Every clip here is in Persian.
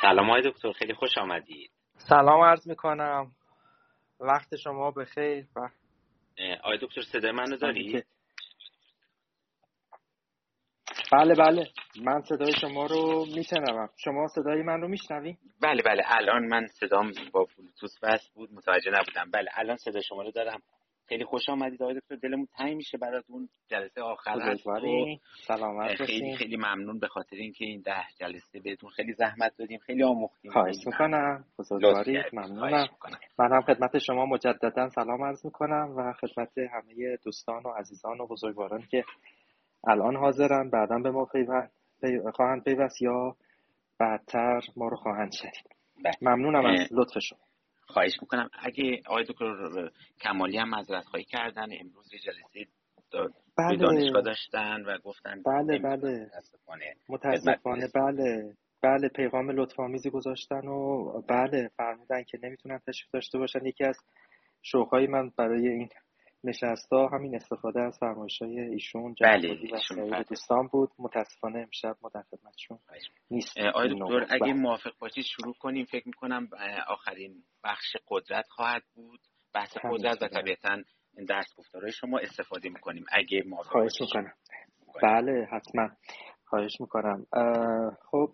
سلام های دکتر خیلی خوش آمدید سلام عرض می‌کنم. وقت شما بخیر وقت آقای دکتر صدای منو دارید بله بله. من صدای شما رو میشنوم. شما صدای من رو میشنوی؟ بله بله. الان من صدام با بلوتوث بس بود. متوجه نبودم. بله الان صدای شما رو دارم. خیلی خوش آمدید. آقای دکتر دلمون تنگ میشه براتون جلسه آخر هست. سلامت خیلی خیلی ممنون به خاطر اینکه این ده جلسه بهتون خیلی زحمت دادیم خیلی آموختیم. خواهش می‌کنم. بزرگوارید ممنونم. من هم خدمت شما مجددا سلام عرض می‌کنم و خدمت همه دوستان و عزیزان و بزرگواران که الان حاضرن بعدا به ما خواهند پیوست یا بعدتر ما رو خواهند شنید. بله. ممنونم از لطف شما. خواهش می‌کنم. اگه آقای دکتر کمالی هم مذارت خواهی کردن امروز یه جلسه بله. دانشگاه داشتن و گفتن بله بله. متاسفانه. متاسفانه بله. بله پیغام لطفامیزی گذاشتن و بله فرمودن که نمی‌تونن تشریف داشته باشن. یکی از شوقهای من برای این نشستا همین استفاده از فرمایش های ایشون بله و دوستان بود. متاسفانه امشب ما در خدمتشون نیست آقای دکتر اگه بله. موافق باشید شروع کنیم. فکر می‌کنم آخرین بخش قدرت خواهد بود. بحث قدرت و طبیعتا درس گفتارهای شما استفاده می‌کنیم اگه موافق خواهش می‌کنم. بله حتما. خواهش می‌کنم. خب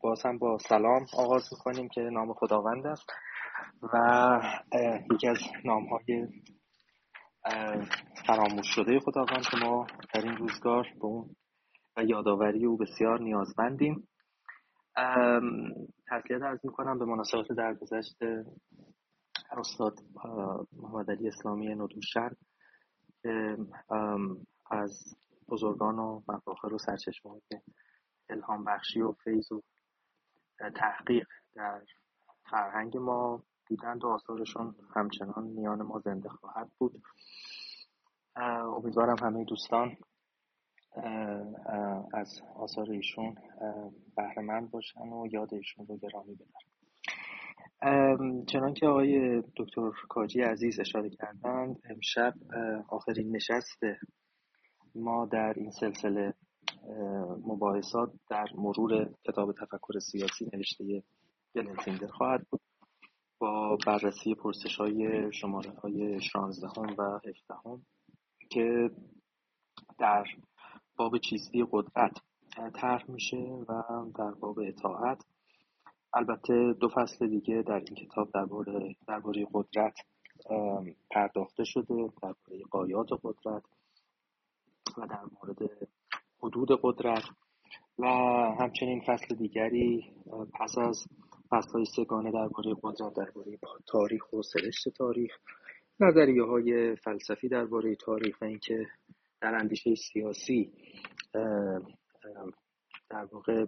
باز هم با سلام آغاز می‌کنیم که نام خداوند است. و یکی از نام های فراموش شده خداوند که ما در این روزگار به اون و یادآوری او بسیار نیازمندیم. تسلیت ارز می‌کنم به مناسبت درگذشت استاد محمد علی اسلامی ندوشن که از بزرگان و مفاخر و سرچشمه الهام بخشی و فیض و تحقیق در فرهنگ ما دیدند و آثارشون همچنان میان ما زنده خواهد بود. امیدوارم همه دوستان از آثار ایشون بهره باشن و یاد ایشون رو گرامی بدارن چنان که آقای دکتر کاجی عزیز اشاره کردند امشب آخرین نشست ما در این سلسله مباحثات در مرور کتاب تفکر سیاسی نوشته گلنتیندر خواهد بود. بررسی پرسش های شماره های 16 و 17 که در باب چیستی قدرت طرح میشه و در باب اطاعت. البته دو فصل دیگه در این کتاب درباره درباره قدرت پرداخته شده درباره قایات قدرت و در مورد حدود قدرت. و همچنین فصل دیگری پس از فصل سگانه درباره قدرت درباره تاریخ و سرشت تاریخ نظریه های فلسفی درباره تاریخ و اینکه در اندیشه سیاسی در واقع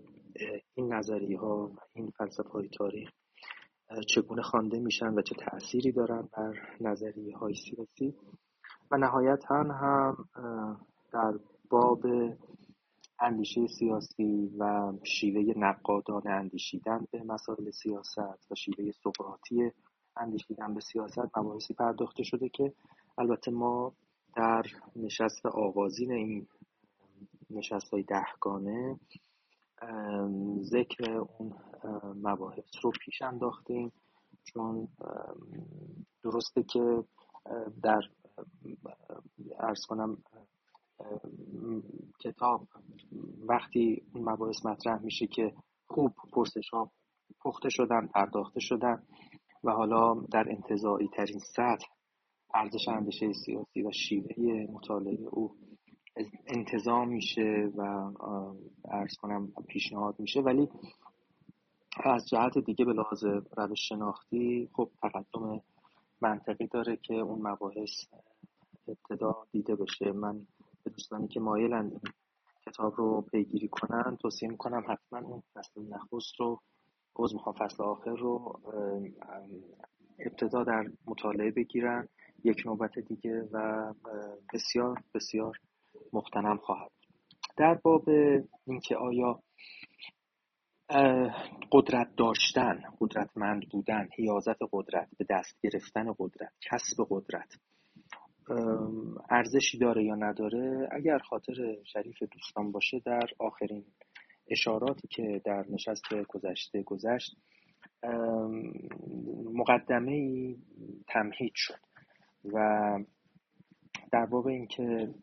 این نظریه ها و این فلسفه های تاریخ چگونه خوانده میشن و چه تأثیری دارن بر نظریه های سیاسی. و نهایتا هم در باب اندیشه سیاسی و شیوه نقادانه اندیشیدن به مسائل سیاست و شیوه سقراطی اندیشیدن به سیاست مباحثی پرداخته شده که البته ما در نشست آغازین این نشست های دهگانه ذکر اون مباحث رو پیش انداختیم چون درسته که در ارز کنم کتاب وقتی اون مباحث مطرح میشه که خوب پرسش ها پخته شدن پرداخته شدن و حالا در انتظایی ترین سطح ارزش اندیشه سیاسی و شیوه مطالعه او انتظام میشه و ارز کنم پیشنهاد میشه. ولی از جهت دیگه به لحاظ روش شناختی خب تقدم منطقی داره که اون مباحث ابتدا دیده بشه. من به دوستانی که مایلند این کتاب رو پیگیری کنن توصیه می‌کنم حتما اون فصل نخست رو عوض می‌خوام فصل آخر رو ابتدا در مطالعه بگیرن. یک نوبت دیگه و بسیار بسیار مختنم خواهد در باب اینکه آیا قدرت داشتن قدرتمند بودن حیازت قدرت به دست گرفتن قدرت کسب قدرت ارزشی داره یا نداره اگر خاطر شریف دوستان باشه در آخرین اشاراتی که در نشست گذشته گذشت مقدمه ای تمهید شد و در باب اینکه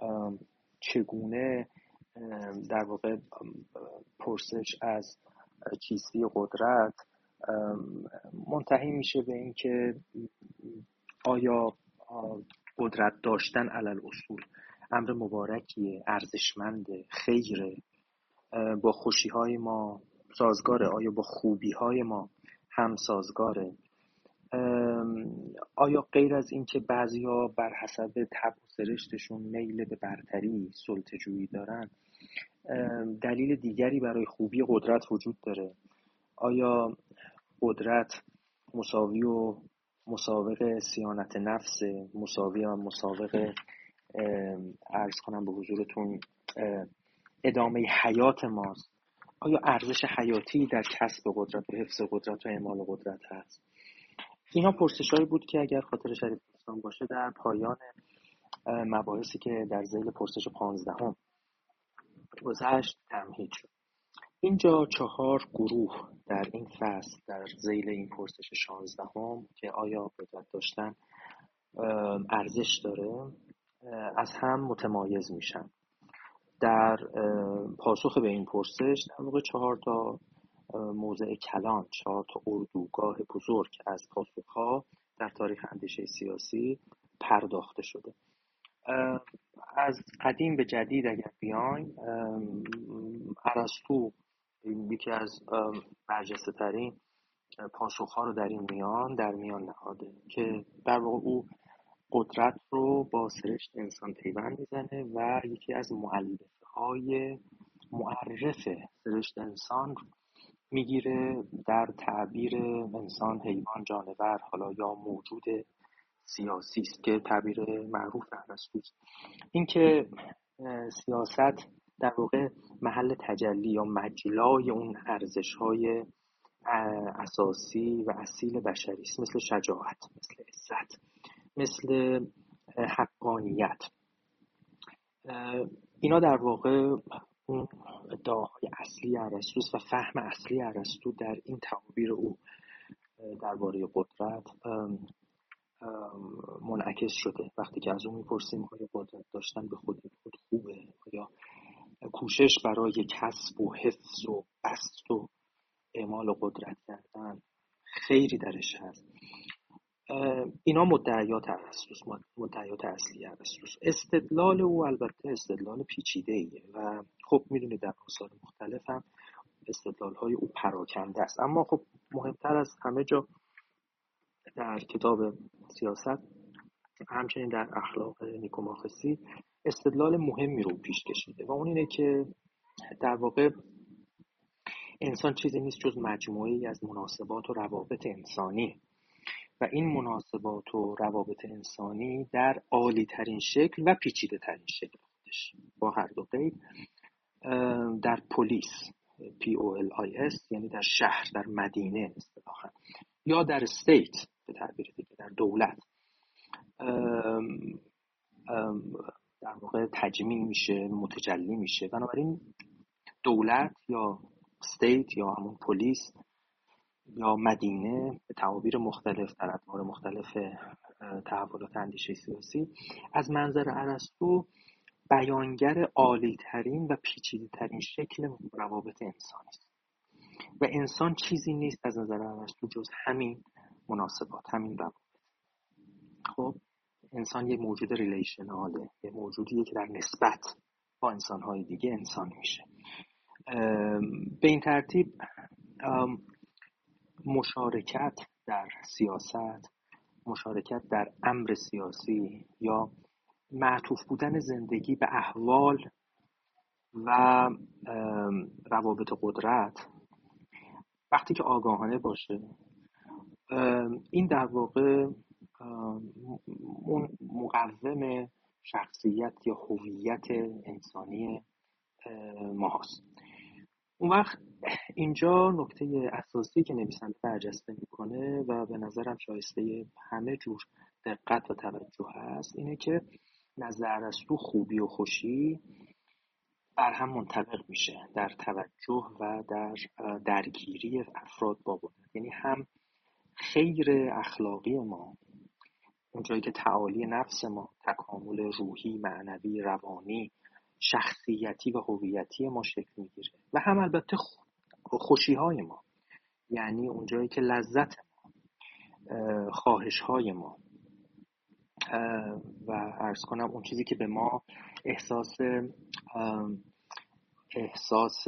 چگونه در واقع پرسش از چیستی قدرت منتهی میشه به اینکه آیا قدرت داشتن علل اصول. امر مبارکیه ارزشمند خیره. با خوشی های ما سازگاره. آیا با خوبی های ما هم سازگاره؟ آیا غیر از اینکه بعضیا بر حسب تب و سرشتشون میل به برتری سلطجویی دارن دلیل دیگری برای خوبی قدرت وجود داره؟ آیا قدرت مساوی و مسابق سیانت نفس مساوی و مسابق ارز کنم به حضورتون ادامه حیات ماست. آیا ارزش حیاتی در کسب قدرت و حفظ قدرت و اعمال قدرت هست؟ اینا پرسشهایی بود که اگر خاطر شریف دوستان باشه در پایان مباحثی که در زیل پرسش پانزدهم گذشت تمهید شد. اینجا چهار گروه در این فصل در زیل این پرسش شانزدهم که آیا قدرت داشتن ارزش داره از هم متمایز میشن. در پاسخ به این پرسش در واقع چهار تا موضع کلان چهار تا اردوگاه بزرگ از پاسخها در تاریخ اندیشه سیاسی پرداخته شده. از قدیم به جدید اگر بیایم ارسطو یکی از برجسته ترین پاسخ ها رو در این میان در میان نهاده که در واقع او قدرت رو با سرشت انسان پیوند می‌زنه و یکی از معلفه های معرف سرشت انسان می‌گیره در تعبیر انسان حیوان جانور حالا یا موجود سیاسی است که تعبیر معروف ارسطوست اینکه سیاست در واقع محل تجلی یا مجلای اون ارزش های اساسی و اصیل بشری است. مثل شجاعت مثل عزت مثل حقانیت. اینا در واقع اون ادعاهای اصلی ارسطوست و فهم اصلی ارسطو در این تعابیر او درباره قدرت منعکس شده. وقتی که از اون می‌پرسیم آیا قدرت داشتن به خود خود خوبه؟ یا کوشش برای کسب و حفظ و بست و اعمال قدرت کردن خیری درش هست. اینا مدعیات ارسطوس مدعیات اصلی ارسطوس استدلال او البته استدلال پیچیده ایه و خب می‌دونید در آثار مختلف هم استدلال های او پراکنده است. اما خب مهمتر از همه جا در کتاب سیاست همچنین در اخلاق نیکوماخسی استدلال مهمی رو پیش کشیده و اون اینه که در واقع انسان چیزی نیست جز مجموعی از مناسبات و روابط انسانی. و این مناسبات و روابط انسانی در عالی ترین شکل و پیچیده ترین شکل خودش با هر دو قید در پلیس P O L I S یعنی در شهر در مدینه اصطلاحا یا در استیت به تعبیر دیگه در دولت. در واقع تجمیع میشه متجلی میشه. بنابراین دولت یا استیت یا همون پلیس یا مدینه به تعابیر مختلف در ادوار مختلف تحولات اندیشه سیاسی از منظر ارسطو بیانگر عالی ترین و پیچیده ترین شکل روابط انسانی است. و انسان چیزی نیست از نظر ارسطو جز همین مناسبات همین روابط. خب؟ انسان یه موجود ریلیشناله یه موجودیه که در نسبت با انسانهای دیگه انسان میشه. به این ترتیب مشارکت در سیاست مشارکت در امر سیاسی یا معطوف بودن زندگی به احوال و روابط قدرت وقتی که آگاهانه باشه. این در واقع مقوم شخصیت یا هویت انسانی ما هست اون وقت اینجا نکته اساسی که نویسنده برجسته می‌کنه و به نظرم شایسته همه جور دقت و توجه هست اینه که نظر از تو خوبی و خوشی بر هم منطبق میشه در توجه و در درگیری افراد با یعنی هم خیر اخلاقی ما اونجایی که تعالی نفس ما تکامل روحی معنوی روانی شخصیتی و هویتی ما شکل می‌گیره. و هم البته خوشی های ما. یعنی اونجایی که لذت ما خواهش های ما. و ارز کنم اون چیزی که به ما احساس احساس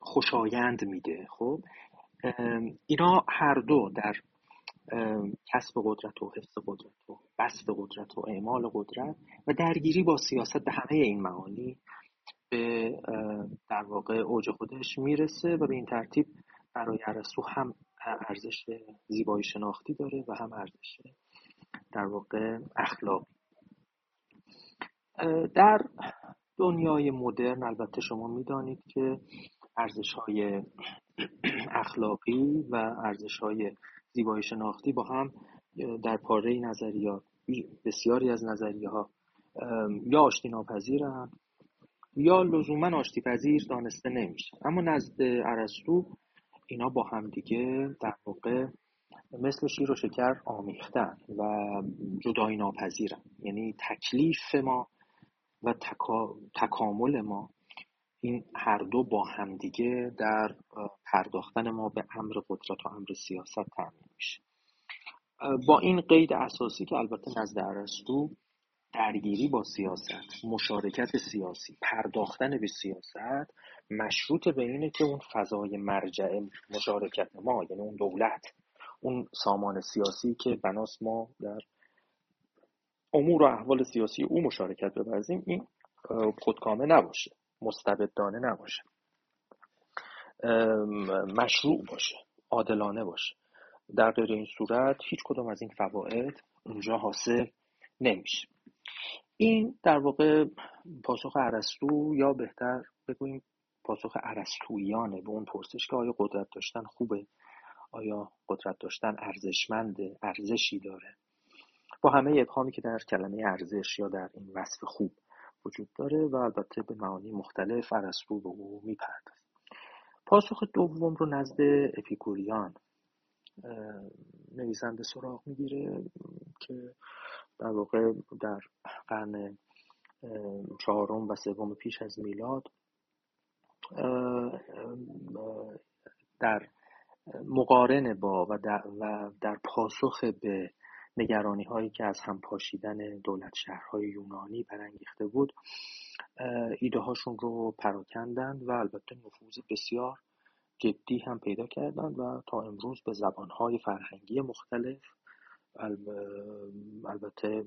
خوشایند میده. خب؟ اینا هر دو در کسب قدرت و حفظ قدرت و بسط قدرت و اعمال قدرت و درگیری با سیاست به همه این معانی به در واقع اوج خودش می‌رسه و به این ترتیب برای ارسطو هم ارزش زیبایی شناختی داره و هم ارزش در واقع اخلاقی. در دنیای مدرن البته شما می‌دانید که ارزش های اخلاقی و ارزش های زیبایی شناختی با هم در پاره نظریات بسیاری از نظریه ها یا آشتی ناپذیرن یا لزوما آشتی پذیر دانسته نمیشه اما نزد ارسطو اینا با هم دیگه در واقع مثل شیر و شکر آمیختن و جدایی ناپذیرن. یعنی تکلیف ما و تکامل ما این هر دو با همدیگه در پرداختن ما به امر قدرت و امر سیاست تعمین میشه. با این قید اساسی که البته نزد ارسطو درگیری با سیاست مشارکت سیاسی پرداختن به سیاست مشروط به اینه که اون فضای مرجع مشارکت ما یعنی اون دولت اون سامان سیاسی که بناس ما در امور و احوال سیاسی او مشارکت ببرزیم این خودکامه نباشه. مستبدانه نباشه. مشروع باشه عادلانه باشه. در غیر این صورت هیچ کدام از این فواید اونجا حاصل نمیشه. این در واقع پاسخ عرستو یا بهتر بگوییم پاسخ عرستویانه به اون پرسش که آیا قدرت داشتن خوبه؟ آیا قدرت داشتن ارزشمند ارزشی داره؟ با همه ابهامی که در کلمه ارزش یا در این وصف خوب وجود داره و البته به معانی مختلف ارسطو به او می‌پردازه پاسخ دوم رو نزد اپیکوریان. نویسنده سراغ می‌گیره که در واقع در قرن چهارم و سوم پیش از میلاد در مقارن با و در, و در پاسخ به نگرانی هایی که از هم پاشیدن دولت شهرهای یونانی برانگیخته بود ایده هاشون رو پراکندند و البته نفوذ بسیار جدی هم پیدا کردند و تا امروز به زبانهای فرهنگی مختلف البته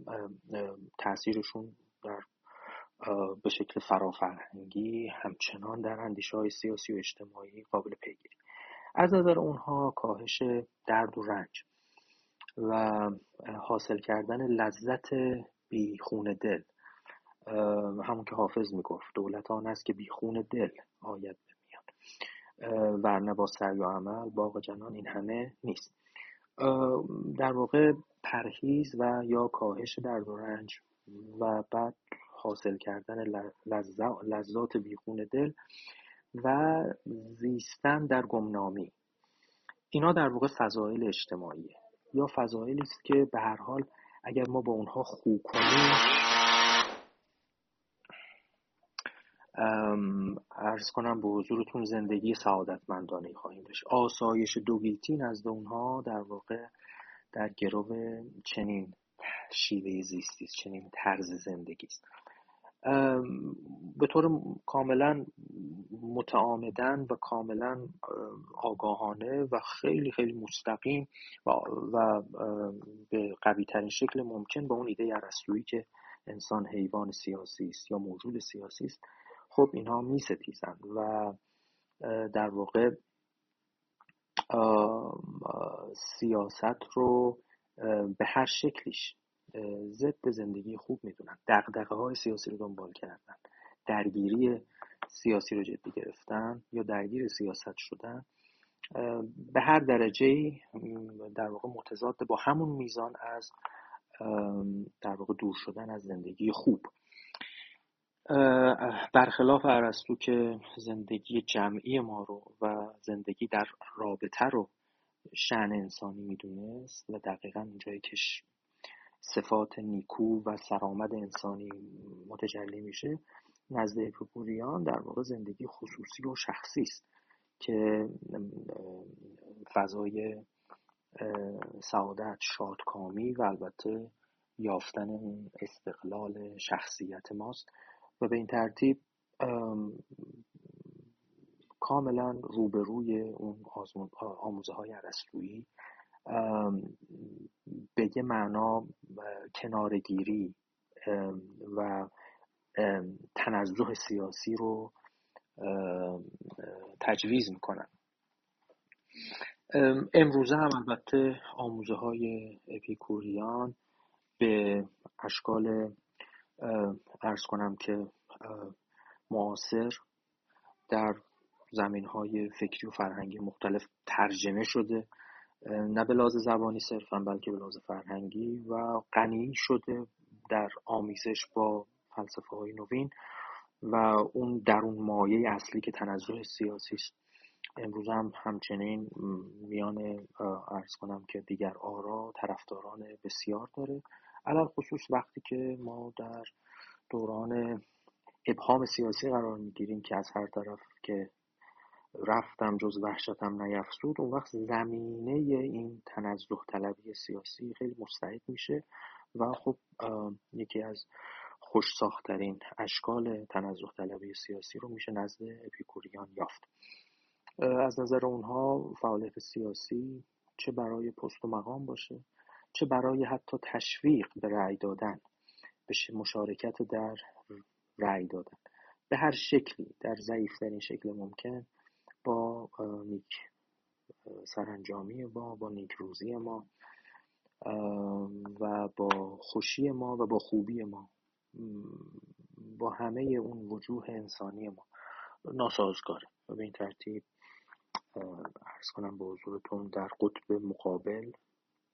تاثیرشون در به شکل فرافرهنگی همچنان در اندیشه های سیاسی و اجتماعی قابل پیگیری از نظر اونها کاهش درد و رنج و حاصل کردن لذت بیخون دل. همون که حافظ می‌گفت دولت آن است که بیخون دل آید بمیان ورنه با سر یا عمل باغ جنان این همه نیست. در واقع پرهیز و یا کاهش درد و رنج و بعد حاصل کردن لذات بیخون دل و زیستن در گمنامی. اینا در واقع فضایل اجتماعیه. یا فضایلی است که به هر حال اگر ما با اونها خوب کنیم ارز کنم به حضورتون زندگی سعادتمندانه خواهیم داشت. آسایش دوگیتی نزد اونها در واقع در گرو چنین شیوه زیستی است چنین طرز زندگی است. به طور کاملا متعامدن و کاملا آگاهانه و خیلی خیلی مستقیم و, و به قوی ترین شکل ممکن با اون ایده ارسطویی که انسان حیوان سیاسی است یا موجود سیاسی است خب اینها می ستیزند و در واقع سیاست رو به هر شکلیش ضد زندگی خوب می‌دونن. دقدقه های سیاسی رو دنبال کردن. درگیری سیاسی رو جدی گرفتن یا درگیر سیاست شدن. به هر درجه در واقع متضاد با همون میزان از در واقع دور شدن از زندگی خوب. برخلاف عرستو که زندگی جمعی ما رو و زندگی در رابطه رو شعن انسانی می‌دونست و دقیقا اونجایی که صفات نیکو و سرآمد انسانی متجلی میشه نزد اپیکوریان در واقع زندگی خصوصی و شخصی است که فضای سعادت شادکامی و البته یافتن اون استقلال شخصیت ماست و به این ترتیب کاملا روبروی اون آموزه های عرستویی به یه معنا کنارگیری و تنزه سیاسی رو تجویز می‌کنن. امروزه هم البته آموزه های اپیکوریان به اشکال ارز کنم که معاصر در زمین های فکری و فرهنگی مختلف ترجمه شده. نه به لحاظ زبانی صرفا بلکه به لحاظ فرهنگی و غنی شده در آمیزش با فلسفه های نوین و اون درون مایه اصلی که تنزه سیاسی است. امروز هم همچنین میان ارز کنم که دیگر آرا طرفداران بسیار داره. علال خصوص وقتی که ما در دوران ابهام سیاسی قرار می‌گیریم که از هر طرف که رفتم جز وحشتم نیفسود اون وقت زمینه این تنزه طلبی سیاسی خیلی مستعد میشه و خب یکی از خوش ساخترین اشکال تنزه طلبی سیاسی رو میشه نزد اپیکوریان یافت. از نظر اونها فعالیت سیاسی چه برای پست و مقام باشه چه برای حتی تشویق به رأی دادن به مشارکت در رأی دادن. به هر شکلی در ضعیفترین شکل ممکن با نیک سرانجامی ما با نیک روزی ما و با خوشی ما و با خوبی ما با همه اون وجوه انسانی ما. ناسازگاره و به این ترتیب ارز کنم به حضورتون در قطب مقابل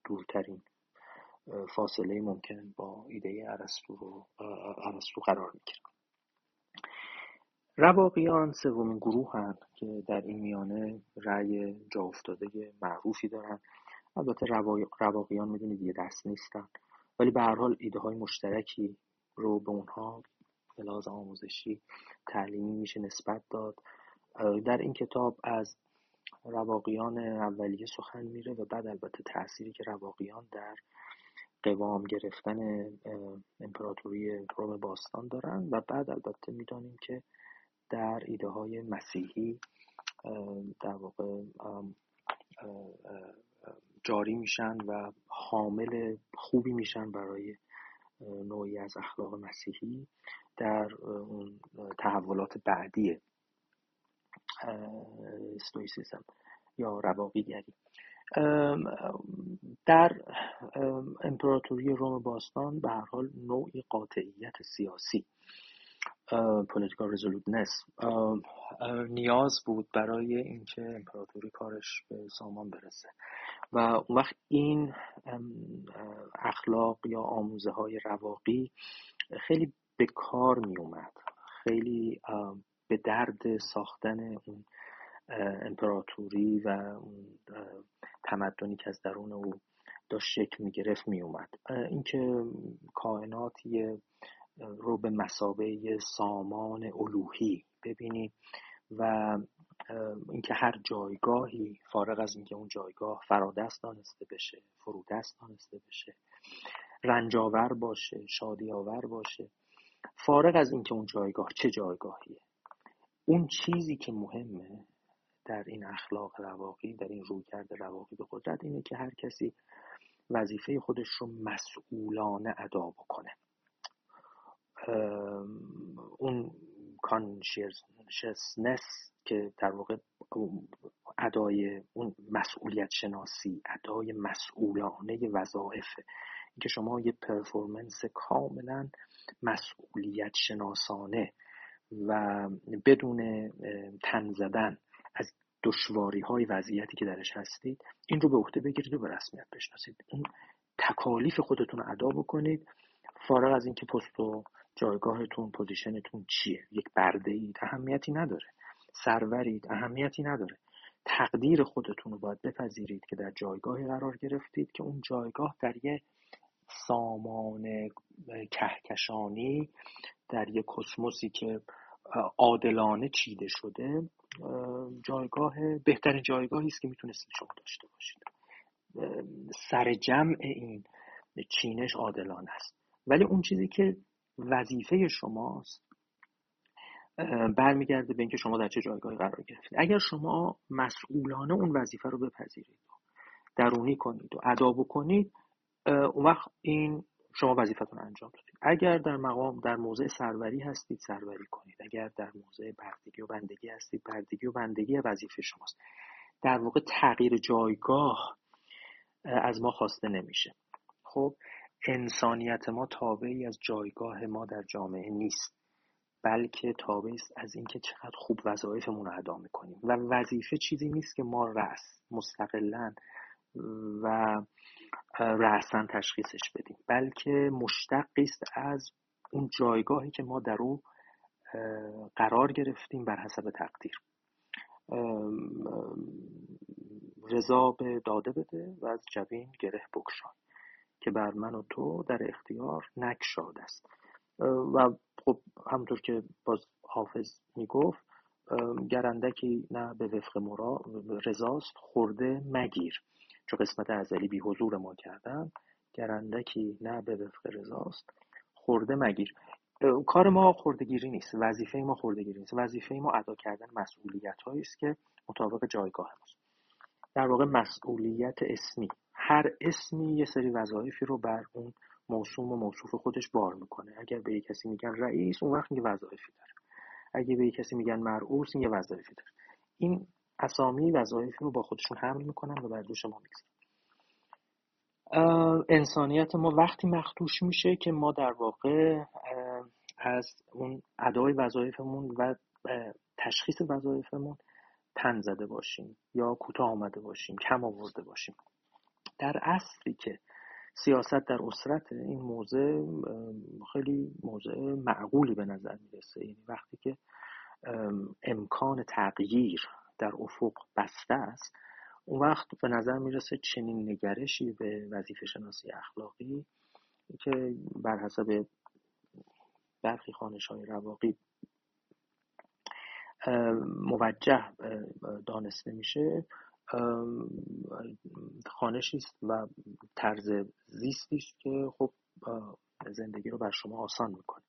دورترین فاصله ممکن با ایده ارسطو رو ارسطو قرار می‌گیره رواقیان سومین گروه هن که در این میانه رأی جا افتاده معروفی دارن. البته رواقیان می‌دونید یه دست نیستن. ولی به هر حال ایده های مشترکی رو به اونها به لحاظ آموزشی تعلیمی میشه نسبت داد. در این کتاب از رواقیان اولیه سخن میره و بعد البته تأثیری که رواقیان در قوام گرفتن امپراتوری روم باستان دارن و بعد البته می‌دانیم که در ایده های مسیحی در واقع جاری میشن و حامل خوبی میشن برای نوعی از اخلاق مسیحی در اون تحولات بعدی استویسیزم یا رواقیگری. در امپراتوری روم باستان به هر حال نوعی قاطعیت سیاسی. پولیتیکال رزولوتنس. نیاز بود برای اینکه امپراتوری کارش به سامان برسه. و اون وقت این اخلاق یا آموزه های رواقی خیلی به کار می اومد خیلی به درد ساختن اون امپراتوری و اون تمدنی که از درون او داشت شکل می گرفت می اومد اینکه کائناتی رو به مسابه سامان الوهی ببینیم و اینکه هر جایگاهی فارغ از اینکه اون جایگاه فرادست دانسته بشه فرودست دانسته بشه رنجاور باشه شادی آور باشه فارغ از اینکه اون جایگاه چه جایگاهیه. اون چیزی که مهمه در این اخلاق رواقی در این رویکرد رواقی به قدرت اینه که هر کسی وظیفه خودش رو مسئولانه ادا بکنه. اون کانشیسنس که در واقع ادای اون مسئولیت شناسی ادای مسئولانه وظایفه. اینکه شما یه پرفورمنس کاملا مسئولیت شناسانه و بدون تن زدن از دشواری های وضعیتی که درش هستید این رو به عهده بگیرید و به رسمیت بشناسید. اون تکالیف خودتون رو ادا بکنید فارغ از اینکه پست و جایگاهتون پوزیشنتون چیه؟ یک برده اید اهمیتی نداره. سرورید اهمیتی نداره. تقدیر خودتون رو باید بپذیرید که در جایگاهی قرار گرفتید که اون جایگاه در یه سامان کهکشانی در یک کسموسی که عادلانه چیده شده جایگاه بهترین جایگاهی است که می‌تونستید شما داشته باشید. سر جمع این چینش عادلانه است. ولی اون چیزی که وظیفه شماست برمیگرده به اینکه شما در چه جایگاهی قرار گرفتید. اگر شما مسئولانه اون وظیفه رو بپذیرید درونی کنید و ادا بکنید اون وقت این شما وظیفتون انجام دادید. اگر در مقام در موضع سروری هستید سروری کنید. اگر در موضع بردگی و بندگی هستید بردگی و بندگی وظیفه شماست. در واقع تغییر جایگاه از ما خواسته نمیشه. خب انسانیت ما تابعی از جایگاه ما در جامعه نیست بلکه تابع است از اینکه چقدر خوب وظایفمون رو ادا می‌کنیم. و وظیفه چیزی نیست که ما رأس مستقلا و رأسا تشخیصش بدیم. بلکه مشتقی است از اون جایگاهی که ما در او قرار گرفتیم بر حسب تقدیر. رضا به داده بده و از جبین گره بکشان. که بر من و تو در اختیار نکشاد است. و خب همونطور که باز حافظ می‌گفت گرندکی نه به وفق مرا رضاست خورده مگیر. چون قسمت ازلی بی حضور ما کردن گرندکی نه به وفق رضاست خورده مگیر. کار ما خوردگیری نیست وظیفه ما خوردگیری نیست. وظیفه ما ادا کردن مسئولیت است که مطابق جایگاه ماست. در واقع مسئولیت اسمی. هر اسمی یه سری وظایفی رو بر اون موسوم و موصوف خودش بار می‌کنه. اگر به یک کسی میگن رئیس اون وقت یه وظایفی داره. اگه به یک کسی میگن مرعوس یه وظایفی داره. این اسامی وظایفی رو با خودشون حمل می‌کنن و بر دوش ما می‌گذارن. انسانیت ما وقتی مختوش میشه که ما در واقع از اون ادای وظایفمون و تشخیص وظایفمون تن زده باشیم یا کوتاه آمده باشیم کم آورده باشیم. در اصلی که سیاست در اسرت این موضع خیلی موضع معقولی به نظر می‌رسه. یعنی وقتی که امکان تغییر در افق بسته است اون وقت به نظر می‌رسه چنین نگرشی به وظیفه شناسی اخلاقی که بر حسب برخی خانش های رواقی موجه دانسته میشه خانشی است و طرز زیستی است که خب زندگی رو بر شما آسان می‌کنه.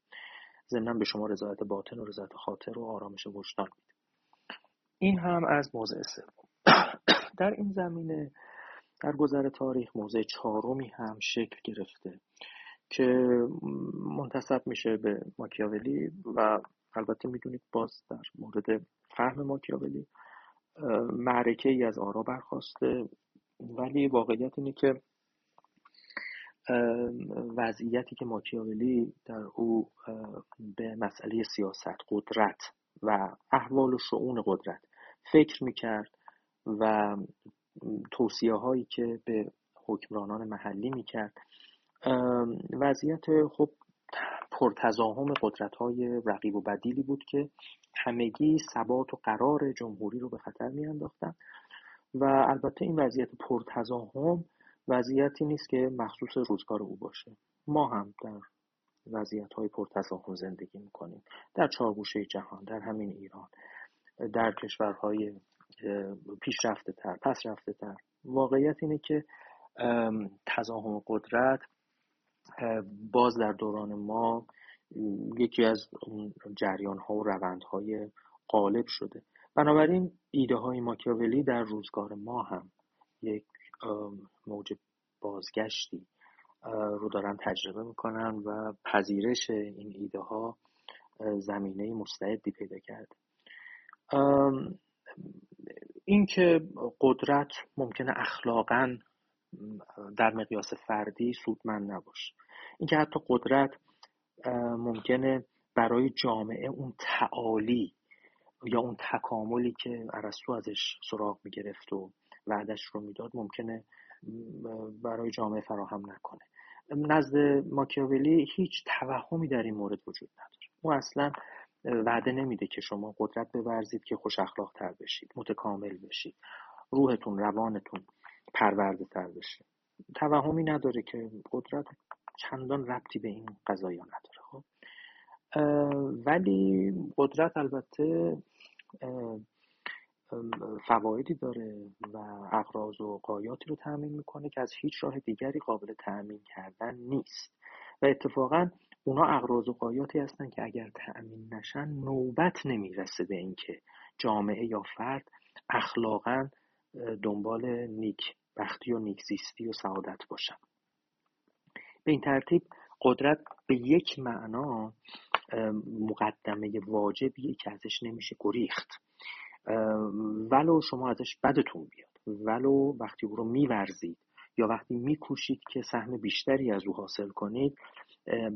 ضمنا به شما رضایت باطن و رضایت خاطر و آرامش وجدان میده. این هم از موضع سوم. در این زمینه در گذر تاریخ موضع چهارمی هم شکل گرفته که منتصب میشه به ماکیاولی و البته می‌دونید باز در مورد فهم ماکیاولی معرکه ای از آرا برخواسته. ولی واقعیت اینه که وضعیتی که ماکیاولی در او به مسئله سیاست قدرت و احوال و شعون قدرت فکر می‌کرد و توصیه هایی که به حکمرانان محلی می‌کرد. وضعیت خب پرتزاهم قدرت های رقیب و بدیلی بود که همگی ثبات و قرار جمهوری رو به خطر میانداختن. و البته این وضعیت پرتزاهم وضعیتی نیست که مخصوص روزگار او باشه. ما هم در وضعیت های پرتزاهم زندگی می‌کنیم. در چهارگوشه جهان در همین ایران در کشورهای پیشرفته تر پس رفته تر واقعیت اینه که تزاهم قدرت باز در دوران ما یکی از جریان ها و روند های غالب شده. بنابراین ایده های ماکیاولی در روزگار ما هم یک موج بازگشتی رو دارن تجربه می‌کنن و پذیرش این ایده ها زمینه مستعدی پیدا کرده. اینکه قدرت ممکنه اخلاقا در مقیاس فردی سودمند نباشه. اینکه حتی قدرت ممکنه برای جامعه اون تعالی یا اون تکاملی که ارسطو ازش سراغ می‌گرفت و وعدش رو می‌داد ممکنه برای جامعه فراهم نکنه. نزد ماکیاولی هیچ توهمی در این مورد وجود نداره. او اصلا وعده نمیده که شما قدرت بورزید که خوش اخلاق تر بشید متکامل بشید روحتون روانتون پرورده تر بشه. توهمی نداره که قدرت چندان ربطی به این قضایا نداره خب. ولی قدرت البته فوایدی داره و اقراض و قایاتی رو تأمین می‌کنه که از هیچ راه دیگری قابل تأمین کردن نیست. و اتفاقا اونا اقراض و قایاتی هستن که اگر تأمین نشن نوبت نمی‌رسه به اینکه جامعه یا فرد اخلاقا دنبال نیک بختی و نیکزیستی و سعادت باشن. به این ترتیب قدرت به یک معنا مقدمه واجبیه که ازش نمیشه گریخت. ولو شما ازش بدتون بیاد ولو وقتی او رو میورزید یا وقتی میکوشید که سهم بیشتری از او حاصل کنید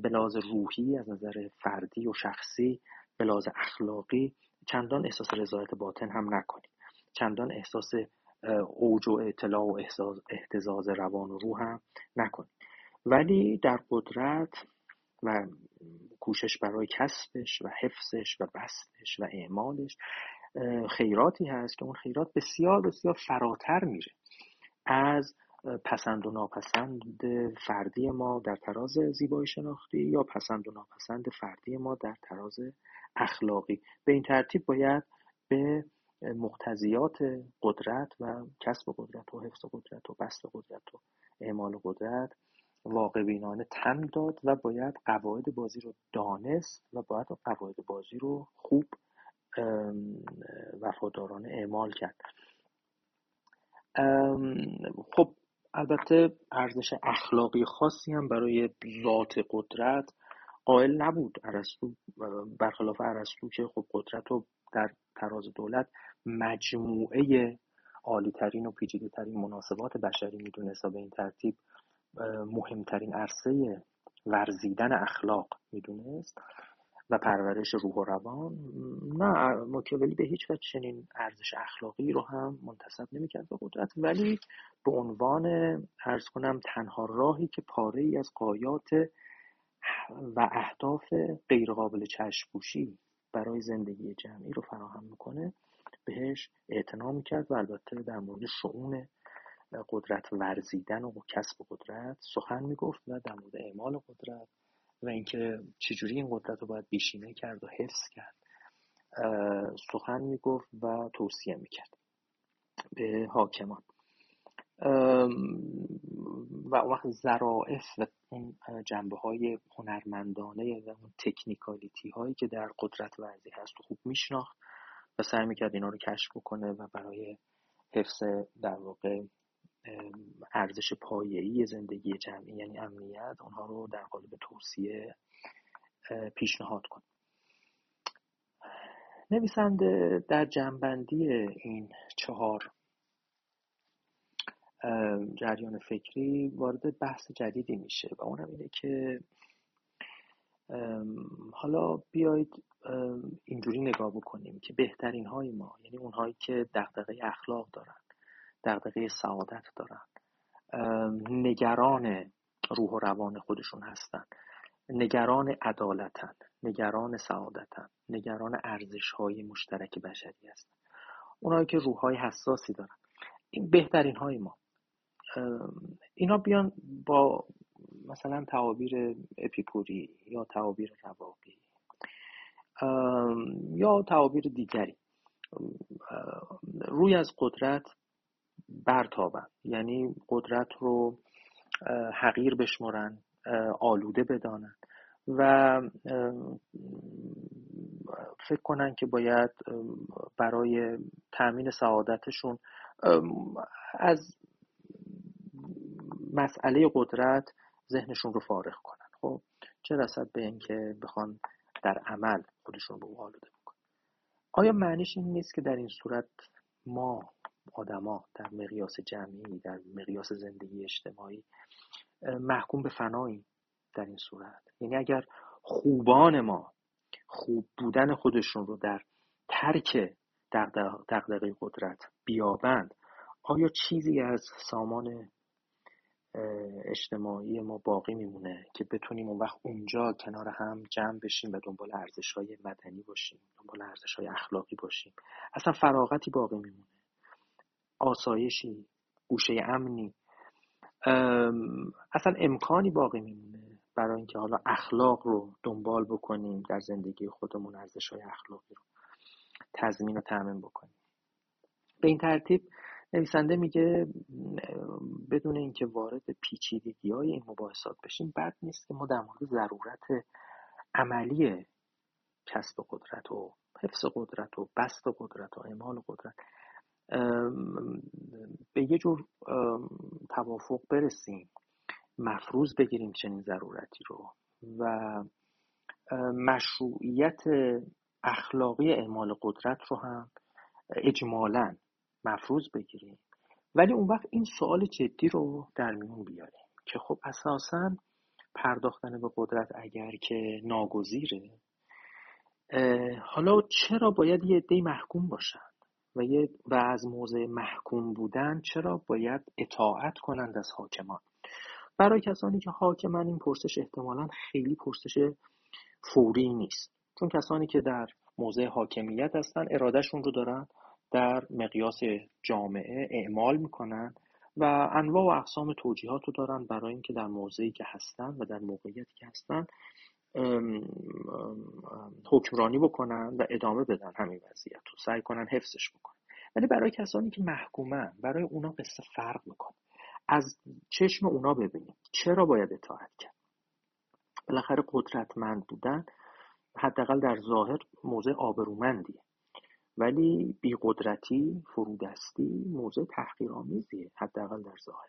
به لحاظ روحی از نظر فردی و شخصی به لحاظ اخلاقی چندان احساس رضایت باطن هم نکنید. چندان احساس اوج و اطلاع و احتزاز روان و روح هم نکنید. ولی در قدرت و کوشش برای کسبش و حفظش و بستش و اعمالش خیراتی هست که اون خیرات بسیار بسیار فراتر میره. از پسند و ناپسند فردی ما در تراز زیبایی شناختی یا پسند و ناپسند فردی ما در تراز اخلاقی. به این ترتیب باید به مقتضیات قدرت و کسب قدرت و حفظ قدرت و بست قدرت و اعمال قدرت واقع بینانه تن داد و باید قواعد بازی رو دانست و باید قواعد بازی رو خوب وفادارانه اعمال کرد. خب البته ارزش اخلاقی خاصی هم برای ذات قدرت قائل نبود. ارسطو برخلاف ارسطو که خب قدرت رو در تراز دولت مجموعه عالیترین و پیچیده ترین مناسبات بشری می‌دونست و به این ترتیب مهمترین عرصه ورزیدن اخلاق می‌دونست؟ و پرورش روح و روان. نه ماکیاولی به هیچ وجه چنین ارزش اخلاقی رو هم منتصب نمی‌کرد به قدرت. ولی به عنوان ارز کنم تنها راهی که پاره ای از قایات و اهداف غیرقابل چشمپوشی برای زندگی جمعی رو فراهم می‌کنه بهش اعتنا می‌کرد و البته در مورد شعون قدرت ورزیدن و کسب قدرت سخن می‌گفت و در مورد اعمال قدرت و اینکه چجوری این قدرت رو باید بیشینه کرد و حفظ کرد سخن می‌گفت و توصیه می‌کرد به حاکمان. و وقت ظرائف و اون جنبه های هنرمندانه و اون تکنیکالیتی هایی که در قدرت ورزی هست و خوب میشناخت و سعی می‌کرد اینا رو کشف بکنه و برای حفظ در واقع ارزش پایه‌ای زندگی جمعی یعنی امنیت اونها رو در قالب توصیه پیشنهاد کن. نویسنده در جنبندی این چهار جریان فکری وارد بحث جدیدی میشه و اونم اینه که حالا بیایید اینجوری نگاه بکنیم که بهترین های ما یعنی اونهایی که دقدقه اخلاق دارن دقدقه سعادت دارن. نگران روح و روان خودشون هستن. نگران عدالتن نگران سعادتن نگران ارزش های مشترک بشری هستن. اونایی که روح های حساسی دارن. این بهترین های ما اینا بیان با مثلا تعابیر اپیکوری یا تعابیر رواقی. یا تعابیر دیگری. روی از قدرت برتابن. یعنی قدرت رو حقیر بشمرن آلوده بدانن و فکر کنن که باید برای تأمین سعادتشون از مسئله قدرت ذهنشون رو فارغ کنن. خب چه رسد به اینکه بخوان در عمل خودشون رو آلوده بکنن؟ آیا معنیش این نیست که در این صورت ما آدما در مقیاس جمعی در مقیاس زندگی اجتماعی محکوم به فنایی در این صورت. یعنی اگر خوبان ما خوب بودن خودشون رو در ترک دقدقه قدرت بیابند آیا چیزی از سامان اجتماعی ما باقی میمونه که بتونیم اون وقت اونجا کنار هم جمع بشیم و دنبال ارزش های مدنی باشیم دنبال ارزش های اخلاقی باشیم؟ اصلا فراغتی باقی میمونه. آسایشی گوشه امنی. اصلا امکانی باقی میمونه برای اینکه حالا اخلاق رو دنبال بکنیم در زندگی خودمون ارزش های اخلاقی رو تضمین و تأمین بکنیم. به این ترتیب نویسنده میگه بدون اینکه وارد پیچیدگی های این مباحثات بشیم بد نیست که ما در مورد ضرورت عملی کسب قدرت و حفظ قدرت و بست قدرت و اعمال قدرت به یه جور توافق برسیم. مفروض بگیریم چنین ضرورتی رو. و مشروعیت اخلاقی اعمال قدرت رو هم اجمالا مفروض بگیریم. ولی اون وقت این سوال جدی رو در میون بیاریم که خب اساسا پرداختن به قدرت اگر که ناگزیره حالا چرا باید یه عده محکوم باشن؟ و, یه و از موضع محکوم بودن چرا باید اطاعت کنند از حاکمان؟ برای کسانی که حاکمان این پرسش احتمالا خیلی پرسش فوری نیست. چون کسانی که در موضع حاکمیت هستن ارادهشون رو دارن در مقیاس جامعه اعمال می‌کنن و انواع و اقسام توجیهات رو دارن برای اینکه در موضعی که هستن و در موقعیتی که هستن حکمرانی بکنن و ادامه بدن همین وضعیت رو. سعی کنن حفظش بکنن. ولی برای کسانی که محکومن برای اونا قصه فرق می‌کنه. از چشم اونا ببینیم. چرا باید اطاعت کرد؟ بالاخره قدرتمند بودن حداقل در ظاهر موضع آبرومندیه. ولی بیقدرتی فرودستی موضع تحقیرآمیزیه حداقل در ظاهر.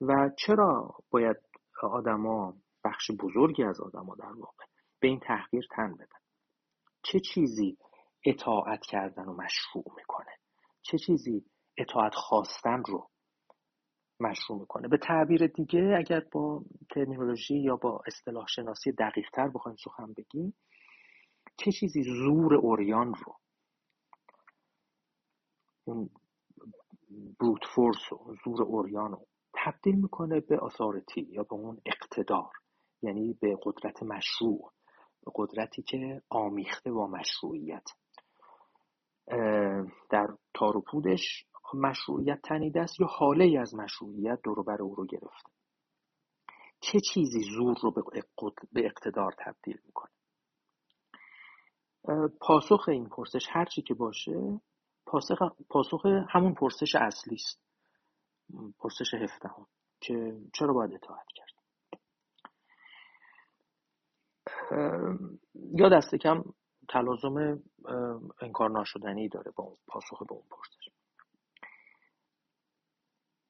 و چرا باید آدما بخش بزرگی از آدما در واقع به این تحقیر تن بدن. چه چیزی اطاعت کردن و مشروع می‌کنه؟ چه چیزی اطاعت خواستن رو مشروع می‌کنه؟ به تعبیر دیگه اگر با ترمینولوژی یا با اصطلاح شناسی دقیق تر بخوایم سخن بگیم چه چیزی زور اوریان رو اون بروت فورس و زور اوریان رو تبدیل می‌کنه به آثارتی یا به اون اقتدار؟ یعنی به قدرت مشروع به قدرتی که آمیخته با مشروعیت. در تاروپودش مشروعیت تنیده است یا حاله از مشروعیت دور بر او رو گرفته. چه چیزی زور رو به اقتدار تبدیل می‌کنه؟ پاسخ این پرسش هرچی که باشه پاسخ, پاسخ همون پرسش اصلی است پرسش هفدهم که چرا باید اطاعت کرد؟ یا دست کم تلازم انکار ناشدنی داره با پاسخ به اون پرسش.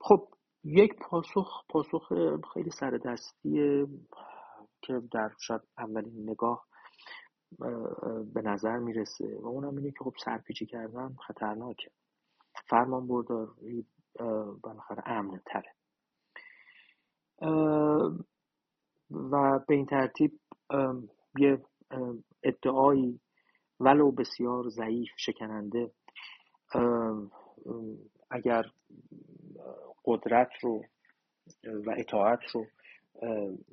خب یک پاسخ پاسخ خیلی سر دستیه که در شاید اولین نگاه به نظر می‌رسه و اونم اینه که خب سرپیچی کردن خطرناکه. فرمان برداری بالاخره امن تره. و به این ترتیب یه ادعایی ولو بسیار ضعیف شکننده. اگر قدرت رو و اطاعت رو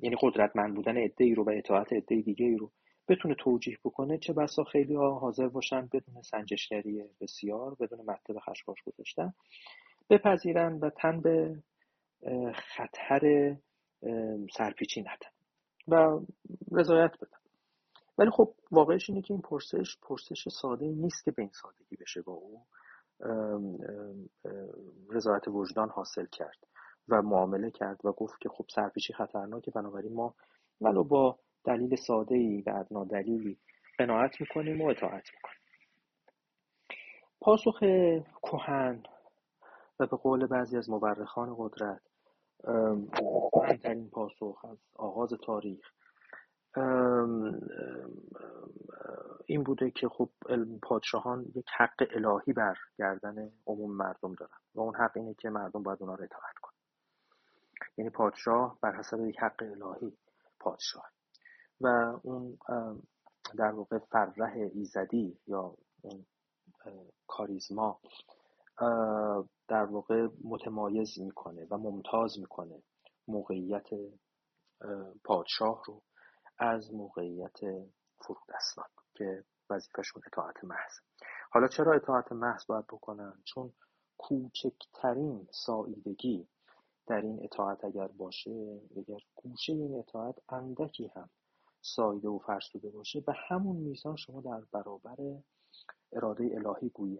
یعنی قدرتمند بودن ای رو و اطاعت عده دیگه ای رو بتونه توجیه بکنه چه بسا خیلی ها حاضر باشن بدون سنجشگری بسیار بدون مطلب خشخاش گذاشتن بپذیرن و تن به خطر سرپیچی ندن و رضایت بدن ولی خب واقعش اینه که این پرسش پرسش ساده نیست که به این سادگی بشه با او رضایت وجدان حاصل کرد و معامله کرد و گفت که خب سرپیچی خطرناکه بنابراین ما ولو با دلیل ساده ای و ادنا دلیلی قناعت می‌کنیم و اطاعت می‌کنیم. پاسخ کهن و به قول بعضی از مورخان قدرت کهنترین پاسخ از آغاز تاریخ. این بوده که خب پادشاهان یک حق الهی بر گردن عموم مردم دارن و اون حق اینه که مردم باید اونا رو اطاعت کنن. یعنی پادشاه بر حسب یک حق الهی پادشاه. و اون در واقع فرح ایزدی یا اون کاریزما در واقع متمایز می‌کنه و ممتاز می‌کنه موقعیت پادشاه رو از موقعیت فرودستان که وظیفهشون اطاعت محض. حالا چرا اطاعت محض باید بکنن؟ چون کوچکترین ساییدگی در این اطاعت اگر باشه اگر گوشه این اطاعت اندکی هم سایده و فرسوده باشه به همون میزان شما در برابر اراده الهی گویی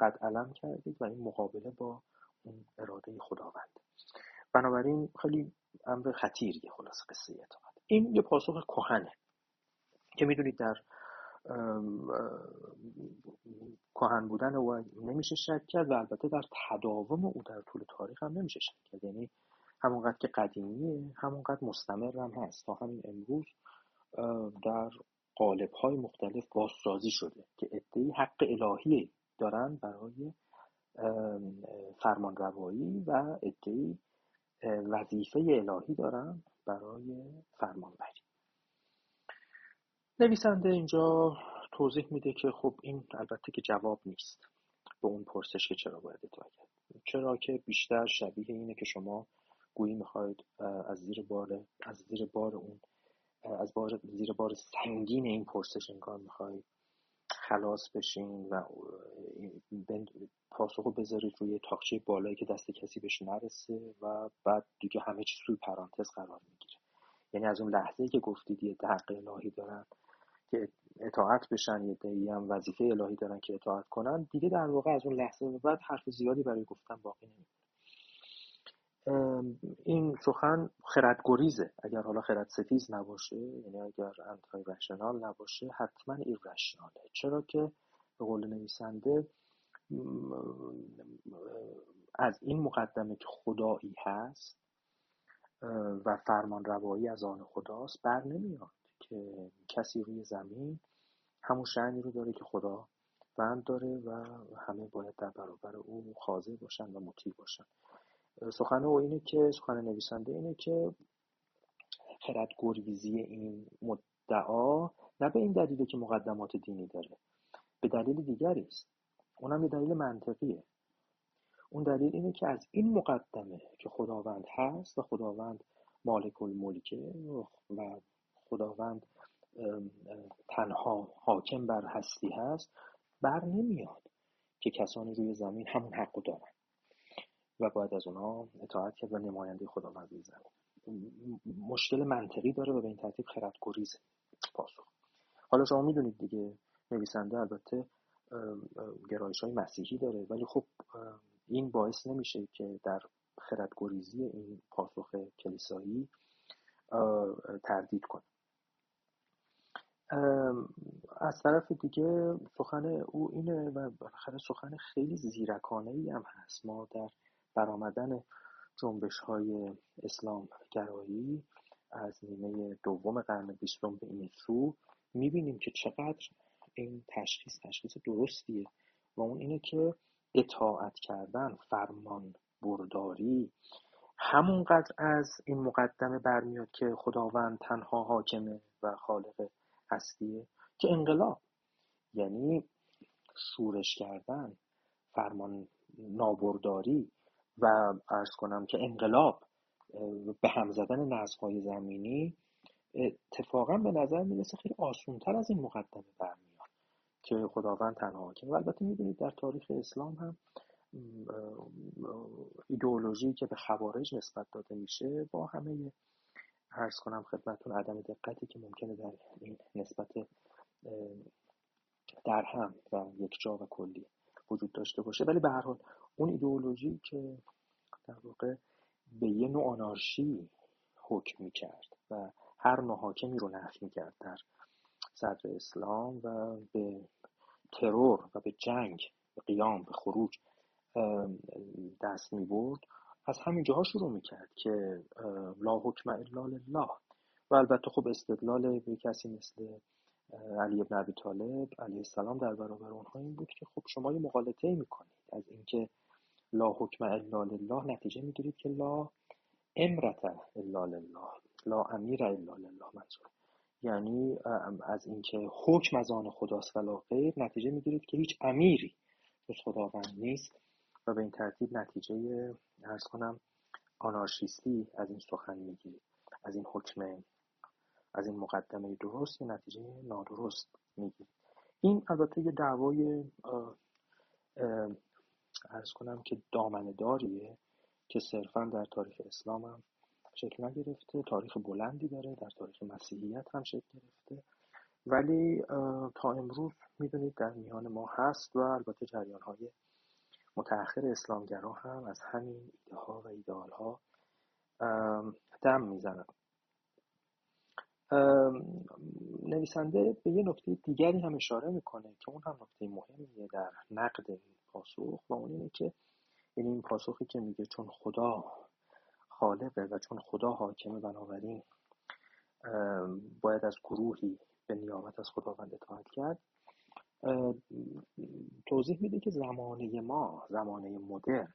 قد علم کردید و این مقابله با اون اراده خداوند. بنابراین خیلی امر خطیریه خلاص قصه اطاعت این یه پاسخ کهنه که می‌دونید در کهن بودن او نمیشه شک کرد و البته در تداوم او در طول تاریخ هم نمیشه شک کرد. یعنی همونقدر که قدیمیه همونقدر مستمر هم هست. تا همین امروز در قالب های مختلف بازسازی شده که ادهی حق الهی دارن برای فرمان روایی و ادهی وظیفه الهی دارن برای فرمانبری. نویسنده اینجا توضیح میده که خب این البته که جواب نیست به اون پرسش که چرا باید اطاعت کرد. چرا که بیشتر شبیه اینه که شما گویی می‌خواید از زیر بار از زیر بار اون از بار زیر بار سنگین این پرسش انگار می‌خواید خلاص بشین و پاسخو بذارید روی تاخچه بالایی که دست کسی بهش نرسه و بعد دیگه همه چیز روی پرانتز قرار می‌گیره. یعنی از اون لحظه که گفتید یه حق الهی دارن که اطاعت بشن یه دهی هم وظیفه الهی دارن که اطاعت کنن دیگه در واقع از اون لحظه به بعد حرف زیادی برای گفتن باقی نمیمونه. این سخن خردگریزه. اگر حالا خرد ستیز نباشه یعنی اگر انتای رشنال نباشه حتما رشناله. چرا که به قول نویسنده از این مقدمه که خدایی هست و فرمان روایی از آن خداست بر نمیاد که کسی روی زمین همون شعنی رو داره که خدا بند داره و همه باید در برابر او خاضع باشن و مطیع باشن. سخن او اینه که سخن نویسنده اینه که خرد گریزی این مدعا نه به این دلیله که مقدمات دینی داره به دلیل دیگری است. اونم یه دلیل منطقیه. اون دلیل اینه که از این مقدمه که خداوند هست و خداوند مالک الملکه و خداوند تنها حاکم بر هستی هست بر نمیاد که کسانی روی زمین همون حق دارن. و باید از اونها اطاعت کرد و نماینده خداوند می‌زنه مشکل منطقی داره و به این ترتیب خرد گریزه پاسخ. حالا شما می‌دونید دیگه نویسنده البته گرایش های مسیحی داره ولی خب این باعث نمیشه که در خردگریزی این پاسخ کلیسایی تردید کنه. از طرف دیگه سخن او اینه و بالاخره سخن خیلی زیرکانه ای هم هست. ما در برآمدن اسلام گرایی از نیمه دوم قرن بیستم به این سو می‌بینیم که چقدر این تشخیص تشخیص درستیه و اون اینه که اطاعت کردن فرمان برداری همونقدر از این مقدمه برمیاد که خداوند تنها حاکمه و خالق هستیه که انقلاب. یعنی شورش کردن فرمان نابرداری و ارز کنم که انقلاب به هم زدن های زمینی اتفاقا به نظر می‌رسه خیلی آسونتر از این مقدمه برمیاد که خداوند تنها حاکم. و البته می‌دونید در تاریخ اسلام هم ایدئولوژی که به خوارج نسبت داده میشه با همه ارز کنم خدمتون عدم دقتی که ممکنه در این نسبت در هم و یک جا و کلی وجود داشته باشه. ولی به هر حال اون ایدئولوژی که در واقع به یه نوع آنارشی حکم می‌کرد و هر نوع حاکمی رو نفی می‌کرد در صدر اسلام و به ترور و به جنگ به قیام به خروج دست می برد از همین جاها شروع می‌کرد که لا حکم الا لله. و البته خب استدلال به کسی مثل علی ابن ابی طالب علیه السلام در برابر اونها این بود که خب شما یه مقالطه می‌کنید از اینکه لا حکم الا لله نتیجه می‌گیرید که لا امرت الا لله. لا امیر الا لله منظور. یعنی از اینکه حکم از آن خداست ولا غیر نتیجه می‌گیرید که هیچ امیری جز خداوند نیست. و به این ترتیب نتیجه ارز کنم آنارشیستی از این سخن می‌گیرید. از این حکم از این مقدمه درست یه نتیجه نادرست می‌گیرید. این البته یه دعوای ارز کنم که دامنه داریه که صرفا در تاریخ اسلام هم شکل نگرفته تاریخ بلندی داره در تاریخ مسیحیت هم شکل گرفته. ولی تا امروز می‌دونید در میان ما هست و البته جریان های متأخر اسلامگرا هم از همین ایده ها و ایدئال ها دم می‌زنن. نویسنده به یه نکته دیگری هم اشاره می‌کنه که اون هم نکته مهمیه در نقد این پاسخ و اون اینه که یعنی این پاسخی که میگه چون خدا خالقه و چون خدا حاکمه بنابراین باید از گروهی به نیابت از خداوند اطاعت کرد. توضیح میده که زمانه ما زمانه مدرن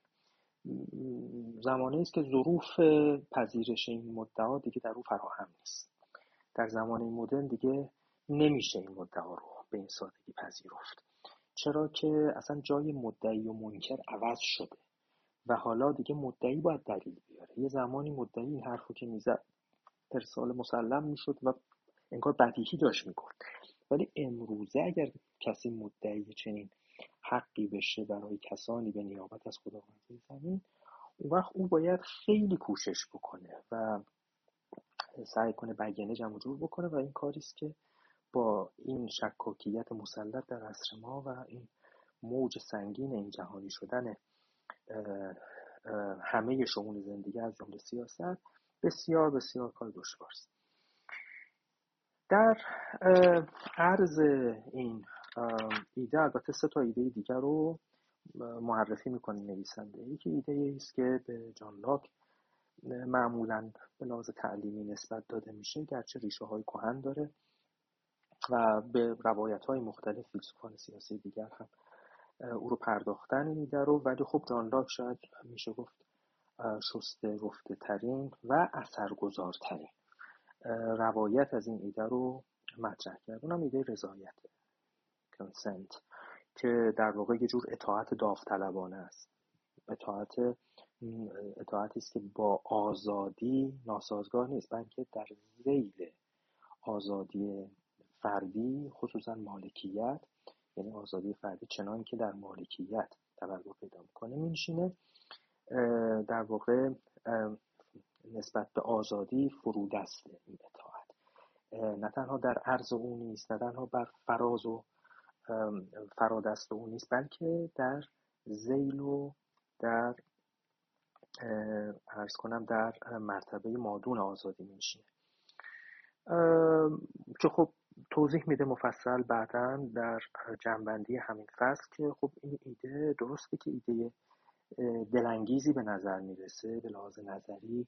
زمانه است که ظروف پذیرش این مدعا دیگه در او فراهم نیست. در زمانه مدرن دیگه نمیشه این مدعا رو به این سادگی پذیرفت. چرا که اصلا جای مدعی و منکر عوض شده و حالا دیگه مدعی باید دلیل بیاره. یه زمانی مدعی این حرفو که می‌زد ارسال مسلم می‌شد و انگار بدیهی داشت می‌کرد. ولی امروزه اگر کسی مدعی چنین حقی بشه برای کسانی به نیابت از خداوند زمین اون وقت او باید خیلی کوشش بکنه و سعی کنه بیانه جمع جور بکنه و این کاری است که با این شکاکیت مسلط در عصر ما و این موج سنگین این جهانی شدن همه شمول زندگی از جمله سیاست بسیار بسیار کار دشوار است. در عرض این ایده البته سه تا ایده دیگر رو معرفی می‌کنه نویسنده یکی ایده است که به جان لاک معمولا به لحاظ تعلیمی نسبت داده میشه گرچه ریشه های کهن داره. و به روایت های مختلف فیلسوفان سیاسی دیگر هم او رو پرداختن این ایده رو. ولی خب جان لاک شاید میشه گفت شسته رفته ترین و اثرگذارترین. روایت از این ایده رو مطرح کرد. اونم ایده رضایت کنسنت که در واقع یه جور اطاعت داوطلبانه است. اطاعت اطاعتی است که با آزادی ناسازگار نیست بلکه در زیل آزادی فردی خصوصا مالکیت یعنی آزادی فردی چنان که در مالکیت تبلور پیدا می‌کنه مینشینه در واقع نسبت به آزادی فرودست این اطاعت. نه تنها در عرض او نیست نه تنها بر فراز و فرادست او نیست بلکه در زیل و در ارز کنم در مرتبه مادون آزادی میشینه که خب توضیح میده مفصل بعدا در جنبندی همین فصل که خب این ایده درسته که ایده دلانگیزی به نظر می‌رسه به لحاظ نظری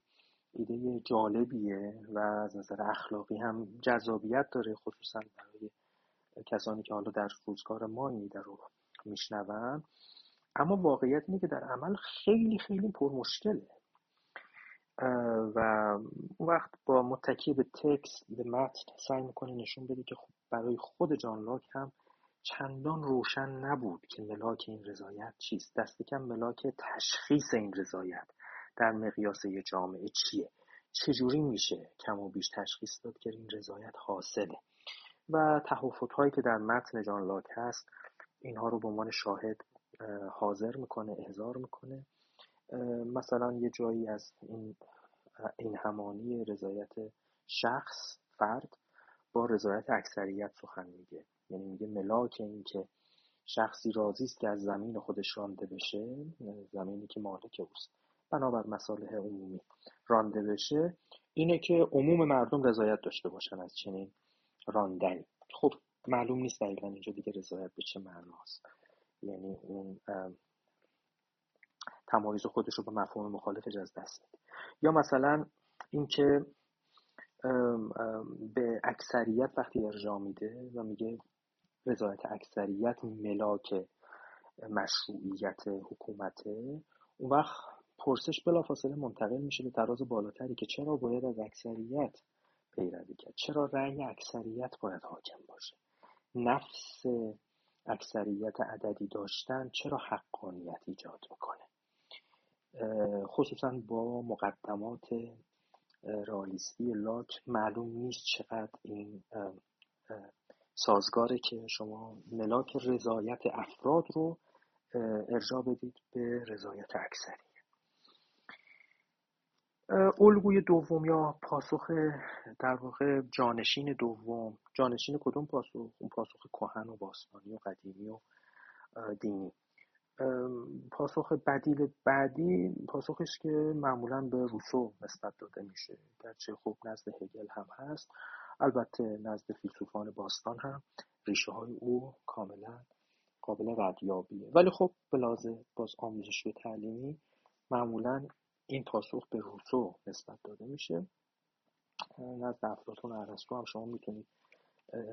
ایده جالبیه و از نظر اخلاقی هم جذابیت داره خصوصا برای کسانی که حالا در روزگار ما این ایده رو میشنون. اما واقعیت اینه که در عمل خیلی خیلی پرمشکله. و اون وقت با متکی به تکست به متن سعی می‌کنه نشون بده که خب برای خود جان لاک هم چندان روشن نبود که ملاک این رضایت چیست. دست کم ملاک تشخیص این رضایت در مقیاس یه جامعه چیه؟ چجوری میشه کم و بیش تشخیص داد که این رضایت حاصله؟ و تحفظ هایی که در متن جان لاک هست اینها رو به عنوان شاهد حاضر می‌کنه احضار می‌کنه. مثلا یه جایی از این این همانی رضایت شخص فرد با رضایت اکثریت سخن میگه. یعنی میگه ملاک این که شخصی راضی است که از زمین خودش رانده بشه زمینی که مالک اوست. بنابر مصالح عمومی رانده بشه اینه که عموم مردم رضایت داشته باشن از چنین راندنی خب معلوم نیست دقیقا اینجا دیگه رضایت به چه معناست یعنی اون تمایز خودش رو به مفهوم مخالفش از دست میده یا مثلا اینکه به اکثریت وقتی ارجاع میده و میگه رضایت اکثریت ملاک مشروعیت حکومته اون وقت پرسش بلافاصله منتقل میشه به تراز بالاتری که چرا باید از اکثریت پیروی کرد؟ چرا رأی اکثریت باید حاکم باشه؟ نفس اکثریت عددی داشتن چرا حقانیت ایجاد می‌کنه؟ خصوصا با مقدمات رالیستی لاک معلوم نیست چقدر این سازگاره که شما ملاک رضایت افراد رو ارجاع بدید به رضایت اکثری. الگوی دوم یا پاسخ در واقع جانشین دوم. جانشین کدوم پاسخ؟ اون پاسخ کهن و باستانی و قدیمی و دینی. پاسخ بدیل بعدی پاسخی است که معمولا به روسو نسبت داده میشه. گرچه خوب نزد هگل هم هست البته نزد فیلسوفان باستان هم ریشه های او کاملا قابل ردیابیه. ولی خب به باز آموزشی تعلیمی معمولا این پاسخ به روسو نسبت داده میشه. نزد افلاطون ارسطو هم شما می‌تونید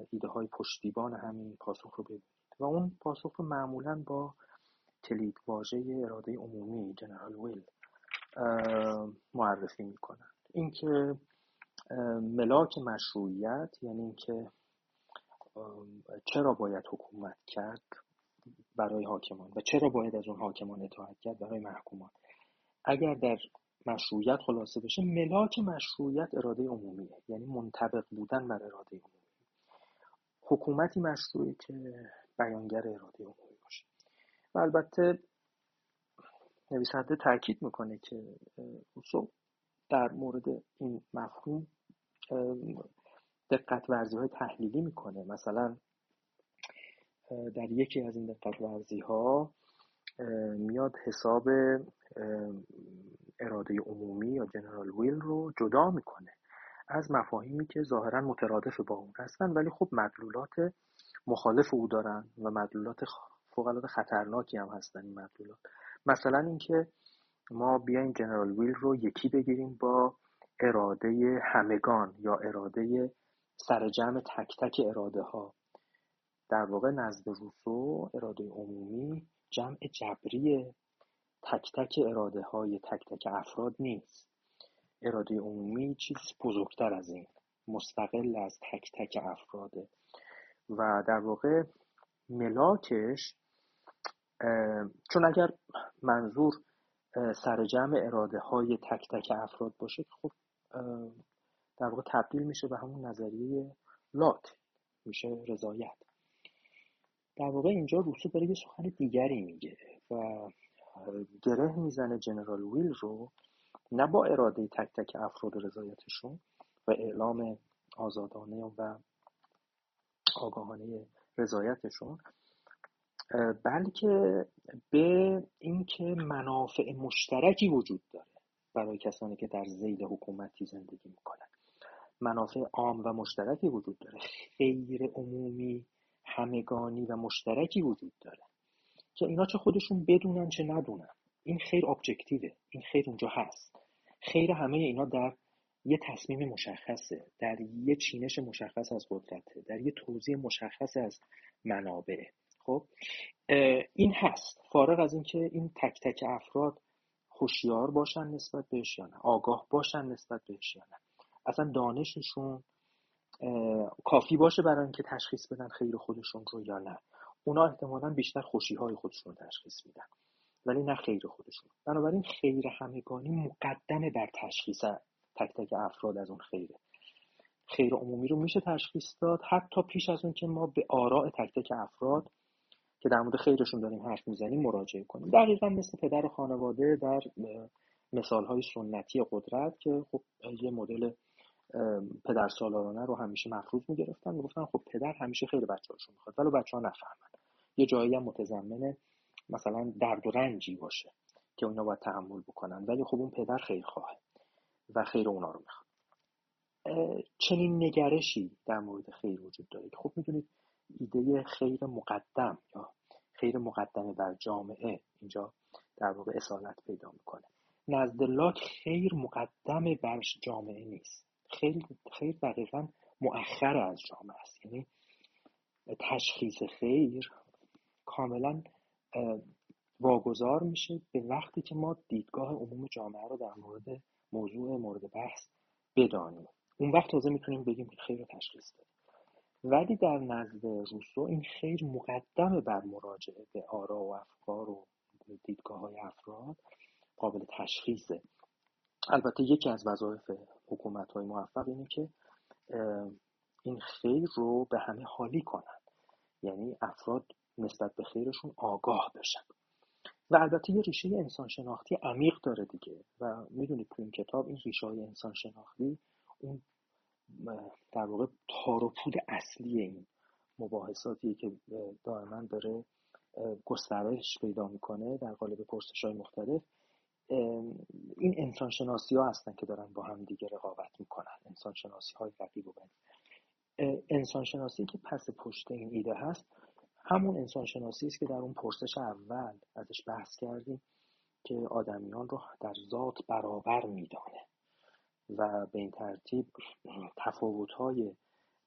ایده های پشتیبان همین پاسخ رو ببینید و اون پاسخ رو معمولا با کلید واژه اراده عمومی جنرال ویل معرفی می‌کنند. اینکه ملاک مشروعیت یعنی اینکه چرا باید حکومت کرد برای حاکمان و چرا باید از اون حاکمان اطاعت کرد برای محکومان. اگر در مشروعیت خلاصه بشه ملاک مشروعیت اراده عمومیه یعنی منطبق بودن بر اراده عمومی. حکومتی مشروعی که بیانگر اراده عمومی. و البته نویسنده تاکید می‌کنه که روسو در مورد این مفهوم دقت ورزی های تحلیلی می‌کنه. مثلا در یکی از این دقت ورزی ها میاد حساب اراده عمومی یا جنرال ویل رو جدا می‌کنه. از مفاهیمی که ظاهرا مترادف با اون هستن ولی خب مدلولات مخالف او دارن و مدلولات فوق خطرناکی هم هستن این مدلولات مثلا اینکه ما بیایم جنرال ویل رو یکی بگیریم با اراده همگان یا اراده سرجمع تک تک اراده ها در واقع نزد روسو اراده عمومی جمع جبری تک تک اراده های تک تک افراد نیست. اراده عمومی چیز بزرگتر از این مستقل از تک تک افراده. و در واقع ملاکش چون اگر منظور سرجمع اراده های تک تک افراد باشه خب در واقع تبدیل میشه به همون نظریه لاک میشه رضایت. در واقع اینجا روسو داره یه سخن دیگری میگه و گره می‌زنه جنرال ویل رو نه با اراده تک تک افراد رضایتشون و اعلام آزادانه و آگاهانه رضایتشون بلکه به اینکه منافع مشترکی وجود داره برای کسانی که در زیل حکومتی زندگی می‌کنن. منافع عام و مشترکی وجود داره. خیر عمومی همگانی و مشترکی وجود داره. که اینا چه خودشون بدونن چه ندونن. این خیر ابجکتیوه این خیر اونجا هست. خیر همه اینا در یه تصمیم مشخصه. در یه چینش مشخص از قدرته. در یه توضیح مشخص از منابع خب این هست. فارغ از اینکه این تک تک افراد هوشیار باشن نسبت بهش یا نه آگاه باشن نسبت بهش یا نه. اصلا دانششون کافی باشه برای اینکه تشخیص بدن خیر خودشون رو یا نه. اونا احتمالا بیشتر خوشی های خودشون رو تشخیص میدن ولی نه خیر خودشون. بنابراین خیر همگانی مقدمه بر تشخیص تک تک افراد از اون خیره. خیر عمومی رو میشه تشخیص داد حتی پیش از اون که ما به آراء تک تک افراد که در مورد خیرشون داریم حرف می‌زنیم مراجعه کنیم. دقیقا مثل پدر خانواده در مثال های سنتی قدرت که خب یه مدل پدر سالارانه رو همیشه مفروض می‌گرفتن. می‌گفتن خب پدر همیشه خیر بچه می‌خواد ولی بچه ها نفهمن. یه جایی هم متضمن مثلا درد و رنجی باشه که اونا باید تحمل بکنن. ولی خب اون پدر خیر خواهد و خیر اونا رو می‌خواد. چنین نگرشی در مورد خیر وجود داره که خب می‌دونید ایده خیر مقدم یا خیر مقدمه بر جامعه اینجا در واقع اصالت پیدا می‌کنه. نزد لاک خیر مقدم بر جامعه نیست. خیر خیر دقیقا مؤخر از جامعه است. یعنی تشخیص خیر کاملا واگذار میشه به وقتی که ما دیدگاه عموم جامعه رو در مورد موضوع مورد بحث بدانیم. اون وقت تازه می‌تونیم بگیم خیر رو تشخیص بدیم ولی در نزد روسو این خیر مقدم بر مراجعه به آرا و افکار و دیدگاه های افراد قابل تشخیصه. البته یکی از وظایف حکومت های موفق اینه که این خیر رو به همه حالی کنن. یعنی افراد نسبت به خیرشون آگاه بشن. و البته یه ریشه انسان شناختی عمیق داره دیگه. و می‌دونید تو این کتاب این ریشه های انسان شناختی اون در واقع تار و پود اصلی این مباحثاتی که دائما داره گسترش پیدا می‌کنه در قالب پرسش های مختلف این انسان شناسی ها هستن که دارن با هم دیگه رقابت می‌کنن انسان شناسی های رقیب و انسان شناسی که پس پشت این ایده هست همون انسان شناسی است که در اون پرسش اول ازش بحث کردیم که آدمیان رو در ذات برابر میدانه. و به این ترتیب های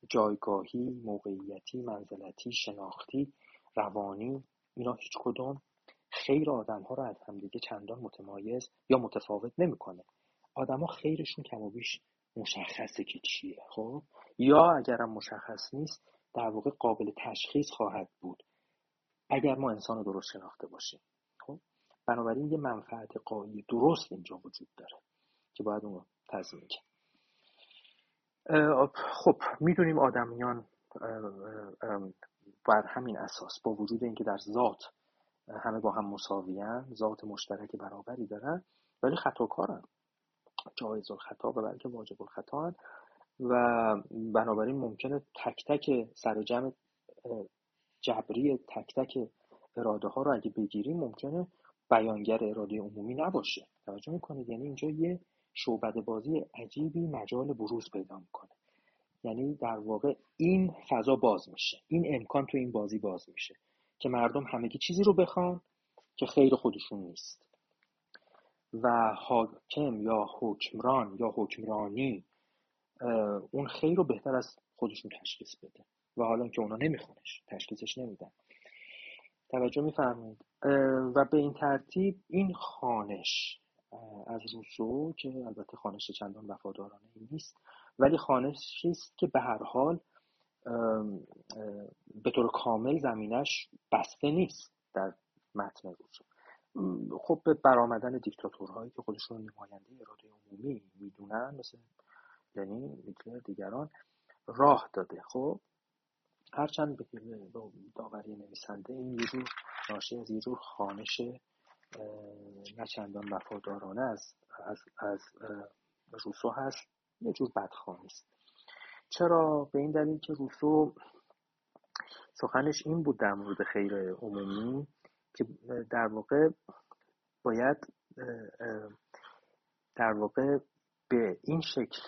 جایگاهی، موقعیتی، منزلتی، شناختی، روانی اینا هیچ کدوم خیر آدم ها رو از همدیگه چندان متمایز یا متفاوت نمی‌کنه. آدما خیرشون کم و بیش مشخصه که چیه خب؟ یا اگرم مشخص نیست در واقع قابل تشخیص خواهد بود. اگر ما انسان رو درست شناخته باشیم خب؟ بنابراین یه منفعت قایی درست اینجا وجود داره که باید اون تضمین کرد خب می‌دونیم آدمیان بر همین اساس با وجود اینکه در ذات همه با هم مساویان ذات مشترک برابری دارن ولی خطاکارن. جایز الخطا و بلکه واجب الخطا و بنابراین ممکنه تک تک سر جمع جبری تک تک اراده ها رو اگه بگیریم ممکنه بیانگر اراده عمومی نباشه. توجه می‌کنید؟ یعنی اینجا یه شعبد بازی عجیبی مجال بروز پیدا می‌کنه. یعنی در واقع این فضا باز میشه. این امکان تو این بازی باز میشه که مردم همگی چیزی رو بخوان که خیر خودشون نیست. و حاکم یا حکمران یا حکمرانی اون خیر رو بهتر از خودشون تشخیص بده. و حالا که اونا نمیخونش تشخیصش نمیدن. توجه میفرمایید. و به این ترتیب این خانش از روسو که البته خانش چندان وفادارانه نیست ولی خانشی است که به هر حال به طور کامل زمینش بسته نیست در متن روسو خب به برآمدن دیکتاتورهایی که خودشون نماینده اراده عمومی می‌دونن مثل لنین هیتلر دیگران راه داده. خب هرچند به داوری نویسنده این یه جور ناشی از یه جور خانش نه چندان وفادارانه از از, از روسو هست یه جور بدخوانی است چرا؟ به این دلیل که روسو سخنش این بود در مورد خیر عمومی که در واقع باید در واقع به این شکل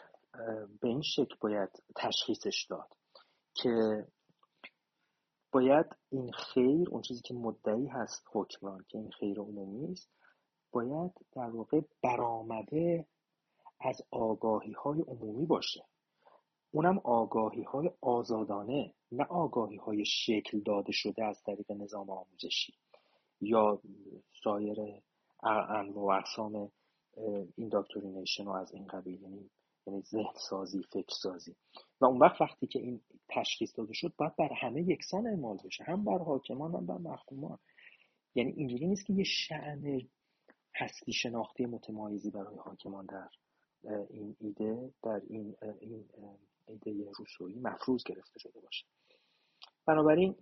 به این شکل باید تشخیصش داد که باید این خیر اون چیزی که مدعی هست حکمران که این خیر عمومی است باید در واقع برآمده از آگاهی های عمومی باشه. اونم آگاهی های آزادانه نه آگاهی های شکل داده شده از طریق نظام آموزشی. یا سایر انواع و اقسام indoctrination و از این قبیل یعنی یعنی ذهن سازی فکر سازی و اون وقت وقتی که این تشخیص داده شد باید بر همه یکسان اعمال بشه. هم بر حاکمان هم بر محکومان. یعنی اینجوری نیست که یه شأن هستی شناختی متمایزی برای حاکمان در این ایده در این, این ایده روسویی مفروض گرفته شده باشه. بنابراین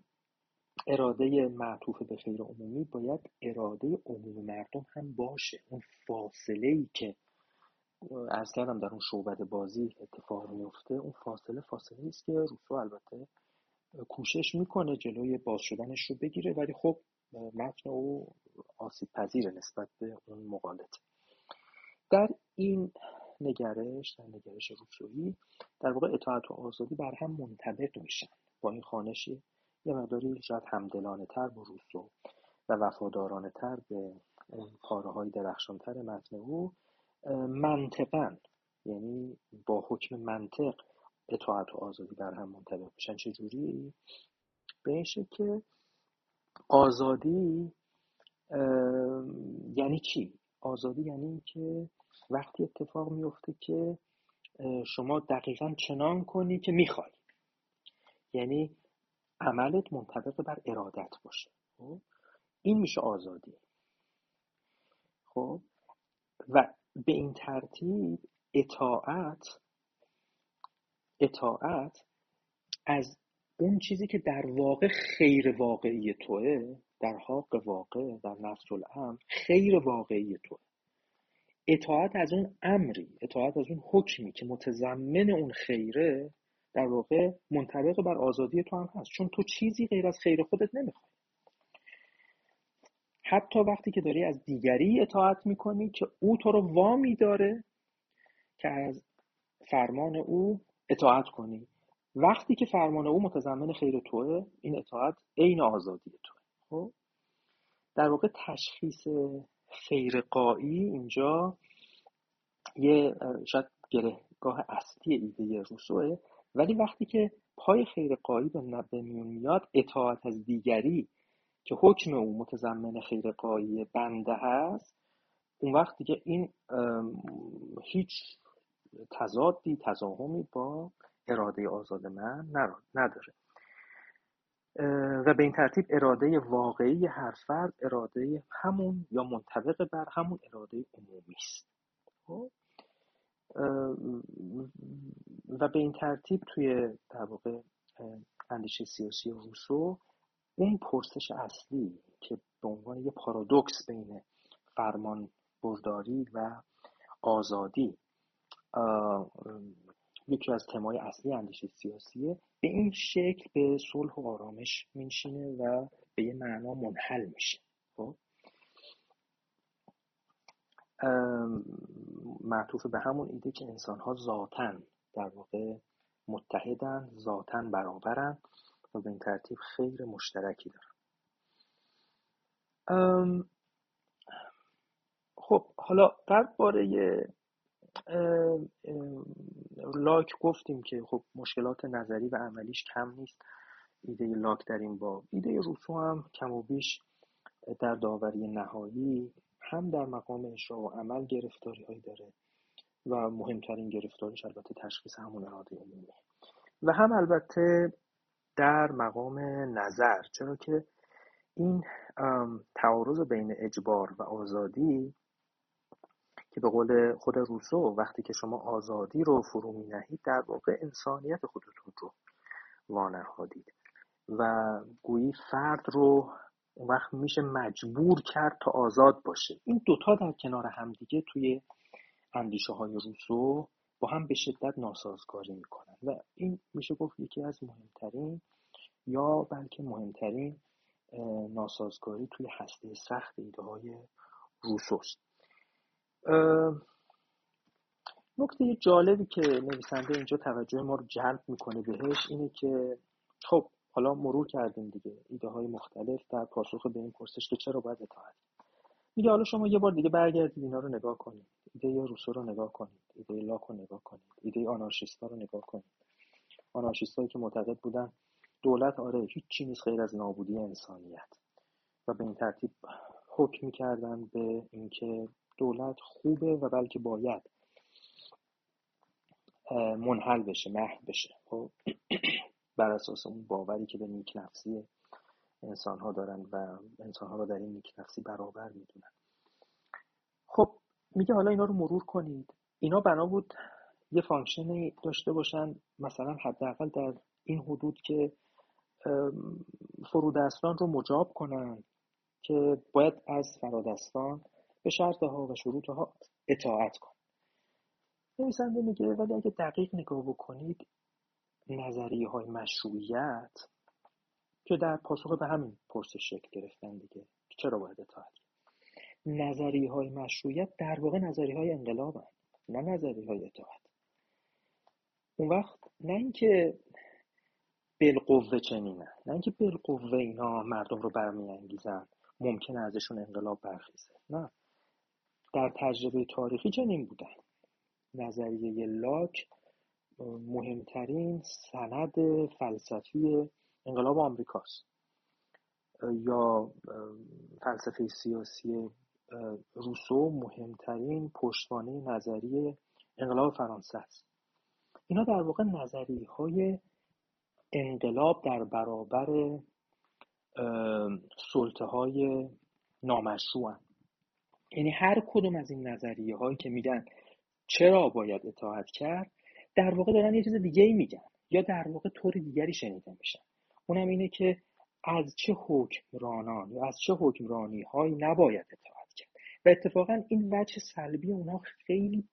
اراده معطوف به خیر عمومی باید اراده عموم مردم هم باشه. اون فاصله ای که از کردم در اون شعبد بازی اتفاق میفته اون فاصله فاصله است که روسو البته کوشش می‌کنه جلوی باز شدنش رو بگیره ولی خب متن او آسیب پذیره نسبت به اون مقالط. در این نگرش در نگرش روسویی در واقع اطاعت و آزادی بر هم منطبق میشن. با این خانشی یه مقداری شاید همدلانه تر با روسو و وفادارانه تر به پاره های درخشان تر متن او منطقا یعنی با حکم منطق اطاعت و آزادی بر هم منطبق میشن چجوری؟ بهشه که آزادی یعنی چی؟ آزادی یعنی که وقتی اتفاق میفته که شما دقیقا چنان کنی که می‌خوای یعنی عملت منطبق بر ارادت باشه خب؟ این میشه آزادی خب و به این ترتیب اطاعت اطاعت از اون چیزی که در واقع خیر واقعی توه در حق واقع در نفس الامر خیر واقعی توه. اطاعت از اون امری اطاعت از اون حکمی که متضمن اون خیره در واقع منطبق بر آزادی تو هم هست. چون تو چیزی غیر از خیر خودت نمی‌خوای. حتی وقتی که داری از دیگری اطاعت می‌کنی که او تو رو وامی داره که از فرمان او اطاعت کنی. وقتی که فرمان او متضمن خیر توه این اطاعت عین آزادی توه. خب؟ در واقع تشخیص خیرقایی اینجا یه شاید گرهگاه اصلی ایده روسوه ولی وقتی که پای خیرقایی به میون میاد اطاعت از دیگری که حکم او متضمن خیرقایی بنده هست اون وقت دیگه این هیچ تضادی تضاهمی با اراده آزاد من نداره و به این ترتیب اراده واقعی هر فرد اراده همون یا منطبق بر همون اراده عمومی است خب؟ و به این ترتیب توی در واقع اندیشه سیاسی روسو اون پرسش اصلی که به عنوان یه پارادوکس بین فرمان برداری و آزادی یکی از تمای اصلی اندیشه سیاسیه به این شکل به صلح و آرامش میشینه و به یه معنا منحل میشه. خب؟ معطوف به همون ایده که انسان ها ذاتن در واقع متحدن ذاتن برابرن. و به این ترتیب خیر مشترکی دارن خب حالا درباره لاک گفتیم که خب مشکلات نظری و عملیش کم نیست. ایده لاک در این باب. ایده روسو هم کم و بیش در داوری نهایی هم در مقام اجرا و عمل گرفتاری هایی داره و مهمترین گرفتارش البته تشخیص همون اراده عمومی. و هم البته در مقام نظر. چرا که این تعارض بین اجبار و آزادی که به قول خود روسو وقتی که شما آزادی رو فرو می نهید در واقع انسانیت خودتون رو وانهادید و گویی فرد رو اون وقت میشه مجبور کرد تا آزاد باشه. این دوتا در کنار همدیگه توی اندیشه های روسو با هم به شدت ناسازگاری می‌کنن. و این میشه گفت یکی از مهمترین یا بلکه مهمترین ناسازگاری توی هسته سخت ایده های روسوست نکته جالبی که نویسنده اینجا توجه ما رو جلب می‌کنه بهش اینه که خب حالا مرور کردیم دیگه. ایده های مختلف در پاسخ به این پرسش که چرا باید اطاعت میگه حالا شما یه بار دیگه برگردید اینا رو نگاه کنید. ایده روسو رو نگاه کنید. ایده لاک رو نگاه کنید. ایده آنارشیستا رو نگاه کنید. آنارشیستایی که معتقد بودن دولت آره هیچ نیست غیر از نابودی انسانیت. و به این ترتیب حکم می‌کردن به اینکه دولت خوبه و بلکه باید منحل بشه محو بشه. خب بر اساس اون باوری که به نیک نفسی انسان ها دارن و انسان ها رو در این نیک نفسی برابر می‌دونن. خب میگه حالا اینا رو مرور کنید. اینا بنا بود یه function ی داشته باشن مثلا حداقل در این حدود که فرودستان رو مجاب کنن که باید از فرادستان به شرط ها و شروط ها اطاعت کنن نویسنده میگه ولی اگه دقیق نگاه بکنید نظریه های مشروعیت که در پاسخ به همین پرسش شکل گرفتن دیگه. چرا باید اطاعت نظریه های مشروعیت در واقع نظریه های انقلاب هست. نه نظریه های اطاعت. اون وقت نه اینکه بالقوه چنینه نه اینکه بالقوه اینا مردم رو برمیانگیزن ممکنه ازشون انقلاب برخیزه. نه. در تجربه تاریخی چنین بودن. نظریه لاک مهمترین سند فلسفی انقلاب آمریکاست. یا فلسفه سیاسی روسو مهمترین پشتوانه نظری انقلاب فرانسه است. اینا در واقع نظریه های انقلاب در برابر سلطه های نامشروع یعنی هر کدوم از این نظریه هایی که میگن چرا باید اطاعت کرد در واقع دارن یه چیز دیگه ای میگن یا در واقع طور دیگری شنیده میشن. اونم اینه که از چه حکمرانان یا از چه حکمرانی هایی نباید اطاعت کرد. و اتفاقا این وجه سلبی اونها خیلی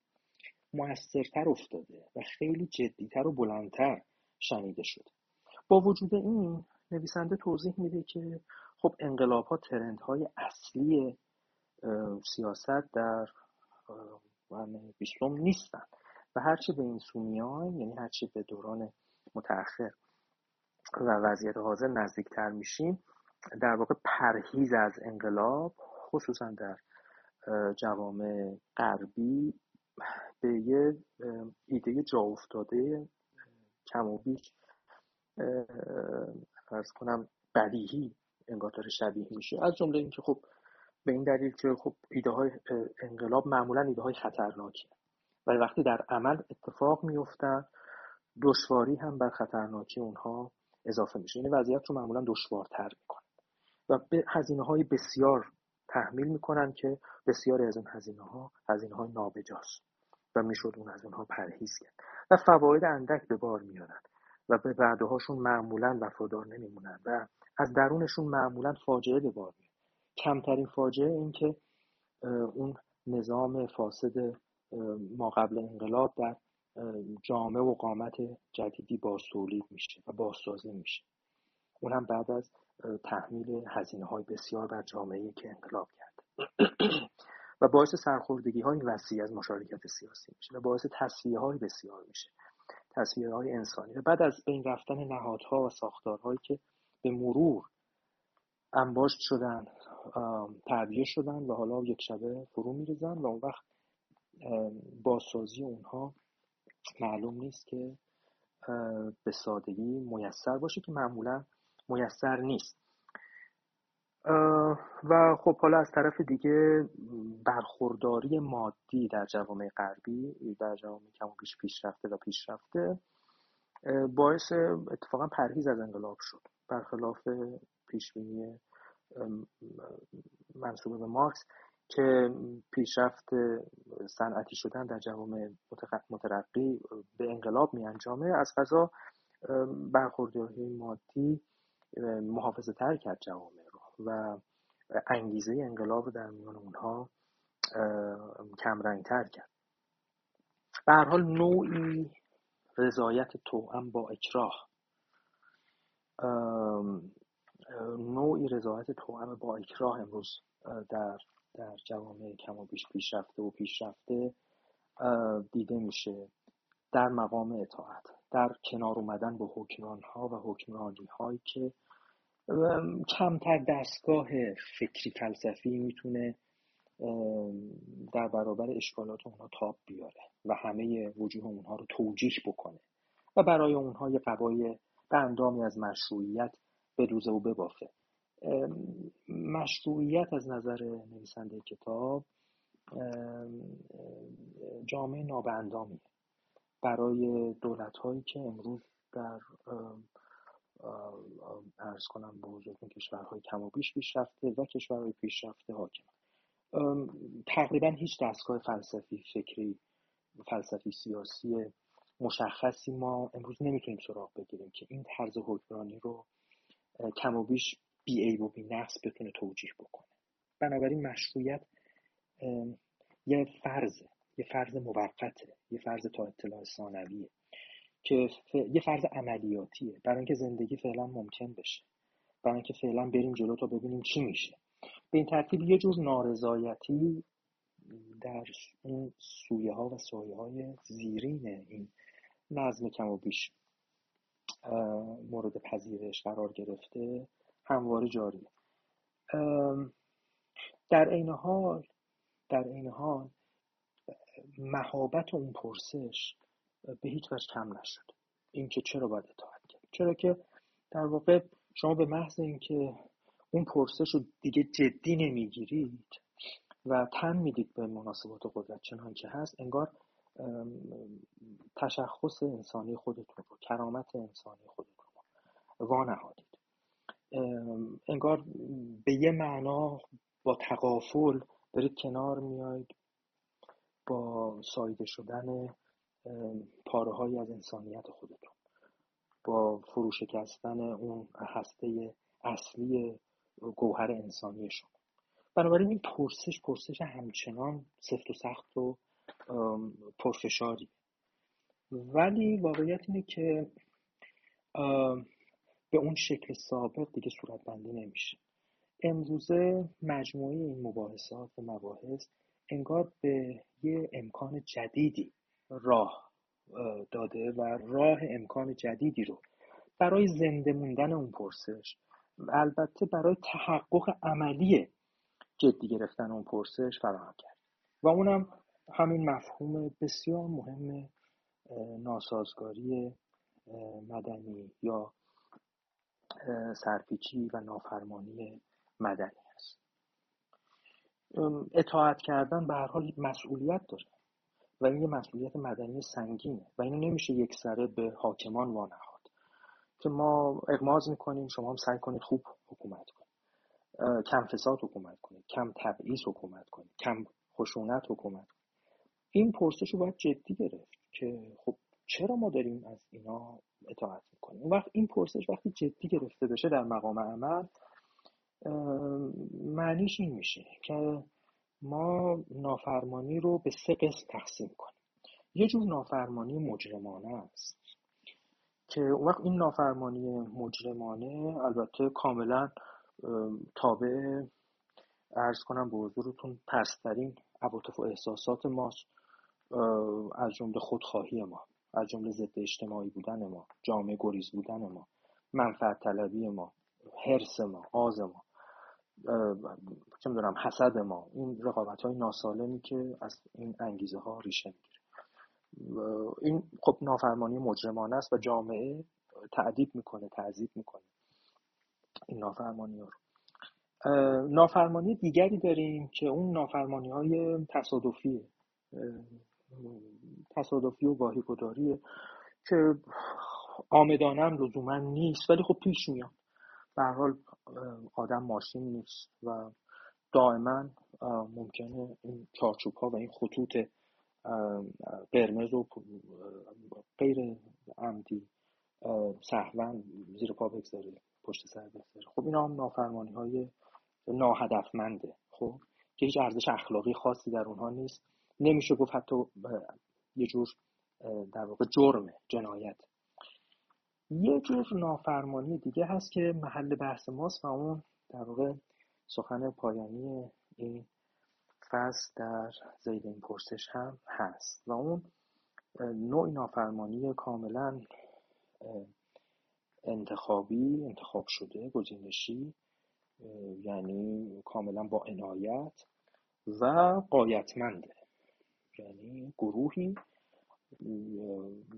موثرتر افتاده و خیلی جدیتر و بلندتر شنیده شده. با وجود این نویسنده توضیح میده که خب انقلاب ها ترند های اصلی سیاست در قرن بیستم نیستن. و هرچی به این سو یعنی هرچی به دوران متأخر و وضعیت حاضر نزدیکتر میشیم در واقع پرهیز از انقلاب خصوصا در جوامع غربی به یه ایده جا افتاده کم و بیش ارز کنم بدیهی انگار داره شبیه میشه. از جمله اینکه خب به این دلیل که خب ایده های انقلاب معمولا ایده های خطرناکی و وقتی در عمل اتفاق میفتن دشواری هم بر خطرناکی اونها اضافه میشه. این وضعیت رو معمولا دشوارتر می‌کنه. و به هزینه های بسیار تحمیل می‌کنن که بسیاری از این هزینه ها هزینه های نابجاست و می‌شد اون از اونها پرهیز کرد. و فواید اندک به بار میارن و به بعدهاشون معمولا وفادار نمیمونن و از درونشون معمولا فاجعه به بار میاد کمترین فاجعه این که اون نظام فاسد ما قبل انقلاب در جامعه و قامت جدیدی بازتولید میشه و بازسازی میشه. اون هم بعد از تحمیل هزینه های بسیار بر جامعه که انقلاب کرد. و باعث سرخوردگی های وسیع از مشارکت سیاسی میشه و باعث تصفیه های بسیار میشه تصفیه های انسانی. و بعد از بین رفتن نهادها و ساختارهایی که به مرور انباشت شدن تعبیه شدن و حالا یک شبه فرو میریزن و اون وقت بازسازی اونها معلوم نیست که به سادگی میسر باشه که معمولا میسر نیست. و خب حالا از طرف دیگه برخورداری مادی در جوامع غربی در جوامع کم پیش پیشرفته و پیشرفته باعث اتفاقا پرهیز از انقلاب شد. برخلاف پیشبینی منصوبه به مارکس که پیشرفت صنعتی شدن در جوامع مترقی به انقلاب می انجامه از غذا برخورداری مادی محافظه تر کرد جوامع رو و انگیزه انقلاب در میان اونها کمرنگ تر کرد. به حال نوعی رضایت توأم با اکراه. نوعی رضایت توأم با اکراه امروز در در جوامع کم و بیش پیشرفته و پیشرفته دیده میشه در مقام اطاعت در کنار اومدن با حکمران ها و حکمرانی هایی که کمتر دستگاه فکری فلسفی می‌تونه در برابر اشکالات اونها تاب بیاره و همه وجوه اونها رو توجیح بکنه و برای اونها یه قبای به از مشروعیت بدوزه و ببافه. مشروعیت از نظر نویسنده کتاب جامعه نابندامیه. برای دولت هایی که امروز در ارز کنم به حضورتون کشورهای کم و بیش پیشرفته و کشورهای پیشرفته حاکم تقریبا هیچ دستگاه فلسفی فکری فلسفی سیاسی مشخصی ما امروز نمی‌تونیم سراغ بگیریم که این طرز حکمرانی رو کم و بیش بی و بی نقص بتونه توجیح بکنه. بنابراین مشروعیت یه فرضه یه فرض موقته یه فرض تا اطلاع ثانویه که یه فرض عملیاتیه. برای اینکه زندگی فعلا ممکن بشه. برای اینکه فعلا بریم جلو تا ببینیم چی میشه. به این ترتیب یه جور نارضایتی در اون سویه ها و سایه های زیرین این نظم کم و بیش مورد پذیرش قرار گرفته. همواره جاریه در این حال در این حال مهابت اون پرسش به هیچ وجه کم نشد. اینکه چرا باید اطاعت کرد؟ چرا که در واقع شما به محض اینکه اون پرسش رو دیگه جدی نمی‌گیرید و تن می‌دید به مناسبات قدرت چنان که هست انگار تشخص انسانی خودتون رو کرامت انسانی خودتون رو وانهادید. انگار به یه معنا با تقافل دارید کنار میایید با سایده شدن پاره از انسانیت خودتون. با فروشکستن اون هسته اصلی گوهر انسانی شما. بنابراین این پرسش پرسش همچنان سفت و سخت و پرفشاری. ولی واقعیت اینه که به اون شکل سابق دیگه صورت بندی نمیشه. امروزه مجموعه این مباحثات و مباحث انگار به یه امکان جدیدی راه داده و راه امکان جدیدی رو برای زنده موندن اون پرسش البته برای تحقق عملی جدی گرفتن اون پرسش فراهم کرد. و اونم همین مفهوم بسیار مهم ناسازگاری مدنی یا سرپیچی و نافرمانی مدنی است اطاعت کردن به هر حال مسئولیت داره و این یه مسئولیت مدنی سنگینه و اینو نمیشه یک سره به حاکمان وانهاد. که ما اغماز می‌کنیم شما هم سعی کنید خوب حکومت کنید. کم فساد حکومت کنید کم تبعیض حکومت کنید کم خشونت حکومت کنید. این پرسش رو باید جدی گرفت که خب چرا ما داریم از اینا اطاعت می‌کنیم؟ وقت این پرسش وقتی جدی گرفته بشه در مقام عمل معنیش این میشه که ما نافرمانی رو به سه قسم تقسیم کنیم. یه جور نافرمانی مجرمانه است که وقت این نافرمانی مجرمانه البته کاملا تابع ارز کنم به حضورتون پسترین عواطف و احساسات ماست از جمله خودخواهی ما. از جمله ضد اجتماعی بودن ما جامعه گریز بودن ما منفعت طلبی ما حرس ما آز ما چه می‌دونم حسد ما. این رقابت های ناسالمی که از این انگیزه ها ریشه می‌گیره. این خب نافرمانی مجرمانه است و جامعه تعدیب می‌کنه تعذیب می‌کنه. این نافرمانی ها رو. نافرمانی دیگری داریم که اون نافرمانی های تصادفیه تصادفی و گاهی گداریه که آمدانم لزوما نیست ولی خب پیش میاد. به حال آدم ماشین نیست و دائما ممکنه این چارچوب ها و این خطوط قرمز و غیر عمدی سهون زیر پا بگذاره پشت سر بگذاره. خب اینا هم نافرمانی های ناهدفمنده خب؟ که هیچ ارزش اخلاقی خاصی در اونها نیست. نمیشه گفت حتی یه جور در واقع جرمه جنایت. یه جور نافرمانی دیگه هست که محل بحث ماست و اون در واقع سخن پایانی این فصل در زید این پرسش هم هست. و اون نوع نافرمانی کاملا انتخابی انتخاب شده گزینشی یعنی کاملا با عنایت و قایتمنده. یعنی گروهی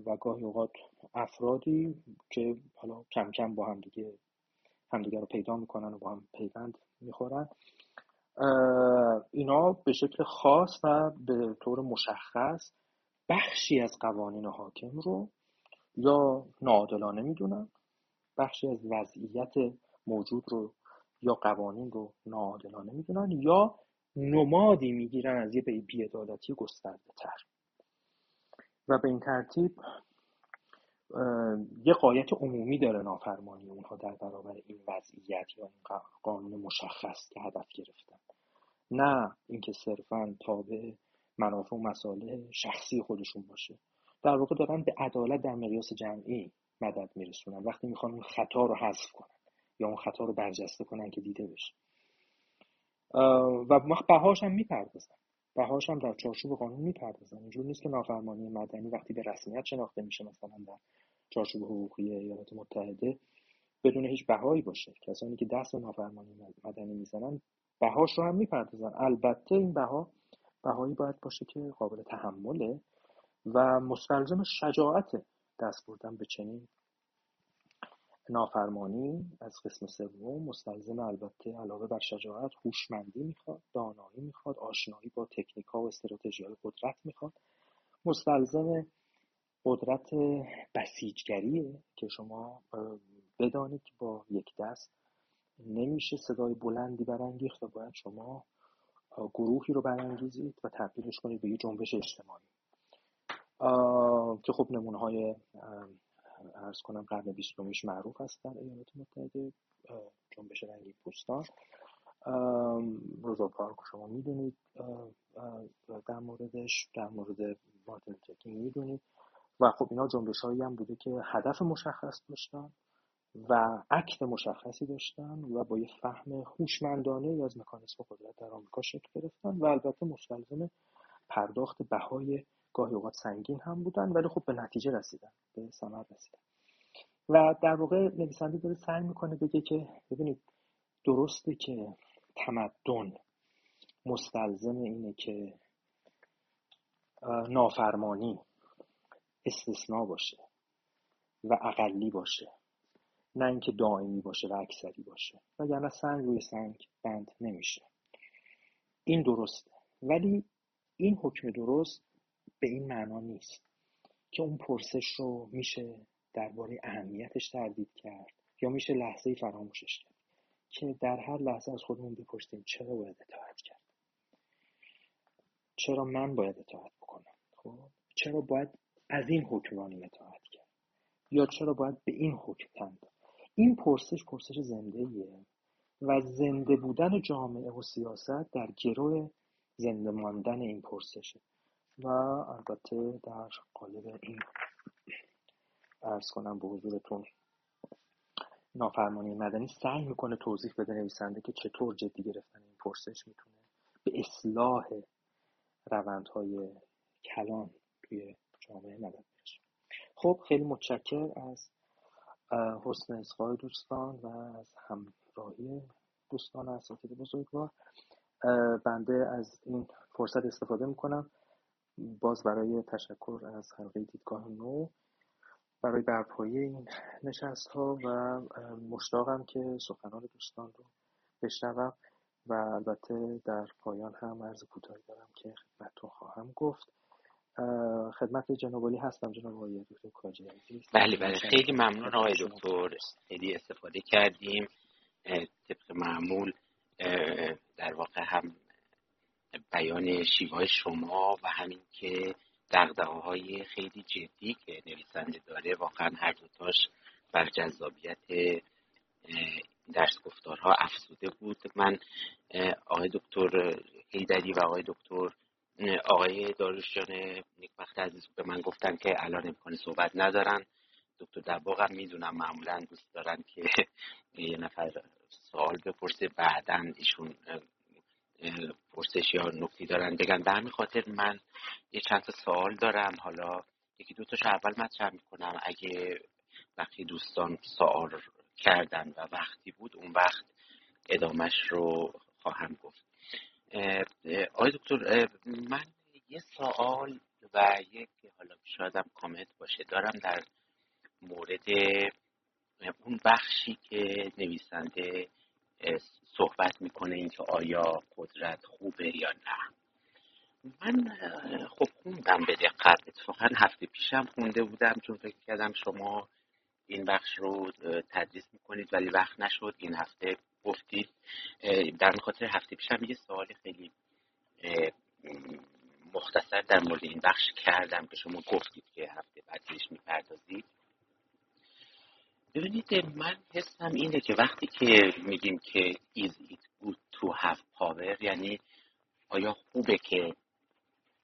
و گاهی اوقات افرادی که حالا کم کم با هم دیگه همدیگه رو پیدا می‌کنن و با هم پیوند می‌خورن. اینا به شکل خاص و به طور مشخص بخشی از قوانین حاکم رو یا ناعادلانه می‌دونن. بخشی از وضعیت موجود رو یا قوانین رو ناعادلانه می‌دونن یا نمادی می‌گیرن از یه بیعدالتی گسترده تر و به این ترتیب یه قایت عمومی داره نافرمانی اونها در برابر این وضعیت یا این قانون مشخص که هدف گرفتن. نه اینکه صرفا تابع منافع و مسائل شخصی خودشون باشه. در واقع دارن به عدالت در مقیاس جمعی مدد میرسونن. وقتی می‌خوان اون خطا رو حذف کنن یا اون خطا رو برجسته کنن که دیده بشه. و بهاش هم می‌پردازن بهاش هم در چارچوب قانون می‌پردازن اینجور نیست که نافرمانی مدنی وقتی به رسمیت شناخته میشه مثلا در چارچوب حقوقی ایالات متحده بدون هیچ بهایی باشه. کسانی که دست نافرمانی مدنی می‌زنن بهاش رو هم می‌پردازن. البته این بها بهایی باید باشه که قابل تحمله و مستلزم شجاعت دست بردن به چنین نافرمانی از قسم سوم. مستلزم البته علاوه بر شجاعت هوشمندی می‌خواد دانایی می‌خواد آشنایی با تکنیک ها و استراتژی های قدرت می‌خواد. مستلزم قدرت بسیجگریه که شما بدانید با یک دست. نمیشه صدای بلندی برانگیخت و باید شما گروهی رو برانگیزید و تبدیلش کنید به یه جنبش اجتماعی. که خب نمونه های ارز کنم قرن بیستمیش معروف هست در ایالات متحده جنبش رنگی پوستان. روزا پارک شما می‌دونید. در موردش در مورد مارتین لوتر می‌دونید. و خب اینا جنبش هایی هم بوده که هدف مشخص داشتن و عکت مشخصی داشتن و با یه فهم هوشمندانه از مکانیسم قدرت در آمریکا شکل گرفتن و البته مستلزم پرداخت بهای گاهی اوقات سنگین هم بودن ولی خب به نتیجه رسیدن به ثمر رسیدن. و در واقع نویسنده داره سعی می‌کنه بگه که ببینید درسته که تمدن مستلزم اینه که نافرمانی استثنا باشه و اقلی باشه نه اینکه دائمی باشه و اکثری باشه. وگرنه سنگ روی سنگ بند نمیشه. این درسته. ولی این حکم درست به این معنا نیست که اون پرسش رو میشه درباره اهمیتش تردید کرد یا میشه لحظه فراموشش کرد که در هر لحظه از خودمون بپرسیم چرا باید اطاعت کرد؟ چرا من باید اطاعت بکنم؟ خب؟ چرا باید از این حکمرانی اطاعت کرد؟ یا چرا باید به این حکم تند؟ این پرسش پرسش زنده ایه و زنده بودن جامعه و سیاست در گروه زنده ماندن این پرسشه. و البته در قالب این ارز کنم به حضورتون نافرمانی مدنی سعی می‌کنه توضیح بده نویسنده که چطور جدی گرفتن این پرسش می‌تونه به اصلاح روندهای کلان توی جامعه مدد برسونه خب خیلی متشکر از حسن اصغای دوستان و از همراهی دوستان اساتید بزرگوار. بنده از این فرصت استفاده می‌کنم. باز برای تشکر از حلقه دیدگاه نو برای برپایی این نشست ها و مشتاقم که سخنان دوستان رو بشنوم و البته در پایان هم عرض کوتاهی دارم که خدمتتون خواهم گفت. خدمت جناب هستم جناب آقای دکتر کاجی بله بله. خیلی ممنون آقای دکتر. خیلی استفاده کردیم. طبق معمول در واقع هم بیان شیوه شما و همین که دقدقه های خیلی جدی که نویسنده داره واقعا هر دوتاش بر جذابیت درس گفتارها افزوده بود. من آقای دکتر هیدری و آقای دکتر آقای داروشجان وقت عزیز به من گفتن که الان امکان صحبت ندارن. دکتر دباغ هم می‌دونم معمولا دوست دارن که یه نفر سوال بپرسه بعدا ایشون پرسش یا نکتی دارن. بگن به همین خاطر من یه چند تا سوال دارم. حالا یکی دو تاشو اول مطرح می‌کنم. اگه وقتی دوستان سوال کردن و وقتی بود اون وقت ادامش رو خواهم گفت. آقای دکتر من یه سوال و یک حالا شاید هم کامنت باشه دارم در مورد اون بخشی که نویسنده صحبت می‌کنه اینکه آیا قدرت خوبه یا نه. من خب خوندم به دقت. اتفاقا هفته پیشم خونده بودم چون فکر کردم شما این بخش رو تدریس می‌کنید ولی وقت نشد. این هفته گفتید. در خاطر هفته پیشم یه سوال خیلی مختصر در مورد این بخش کردم که شما گفتید که هفته بعدش می‌پردازید. ببینید من حسم اینه که وقتی که میگیم که is it good to have power یعنی آیا خوبه که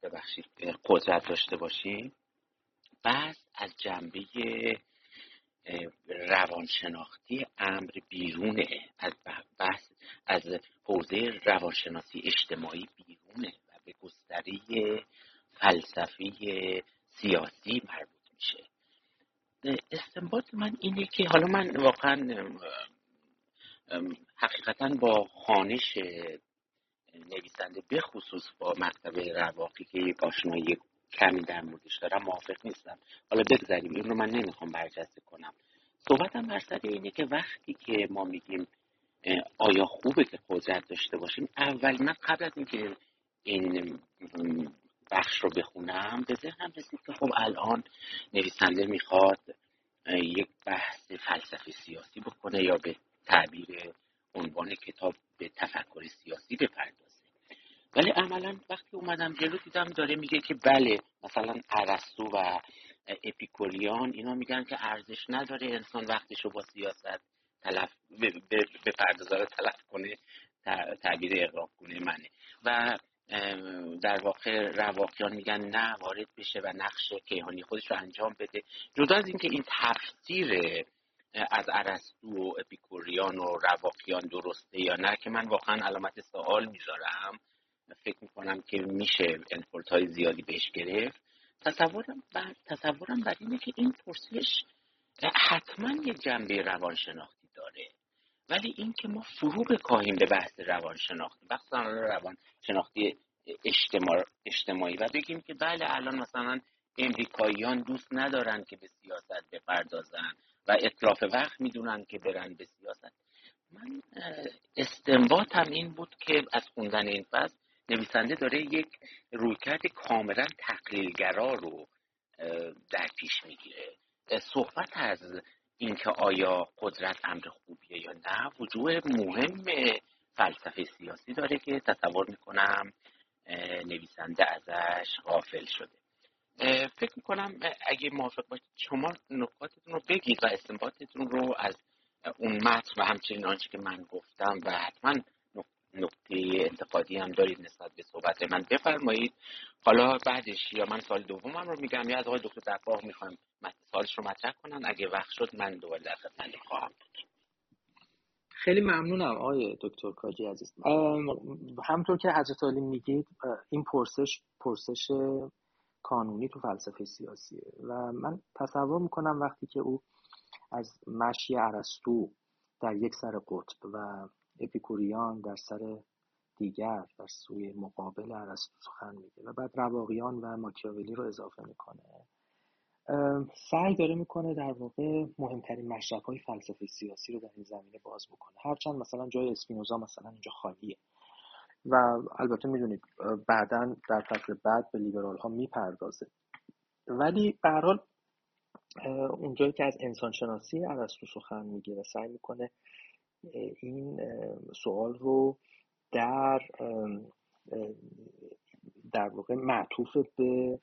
ببخشید قدرت داشته باشیم؟ بعد از جنبه روانشناختی امر بیرونه از بحث از حوزه روانشناسی اجتماعی بیرونه و به گستری فلسفی سیاسی مربوط میشه. استنباط من اینه که حالا من واقعا حقیقتا با خانش نویسنده به خصوص با مکتب رواقی که یک آشنایی کمی در موردش دارم موافق نیستم. حالا بگذاریم این رو من نمی‌خوام برجسته کنم. صحبتم بر سر اینه که وقتی که ما میگیم آیا خوبه که قدرت داشته باشیم اول من قبل از اینکه این بخش رو بخونم. به ذهنم رسید که خب الان نویسنده می‌خواد یک بحث فلسفه سیاسی بکنه یا به تعبیر عنوان کتاب به تفکر سیاسی بپردازه. ولی عملا وقتی اومدم جلو دیدم داره میگه که بله مثلا ارسطو و اپیکوریان اینا میگن که ارزش نداره انسان وقتش رو با سیاست تلف به پردازار تلف کنه تعبیر اقراق کنه منه. و در واقع رواقیان میگن نه وارد بشه و نقش کیهانی خودش رو انجام بده. جدا از اینکه این تفسیر از ارسطو و اپیکوریان و رواقیان درسته یا نه که من واقعا علامت سوال می‌ذارم. فکر می‌کنم که میشه انفورت های زیادی بهش گرفت. تصورم بر, تصورم بر اینه که این پرسش حتما یک جنبه روانشناختی داره. ولی اینکه ما فرو بکاهیم به بحث روانشناختی مخصوصا روانشناختی اجتماع، اجتماعی و بگیم که بله الان مثلا امریکاییان دوست ندارن که به سیاست بپردازن و اطلاف وقت می‌دونن که برن به سیاست. من استنباطم این بود که از خوندن این فصل نویسنده داره یک رویکرد کاملا تقلیلگرا رو در پیش می‌گیره. صحبت از اینکه آیا قدرت امر خوبیه یا نه وجوه مهم فلسفه سیاسی داره که تصور می‌کنم نویسنده ازش غافل شده. فکر می‌کنم اگه موافق باشید شما نکاتتون رو بگید و استنباطتون رو از اون متن و همچنین آنچه که من گفتم و حتما نکته انتقادی هم دارید نسبت به صحبت من بفرمایید. حالا بعدش یا من سال دومم رو میگم یا از آقای دکتر درباغ می‌خوام سالش رو مطرح کنن اگه وقت شد من دوباره در خدمت خواهم بود. خیلی ممنونم آقای دکتر کاجی عزیز. همطور که حضرت علی میگید این پرسش پرسش کانونی تو فلسفه سیاسیه و من تصور می‌کنم وقتی که او از مشی عرستو در یک سر قطب و اپیکوریان در سر دیگر در سوی مقابل عرستو سخن میگه و بعد رواقیان و ماکیاولی رو اضافه می‌کنه. سعی داره می‌کنه در واقع مهمترین مشرف های فلسفه سیاسی رو در این زمینه باز بکنه. هرچند مثلا جای اسپینوزا مثلا اینجا خالیه. و البته می‌دونید بعدا در فصل بعد به لیبرال ها می‌پردازه. ولی به حال اونجایی که از انسانشناسی ارسطو سخن میگه و سعی می‌کنه این سوال رو در در واقع معطوف به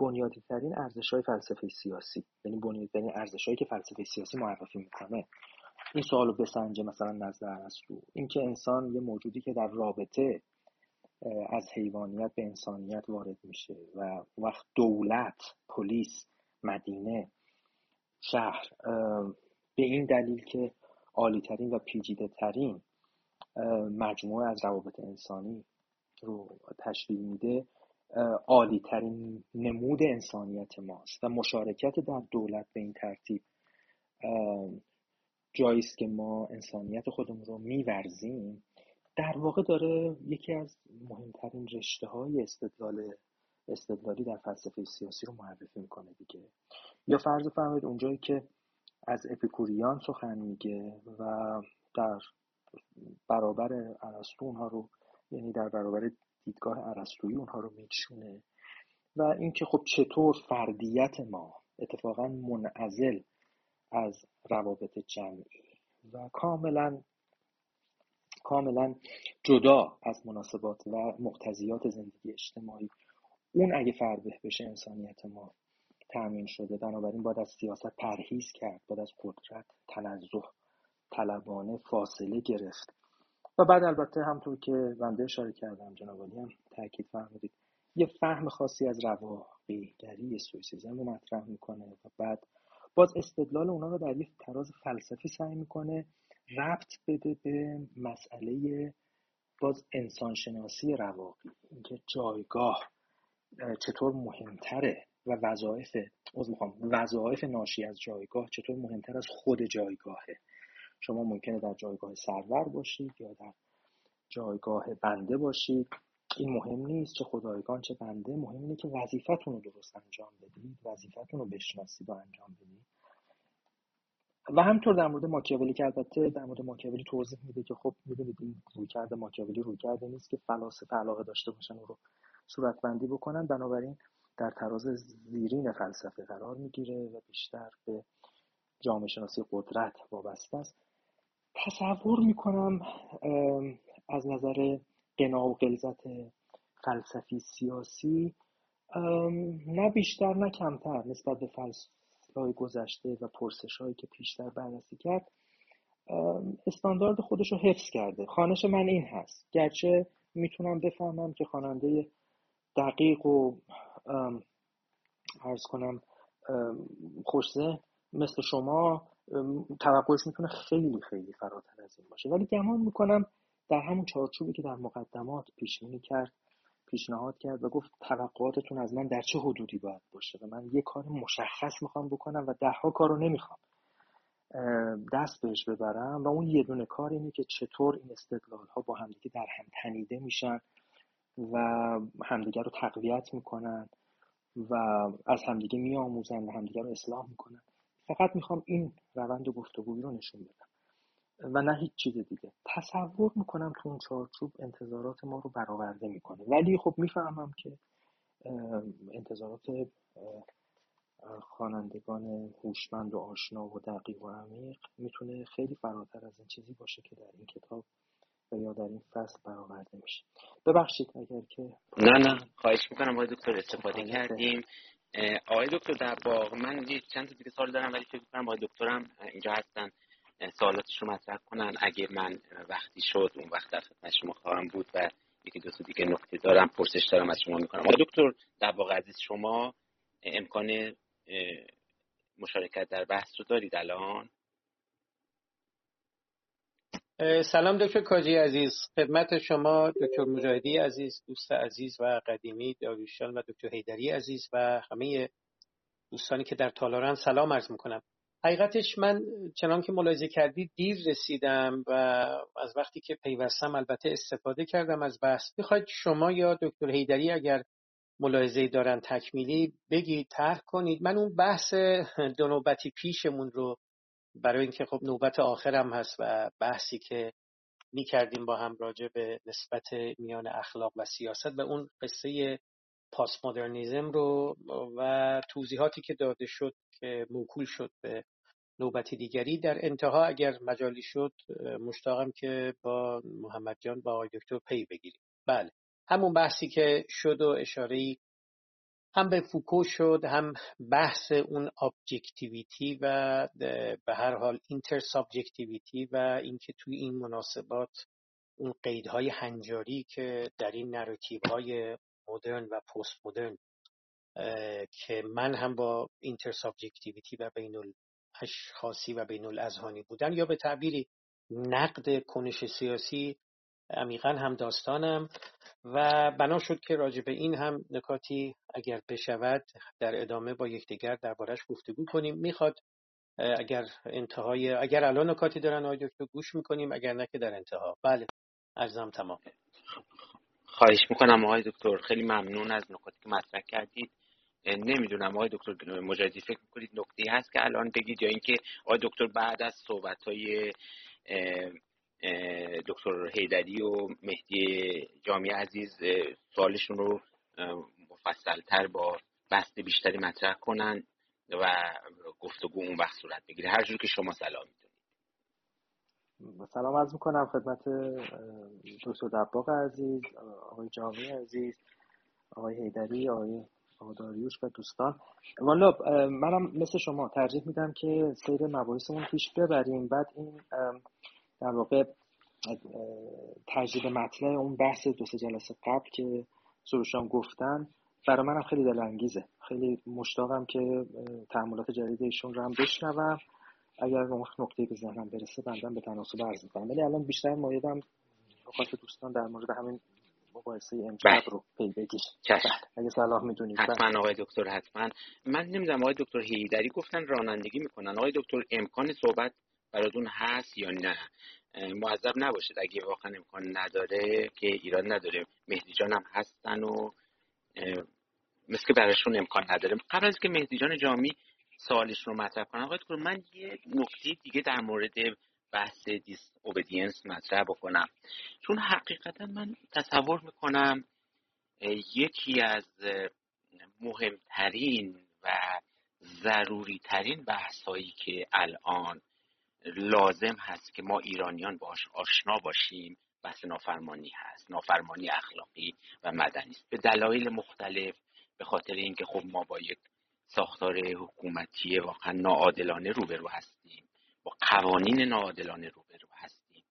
بنیادی ترین ارزش های فلسفه سیاسی. یعنی بنیادی ترین ارزش هایی که فلسفه سیاسی معرفی می‌کنه. این سوال رو بسنجه مثلا نزد ارسطو اینکه انسان یه موجودی که در رابطه از حیوانیت به انسانیت وارد میشه و وقت دولت پلیس مدینه شهر به این دلیل که عالیترین و پیجیده ترین مجموعه از روابط انسانی رو تشکیل میده عالی ترین نمود انسانیت ماست و مشارکت در دولت به این ترتیب جایی که ما انسانیت خودمون رو میورزیم. در واقع داره یکی از مهمترین رشته های استدلال استدلالی در فلسفه سیاسی رو معرفی می‌کنه دیگه. یا فرض فرمایید اونجایی که از اپیکوریان سخن میگه و در برابر ارسطو اونها رو یعنی در برابر دیدگاه ارسطویی اونها رو میچونه و اینکه خب چطور فردیت ما اتفاقا منعزل از روابط جمعی و کاملا کاملا جدا از مناسبات و مقتضیات زندگی اجتماعی. اون اگه فرده بشه انسانیت ما تأمین شده. بنابراین باید از سیاست پرهیز کرد باید از قدرت تنزه طلبانه فاصله گرفت. بعد البته همطور که بنده اشاره کردم جناب هم تاکید فرمودید یه فهم خاصی از رواقیگری سویسیزم رو مطرح می‌کنه و بعد باز استدلال اونا رو در یک تراز فلسفی سعی می‌کنه ربط بده به مسئله باز انسانشناسی رواقی. اینکه جایگاه چطور مهمتره و وظایف وظایف ناشی از جایگاه چطور مهمتر از خود جایگاهه. شما ممکنه در جایگاه سرور باشید یا در جایگاه بنده باشید. این مهم نیست چه خدایگان چه بنده مهم اینه که وظیفتون رو درست انجام بدید وظیفتون رو بشناسید و انجام بدید. و همطور در مورد ماکیاولی که البته در مورد ماکیاولی توضیح میده که خب می‌دونید این رویکرد ماکیاولی رویکرد نیست که فلاسفه علاقه داشته باشن و رو صورتبندی بکنن. بنابراین در تراز زیرین فلسفه قرار می‌گیره و بیشتر به جامعه شناسی قدرت وابسته است. تصور می‌کنم از نظر قنا و غلظت فلسفی سیاسی نه بیشتر نه کمتر نسبت به فلسفه گذشته و پرسش هایی که پیشتر بررسی کرد. استاندارد خودش رو حفظ کرده. خانش من این هست. گرچه می‌تونم بفهمم که خواننده دقیق و ارز کنم خوشزه مثل شما توقعش می‌تونه خیلی خیلی فراتر از این باشه. ولی گمان می‌کنم در همون چارچوبی که در مقدمات پیش کرد پیشنهاد کرد و گفت توقعاتتون از من در چه حدودی باید باشه و من یه کار مشخص می‌خوام بکنم و دهها کار رو نمی‌خوام دست بهش ببرم و اون یه دونه کار اینه که چطور این استدلال ها با همدیگه در هم تنیده میشن و همدیگه رو تقویت می‌کنن و از همدیگه میآموزن و همدیگه رو اصلاح می‌کنن. فقط می‌خوام این روند گفتگویی رو نشون بدم. و نه هیچ چیز دیگه. تصور می‌کنم تو اون چارچوب انتظارات ما رو برآورده می‌کنه. ولی خب می‌فهمم که انتظارات خوانندگان هوشمند و آشنا و دقیق و عمیق می‌تونه خیلی فراتر از این چیزی باشه که در این کتاب و یا در این فصل برآورده میشه. ببخشید اگر که نه نه. خواهش می‌کنم. آقای دکتر استفاده کردیم. آقای دکتر در باغ من چند تا دیگه سال دارم ولی فکر کنم آقای دکترم اینجا هستن سوالاتش رو مطرح کنن. اگه من وقتی شد اون وقت در خدمت شما خواهم بود و یکی دو تا دیگه نکته دارم پرسش دارم از شما می‌کنم. آقای دکتر در واقع عزیز شما امکان مشارکت در بحث رو دارید الان؟ سلام دکتر کاجی عزیز. خدمت شما دکتر مجاهدی عزیز دوست عزیز و قدیمی داریوشان و دکتر حیدری عزیز و همه دوستانی که در تالارن سلام عرض می‌کنم. حقیقتش من چنان که ملاحظه کردید دیر رسیدم و از وقتی که پیوستم البته استفاده کردم از بحث. می‌خواید شما یا دکتر هیدری اگر ملاحظه دارن تکمیلی بگید طرح کنید. من اون بحث دو نوبتی پیشمون رو برای اینکه خب نوبت آخرم هست و بحثی که می کردیم با هم راجع به نسبت میان اخلاق و سیاست و اون قصه پاس مدرنیزم رو و توضیحاتی که داده شد که موکول شد به نوبتی دیگری در انتها اگر مجالی شد مشتاقم که با محمد جان با آقای دکتر پی بگیریم. بله همون بحثی که شد و اشاره هم به فوکو شد هم بحث اون objectivity و به هر حال intersubjectivity و اینکه توی این مناسبات اون قیدهای هنجاری که در این narrative های مدرن و پست مدرن که من هم با intersubjectivity و بین الاشخاصی و بین الاذهانی بودن یا به تعبیری نقد کنش سیاسی عمیقا هم داستانم. و بنا شد که راجع به این هم نکاتی اگر بشود در ادامه با یکدیگر دربارش گفتگو کنیم. می‌خواد اگر انتهای اگر الان نکاتی دارن آقای دکتر گوش می‌کنیم اگر نه که در انتها. بله عرضم تمام. خواهش می‌کنم آقای دکتر خیلی ممنون از نکاتی که مطرح کردید. نمی‌دونم آقای دکتر مجازی فکر می‌کنید نکته هست که الان بگید یا اینکه آقای دکتر بعد از صحبت های دکتر هیدری و مهدی جامعی عزیز سوالشون رو مفصلتر با بست بیشتری مطرح کنن و گفتگو اون وقت صورت بگیره. هر جور که شما سلام می‌دونید. سلام عرض می‌کنم خدمت دکتر دباغ عزیز آقای جامعی عزیز آقای هیدری آقای داریوش و دوستان. والا منم مثل شما ترجیح میدم که سیر مباحثمون پیش ببریم. بعد این در واقع تجدید مطلع اون بحث دو سه جلسه قبل که سروشان گفتن برای منم خیلی دلانگیزه. خیلی مشتاقم که تحملات جدید ایشون رو هم بشنوم. اگر اون نقطه به ذهنم برسه بندم به تناسب عرض می‌کنم. ولی الان بیشتر مایدم نکات دوستان در مورد همین مباحثه امشب بله. رو پی بگیر بله. اگه صلاح می‌دونید. حتما بله. آقای دکتر حتما. من نمی‌دونم آقای دکتر هیدری گفتن رانندگی می‌کنن. آقای دکتر امکان صحبت براتون هست یا نه. معذب نباشید. اگه واقعا امکان نداره که ایران نداره. مهدی جان هم هستن و مثل که براشون امکان نداره. قبل از که مهدی جان جامی سوالش رو مطرح کنم آقای من یه نکته دیگه در مورد بحث دیس اوبیدینس مطرح بکنم. چون حقیقتا من تصور می‌کنم یکی از مهمترین و ضروری ترین بحثایی که الان لازم هست که ما ایرانیان باش آشنا باشیم بحث نافرمانی هست نافرمانی اخلاقی و مدنی است. به دلایل مختلف به خاطر اینکه خب ما با یک ساختار حکومتی واقعا ناعادلانه روبرو هستیم با قوانین ناعادلانه روبرو هستیم.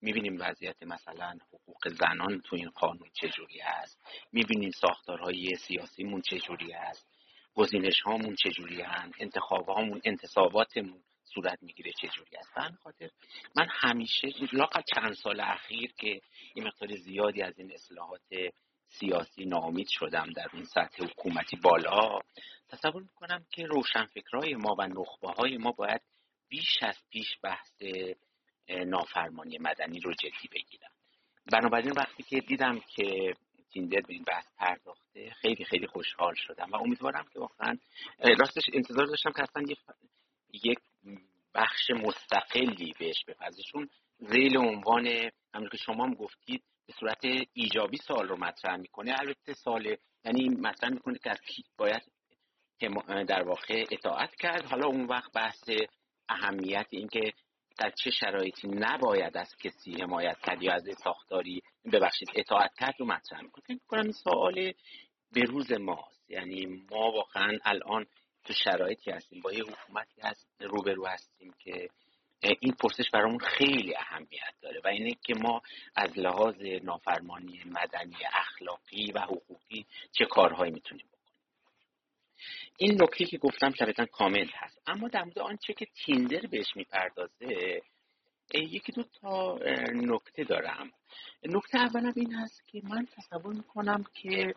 می‌بینیم وضعیت مثلا حقوق زنان تو این قانون چجوری هست می‌بینیم ساختارهای سیاسیمون چجوری هست گزینش هامون چجوری هست انتخاب هامون انتصاباتمون صورت می‌گیره چجوری است. به خاطر من همیشه لاقل چند سال اخیر که این مقدار زیادی از این اصلاحات سیاسی ناامید شدم در اون سطح حکومتی بالا تصور می‌کنم که روشنفکرهای ما و نخبه های ما باید بیش از پیش بحث نافرمانی مدنی رو جدی بگیرم بنابراین وقتی که دیدم که تیندر به این بحث پرداخته خیلی خیلی خوشحال شدم و امیدوارم که واقعا راستش انتظار داشتم که اصلا یک بخش مستقلی بهش بپذیرشون زیل عنوان همونطور که شما هم گفتید به صورت ایجابی سال رو مطرح می‌کنه. البته سال یعنی مطرح می‌کنه که از باید در واقع اطاعت کرد. حالا اون وقت بحث اهمیت اینکه در چه شرایطی نباید از کسی حمایت کرد یا از ساختاری ببخشید اطاعت کرد رو مطرح می‌کنه. فکر کنم این سوال به روز ماست. یعنی ما واقعا الان تو شرایطی هستیم با یه حکومتی هست روبرو هستیم که این پرسش برامون خیلی اهمیت داره و اینه که ما از لحاظ نافرمانی مدنی اخلاقی و حقوقی چه کارهایی می‌تونیم بکنیم؟ این نکته که گفتم طبعا کامل هست. اما در مورد آنچه که تیندر بهش می‌پردازه یکی دو تا نکته دارم. نکته اولم این هست که من تصور می‌کنم که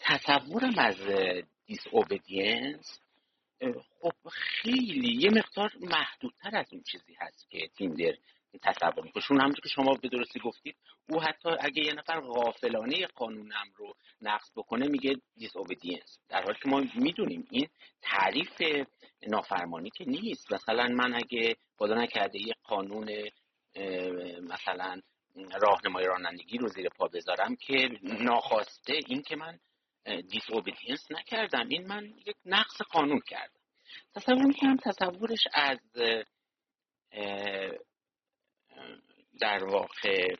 تصورم از دیس اوبدینس خب خیلی یه مقدار محدودتر از اون چیزی هست که تیندر تصور می‌کنه. چون همونطور که شما به درستی گفتید او حتی اگه یه نفر غافلانه قانونم رو نقض بکنه میگه دیس اوبدینس در حالی که ما می‌دونیم این تعریف نافرمانی که نیست. مثلا من اگه خدا نکرده یه قانون مثلا راهنمای رانندگی رو زیر پا بذارم که ناخواسته این که من دیس اوبیدینس نکردم. این من یک نقص قانون کردم. تصور می‌کنم تصورش از در واقع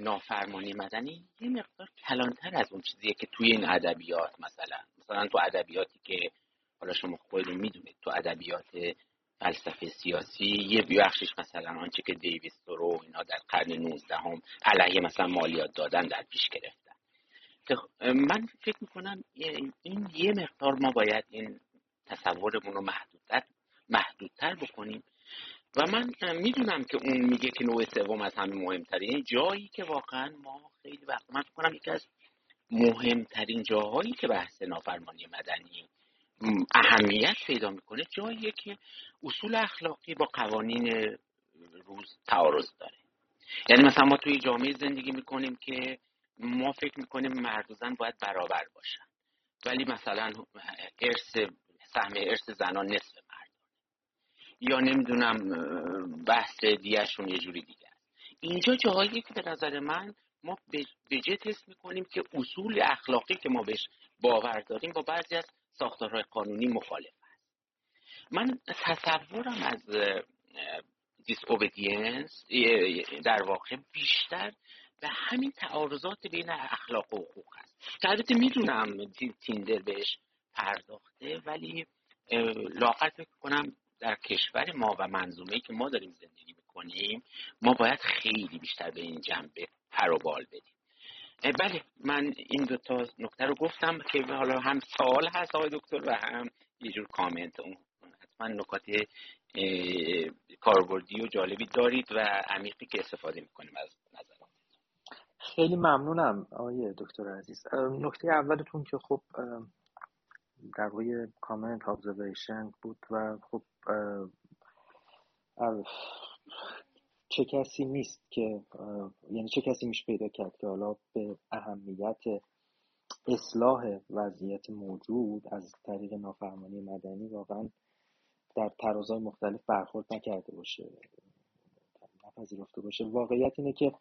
نافرمانی مدنی یه مقدار کلانتر از اون چیزیه که توی این ادبیات مثلا. مثلا تو ادبیاتی که حالا شما خودتون می‌دونید تو ادبیات فلسفه سیاسی یه بخشش مثلا آنچه که دیویس رو اینا در قرن 19 هم علیه مثلا مالیات دادن در پیش گرفتن من فکر می‌کنم این یه مقدار ما باید این تصورمون رو محدودتر محدودتر بکنیم. و من می‌دونم که اون میگه که نوع سوم از همه مهمتره. یعنی جایی که واقعا ما خیلی وقت من کنم یکی از مهمترین جاهایی که بحث نافرمانی مدنی اهمیت پیدا می‌کنه جاییه که اصول اخلاقی با قوانین روز تعارض داره. یعنی مثلا ما توی جامعه زندگی می‌کنیم که ما فکر می‌کنیم مرد و زن باید برابر باشن. ولی مثلا ارث سهم ارث زنان نصف مرد. یا نمی‌دونم بحث دیهشون یه جوری دیگه اینجا جاهایی که به نظر من ما به جه تست می‌کنیم که اصول اخلاقی که ما بهش باور داریم با بعضی از ساختارهای قانونی مخالف است. من تصورم از دیس در واقع بیشتر به همین تعارضات بین اخلاق و حقوق هست. که البته می‌دونم تیندر بهش پرداخته ولی لاقل فکر کنم در کشور ما و منظومه که ما داریم زندگی می‌کنیم ما باید خیلی بیشتر به این جنبه پر و بال بدیم. بله من این دو تا نکته رو گفتم که حالا هم سوال هست آقای دکتر و هم یه جور کامنت. اون حتما نکات کاربردی و جالبی دارید و عمیقی که استفاده می‌کنیم از خیلی ممنونم آقای دکتر عزیز. نکته اولتون که خب در روی کامنت ابزرویشن بود و خب چه کسی نیست که یعنی چه کسی میشه پیدا کرد که حالا به اهمیت اصلاح وضعیت موجود از طریق نافرمانی مدنی واقعا در ترازهای مختلف برخورد نکرده باشه نپذیرفته باشه. واقعیت اینه که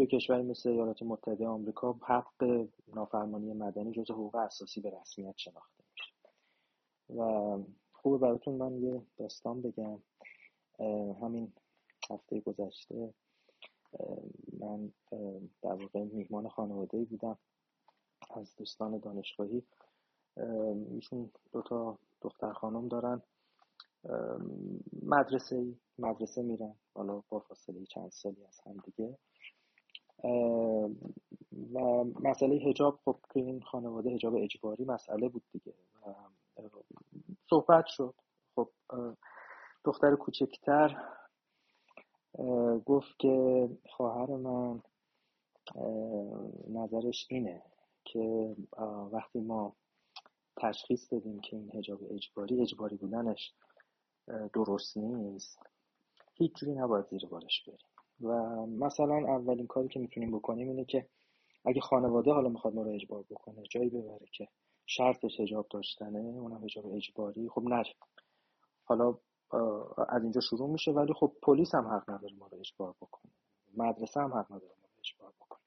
توی کشوری مثل ایالات متحده آمریکا حق نافرمانی مدنی جز حقوق اساسی به رسمیت شناخته میشه. و خوبه براتون من یه داستان بگم. همین هفته گذشته من در واقع میهمان خانواده بودم. از دوستان دانشگاهی ایشون دوتا دختر خانم دارن. مدرسه مدرسه میرن حالا با فاصله چند سالی از هم دیگه. و مسئله هجاب خب که این خانواده هجاب اجباری مسئله بود دیگه. صحبت شد. خب دختر کوچکتر گفت که خواهر من نظرش اینه که وقتی ما تشخیص دادیم که این هجاب اجباری اجباری بودنش درست نیست هیچ جوری نباید زیر بارش بریم. و مثلا اولین کاری که می‌تونیم بکنیم اینه که اگه خانواده حالا می‌خواد ما رو اجبار بکنه جایی ببره که شرطش هجاب داشتنه اونم هجاب اجباری. خب نریم حالا از اینجا شروع میشه ولی خب پلیس هم حق نداره ما رو اجبار بکنه. مدرسه هم حق نداره ما رو اجبار بکنه.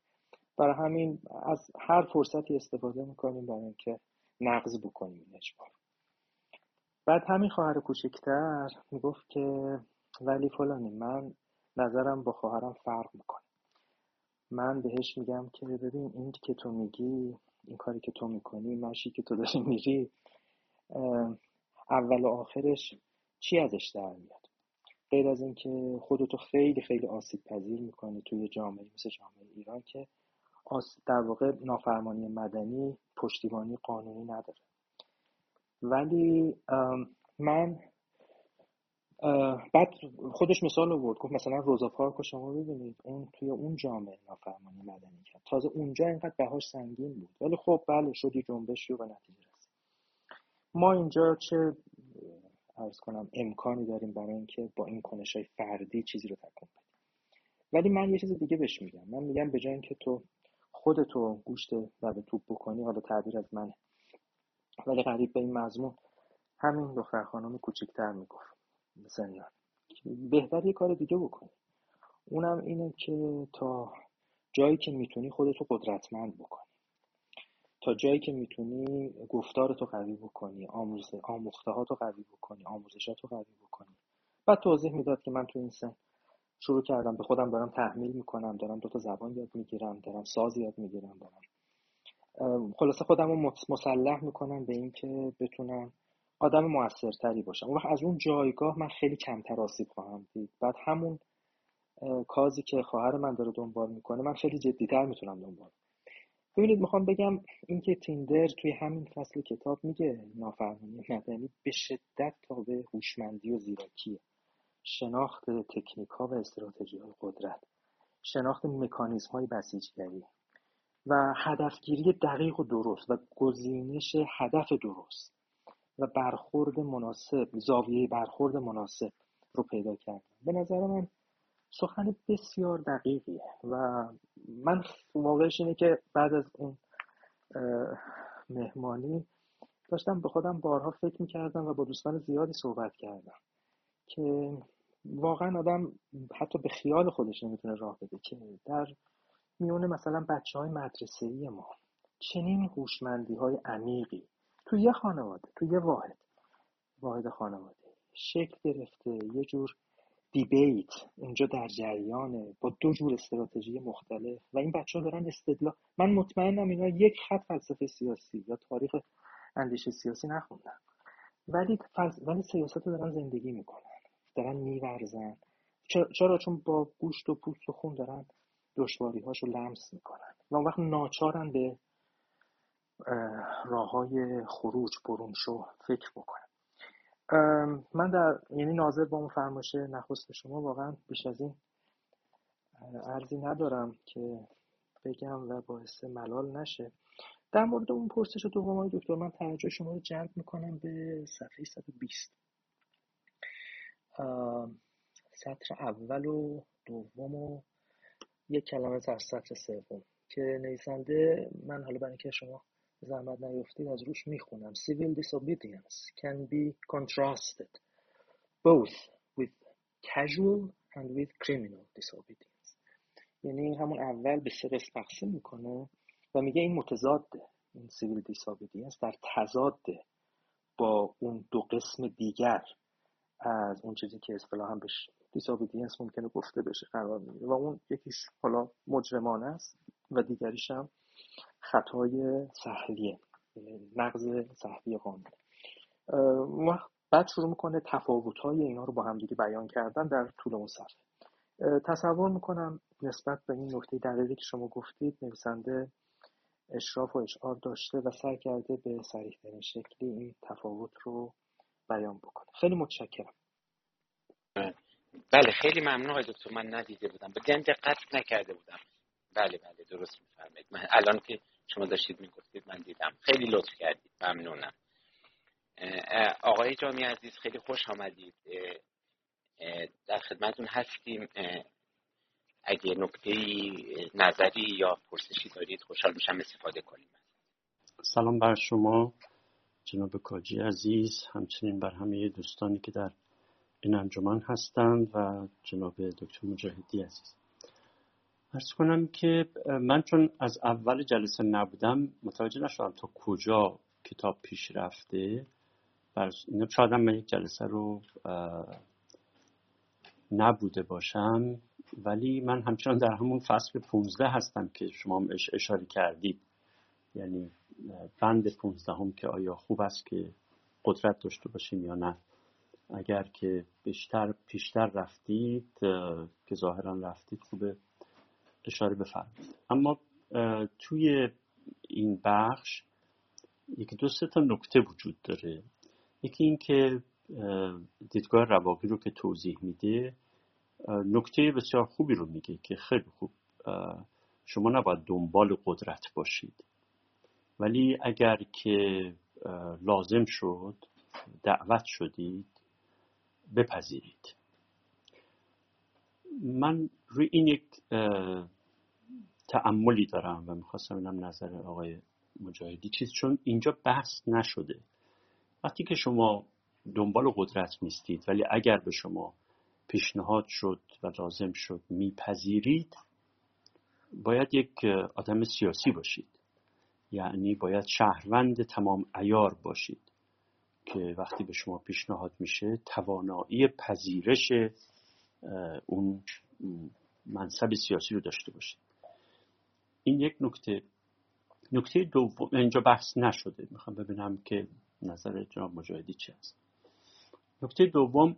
برای همین از هر فرصتی استفاده می‌کنیم برای اینکه نقض بکنیم این اجبار. بعد همین خواهر کوچکتر می‌گفت که ولی فلانی من نظرم با خواهرم فرق می‌کنه. من بهش میگم که ببین این که تو میگی این کاری که تو می‌کنی ماشی که تو داری میری اول و آخرش چی ازش در میاد؟ غیر از اینکه خودتو خیلی خیلی آسیب پذیر می‌کنی توی جامعه مثل جامعه ایران که در واقع نافرمانی مدنی پشتیبانی قانونی نداره. ولی من بعد خودش مثال آورد گفت مثلا روزا پارک شما ببینید اون توی اون جامعه نافرمانی مدنی کرد. تازه اونجا اینقدر بهاش سنگین بود. ولی خب بله شدی جنبش رو به نتیجه رسید. ما اینجا چه ارز کنم امکانی داریم برای اینکه با این کنش های فردی چیزی رو تکون بدیم. ولی من یه چیز دیگه بهش میگم. من میگم به جای اینکه تو خودتو گوشت لب توپ بکنی حالا تعبیر از منه. ولی قریب به این مضمون همین دختر خانم کوچیکتر می‌گفت. سنیان بهتر یه کار دیگه بکنی. اونم اینه که تا جایی که می‌تونی خودتو قدرتمند بکنی. تا جایی که می‌تونی گفتار تو قوی بکنی آموزه آموخته ها تو قوی بکنی آموزشات رو قوی بکنی. بعد توضیح می‌داد که من تو این سن شروع کردم به خودم دارم تحمیل می‌کنم دارم دو تا زبان یاد می‌گیرم دارم ساز یاد می‌گیرم دارم. خلاصه خودم رو مسلح می‌کنم به اینکه بتونم آدم موثرتری باشم. اون از اون جایگاه من خیلی کمتر آسیب خواهم دید. بعد همون کازی که خواهر من داره دنبال می‌کنه من خیلی جدیتر می‌تونم دنبال ببینید می‌خوام بگم اینکه تیندر توی همین فصل کتاب میگه نافرمانی. مدنی به شدت تابع هوشمندی و زیرکیه. شناخت تکنیک ها و استراتژی های قدرت. شناخت مکانیزم های بسیجگری. و هدفگیری دقیق و درست و گزینش هدف درست. و برخورد مناسب زاویه برخورد مناسب رو پیدا کردن به نظر من سخن بسیار دقیقیه و من واقعش اینه که بعد از اون مهمانی داشتم به خودم بارها فکر می‌کردم و با دوستان زیادی صحبت کردم که واقعا آدم حتی به خیال خودش نمی‌تونه راه بده که در میونه مثلا بچه های مدرسه ای ما چنین هوشمندی های عمیقی تو یه خانواده تو یه واحد واحد خانواده. شکل گرفته یه جور دیبیت اونجا در جریانه با دو جور استراتژی مختلف و این بچه ها دارن استدلال من مطمئنم اینا یک خط فلسفه سیاسی یا تاریخ اندیشه سیاسی نخوندن. ولی ولی سیاست رو دارن زندگی می‌کنن دارن میورزن. چرا؟ چون با گوشت و پوست و خون دارن دشواری هاشو لمس می‌کنن و اون وقت ناچارن به راه های خروج برون شو فکر بکنن من در یعنی ناظر با اون فرماشه نخست شما واقعا بیش از این ارزی ندارم که بگم و باعث ملال نشه. در مورد اون پرسش دوم های دکتر من توجه شما رو جلب می‌کنم به صفحه 120 سطر اول و دوم و یک کلمه از سطر سوم. که نویسنده من حالا برای اینکه شما زحمت نیفتید از روش می‌خونم. Civil disobedience can be contrasted both with casual and with criminal disobedience. یعنی همون اول به سه قسم تقسیم می‌کنه و میگه این متضاده این civil disobedience در تضاده با اون دو قسم دیگر از اون چیزی که اصطلاحا بهش دیسابیدینس ممکنه گفته بشه قرار می‌گیره. و اون یکیش حالا مجرمانه است و دیگریش هم خطای سهلیه نقض سهلی قانون. بعد شروع می‌کنه تفاوت های اینا رو با همدیگه بیان کردن در طول اون صفحه تصور می‌کنم نسبت به این نکته دقیقی که شما گفتید نویسنده اشراف و اشعار داشته و سعی کرده به سریح شکلی این تفاوت رو بیان بکنه. خیلی متشکرم. بله خیلی ممنون دکتر. من ندیده بودم. به دقت نکرده بودم. بله بله درست میفرمایید. من الان که شما داشتید می‌گفتید من دیدم. خیلی لطف کردید. ممنونم. آقای جامی عزیز خیلی خوش آمدید. در خدمتون هستیم. اگه نکته نظری یا پرسشی دارید خوشحال میشم استفاده کنیم. سلام بر شما جناب کاجی عزیز. همچنین بر همه دوستانی که در این انجمن هستند و جناب دکتر مجاهدی عزیز. ارز کنم که من چون از اول جلسه نبودم متوجه نشدم تا کجا کتاب پیش رفته. شاید من یک جلسه رو نبوده باشم. ولی من همچنان در همون فصل 15 هستم که شما اشاره کردید. یعنی بند 15 هم که آیا خوب است که قدرت داشته باشیم یا نه. اگر که بیشتر پیشتر رفتید که ظاهرا رفتید خوبه. اشاره بفرمایید اما توی این بخش یکی دو سه تا نکته وجود داره. یکی این که دیدگاه رواقی رو که توضیح میده نکته بسیار خوبی رو میگه که خیلی خوب شما نباید دنبال قدرت باشید. ولی اگر که لازم شد دعوت شدید بپذیرید. من روی این یک تعملی دارم و می‌خواستم اینم نظر آقای مجاهدی چیز چون اینجا بحث نشده. وقتی که شما دنبال قدرت نیستید ولی اگر به شما پیشنهاد شد و لازم شد میپذیرید باید یک آدم سیاسی باشید. یعنی باید شهروند تمام ایار باشید که وقتی به شما پیشنهاد میشه توانایی پذیرش اون منصب سیاسی رو داشته باشید. این یک نکته. نکته دوم اینجا بحث نشده. می‌خوام ببینم که نظر جناب مجاهدی چی هست. نکته دوم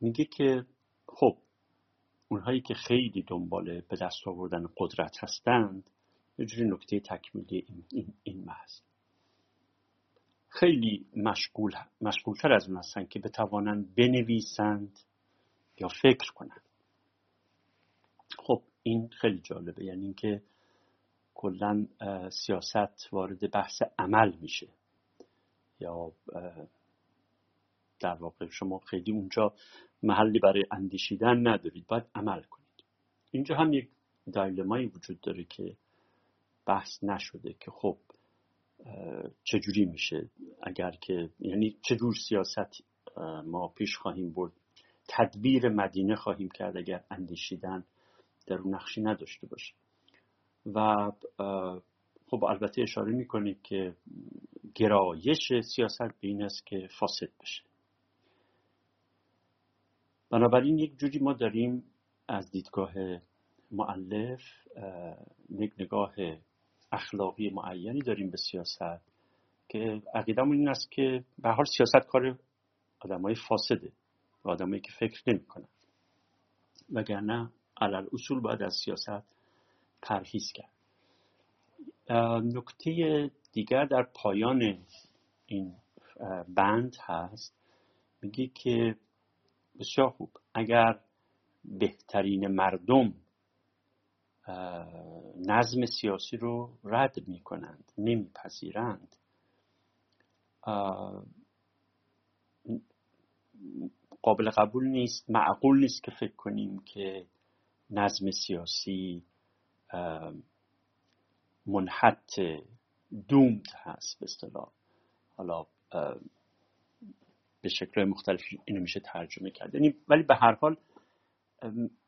میگه که خب اونهایی که خیلی دنبال به دست آوردن قدرت هستند یه جوری نکته تکمیلی این, این, این محض خیلی مشغول مشغولتر از اون هستن که بتوانند بنویسند یا فکر کنند خب این خیلی جالبه. یعنی اینکه کلا سیاست وارد بحث عمل میشه. یا در واقع شما خیلی اونجا محلی برای اندیشیدن ندارید. باید عمل کنید. اینجا هم یک دایلمایی وجود داره که بحث نشده که خب چجوری میشه؟ اگر که یعنی چجور سیاست ما پیش خواهیم برد؟ تدبیر مدینه خواهیم کرد اگر اندیشیدن در نقشی نداشته باشه. و خب البته اشاره می‌کنید که گرایش سیاست به این است که فاسد بشه. بنابراین یک جوری ما داریم از دیدگاه معلف یک نگاه اخلاقی معینی داریم به سیاست که عقیدمون این است که به حال سیاست کار های فاسده. و آدمایی که فکر نمی‌کنن. وگرنه علل اصول باید از سیاست پرهیز کرد. نکته دیگر در پایان این بند هست. میگه که بسیار خوب. اگر بهترین مردم نظم سیاسی رو رد می کنند نمیپذیرند قابل قبول نیست. معقول نیست که فکر کنیم که نظم سیاسی منحط دومد هست به اصطلاح. حالا به شکل مختلف اینو میشه ترجمه کرد. یعنی ولی به هر حال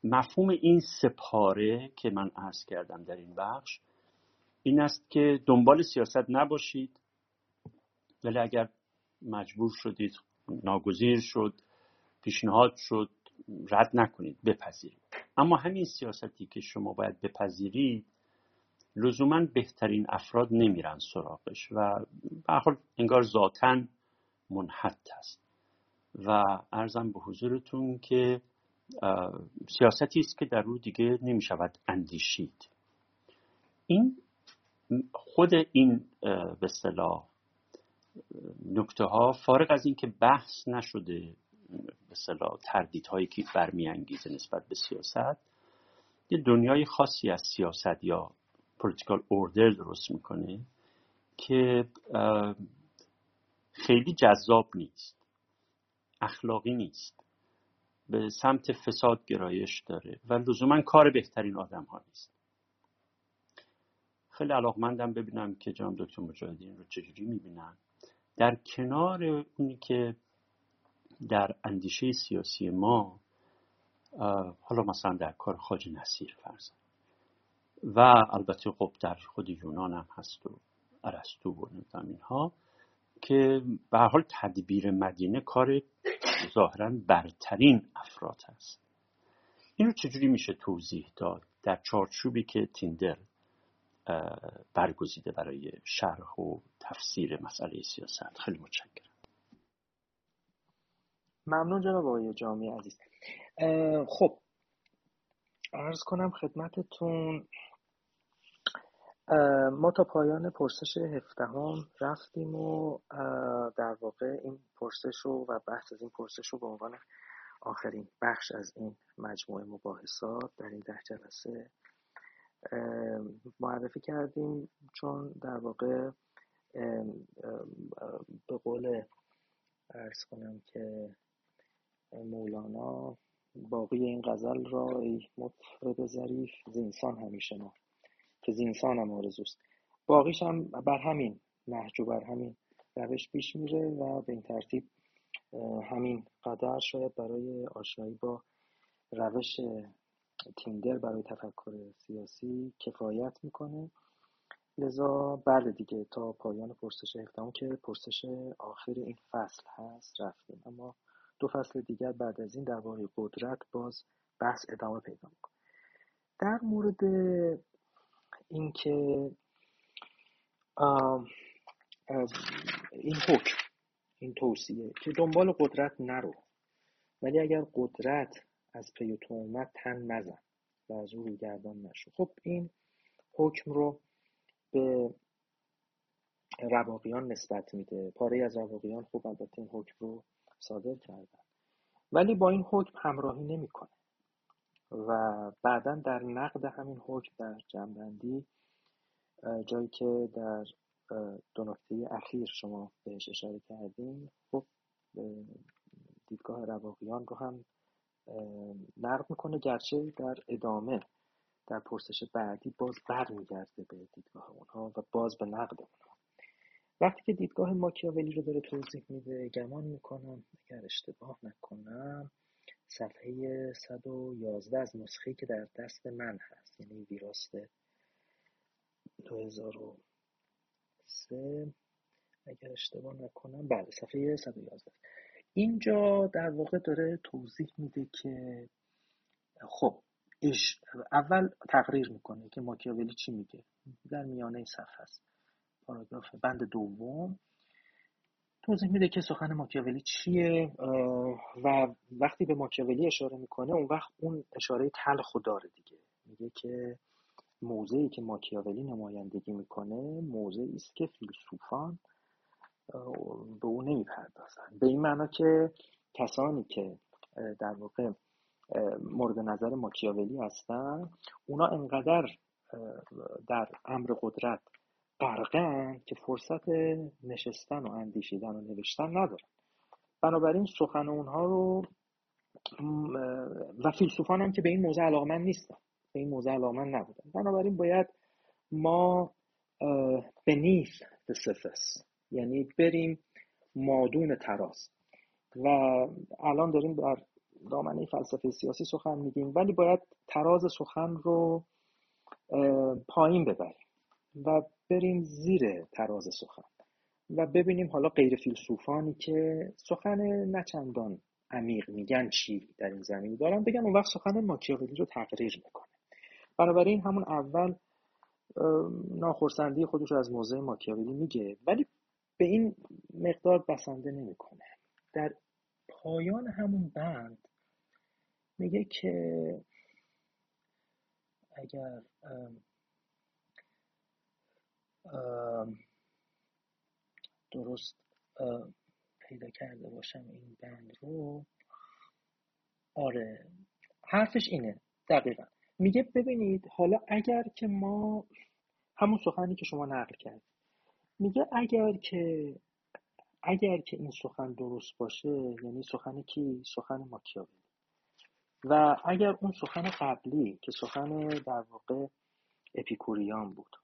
مفهوم این سپاره که من عرض کردم در این بخش این است که دنبال سیاست نباشید. ولی اگر مجبور شدید ناگزیر شد پیشنهاد شد رد نکنید بپذیرید. اما همین سیاستی که شما باید بپذیرید لزوما بهترین افراد نمیرن سراغش و به حال انگار ذاتا منحط است. و ارزم به حضورتون که سیاستی است که در رو دیگه نمی شود اندیشید. این خود این به صلاح نکته ها فارغ از اینکه بحث نشده به صلاح تردیدهایی که برمیانگیزه نسبت به سیاست یه دنیای خاصی از سیاست یا پولیتیکال اوردر درست می‌کنه که خیلی جذاب نیست اخلاقی نیست به سمت فساد گرایش داره و لزوما کار بهترین آدم ها نیست. خیلی علاقمندم ببینم که جناب دکتر مجاهدین رو چجوری می‌بینن. در کنار اونی که در اندیشه سیاسی ما حالا مثلا در کار خاج نصیر فرض. و البته خب در خود یونان هم هست و ارسطو و اینها که به حال تدبیر مدینه کار ظاهرا برترین افراد هست. این رو چجوری میشه توضیح داد؟ در چارچوبی که تیندر برگزیده برای شرح و تفسیر مسئله سیاست. خیلی متشکرم. ممنون جناب آقای جامعه عزیز. خب ارز کنم خدمتتون ما تا پایان پرسش هفدهم رفتیم و در واقع این پرسش رو و بحث از این پرسش رو به عنوان آخرین بخش از این مجموعه مباحثات در این ده جلسه معرفی کردیم. چون در واقع به قول ارز کنم که مولانا باقی این غزل را ای مطرب ظریف زینسان همیشه ما. که زینسان هم آرزوست. باقیش هم بر همین نهج و بر همین روش پیش میره و به این ترتیب همین قدر شاید برای آشنایی با روش تیندر برای تفکر سیاسی کفایت می‌کنه. لذا بعد دیگه تا پایان پرسش هفدهم که پرسش آخر این فصل هست رفتیم. اما دو فصل دیگر بعد از این درباره قدرت باز بحث ادامه پیدا می‌کنه. در مورد اینکه این حکم این توصیه که دنبال قدرت نرو ولی اگر قدرت از پی تو اومد تن نزن و از او گردان نشو. خب این حکم رو به رواقیان نسبت میده. پاره از رواقیان خب البته این حکم رو صادر کردن. ولی با این حکم همراهی نمی‌کنه. و بعدا در نقد همین حکم در جنبندی جایی که در دو نکته اخیر شما بهش اشاره کردیم خب دیدگاه رواقیان رو هم نقد می‌کنه. گرچه در ادامه در پرسش بعدی باز برمیگرده به دیدگاه اونها و باز به نقد اونها. وقتی که دیدگاه ماکیاولی رو داره توضیح میده گمان می‌کنم اگر اشتباه نکنم صفحه 111 از نسخه که در دست من هست یعنی ویراست 2003 اگر اشتباه نکنم بله صفحه 111 اینجا در واقع داره توضیح میده که خب اول تقریر می‌کنه که ماکیاولی چی میگه. در میانه صفحه است. پاراگراف بند دوم. توضیح میده که سخن ماکیاولی چیه و وقتی به ماکیاولی اشاره می‌کنه اون وقت اون اشاره تلخ داره دیگه. میگه که موضعی که ماکیاولی نمایندگی می‌کنه موضعی است که فیلسوفان به او نمی‌پردازن به این معنا که کسانی که در واقع مورد نظر ماکیاولی هستن اونا انقدر در امر قدرت غرقن که فرصت نشستن و اندیشیدن و نوشتن ندارن. بنابراین سخن اونها رو و فیلسوفان هم که به این موضع علاقمند نیستن به این موضع علاقمند نبودن. بنابراین باید ما beneath the یعنی بریم مادون تراز. و الان داریم در دامنه فلسفه سیاسی سخن میگیم ولی باید تراز سخن رو پایین ببریم. و بریم زیر تراز سخن و ببینیم حالا غیر فیلسوفانی که سخن نچندان عمیق میگن چی در این زمین دارن. بگن اون وقت سخن ماکیاولی رو تقریر می‌کنه. بنابراین همون اول ناخرسندی خودش رو از موضع ماکیاولی میگه ولی به این مقدار بسنده نمی‌کنه. در پایان همون بند میگه که اگر درست پیدا کرده باشم این بند رو. آره حرفش اینه دقیقا. میگه ببینید حالا اگر که ما همون سخنی که شما نقل کرد میگه اگر که اگر که این سخن درست باشه یعنی سخن کی؟ سخن ماکیاولی. و اگر اون سخن قبلی که سخن در واقع اپیکوریان بود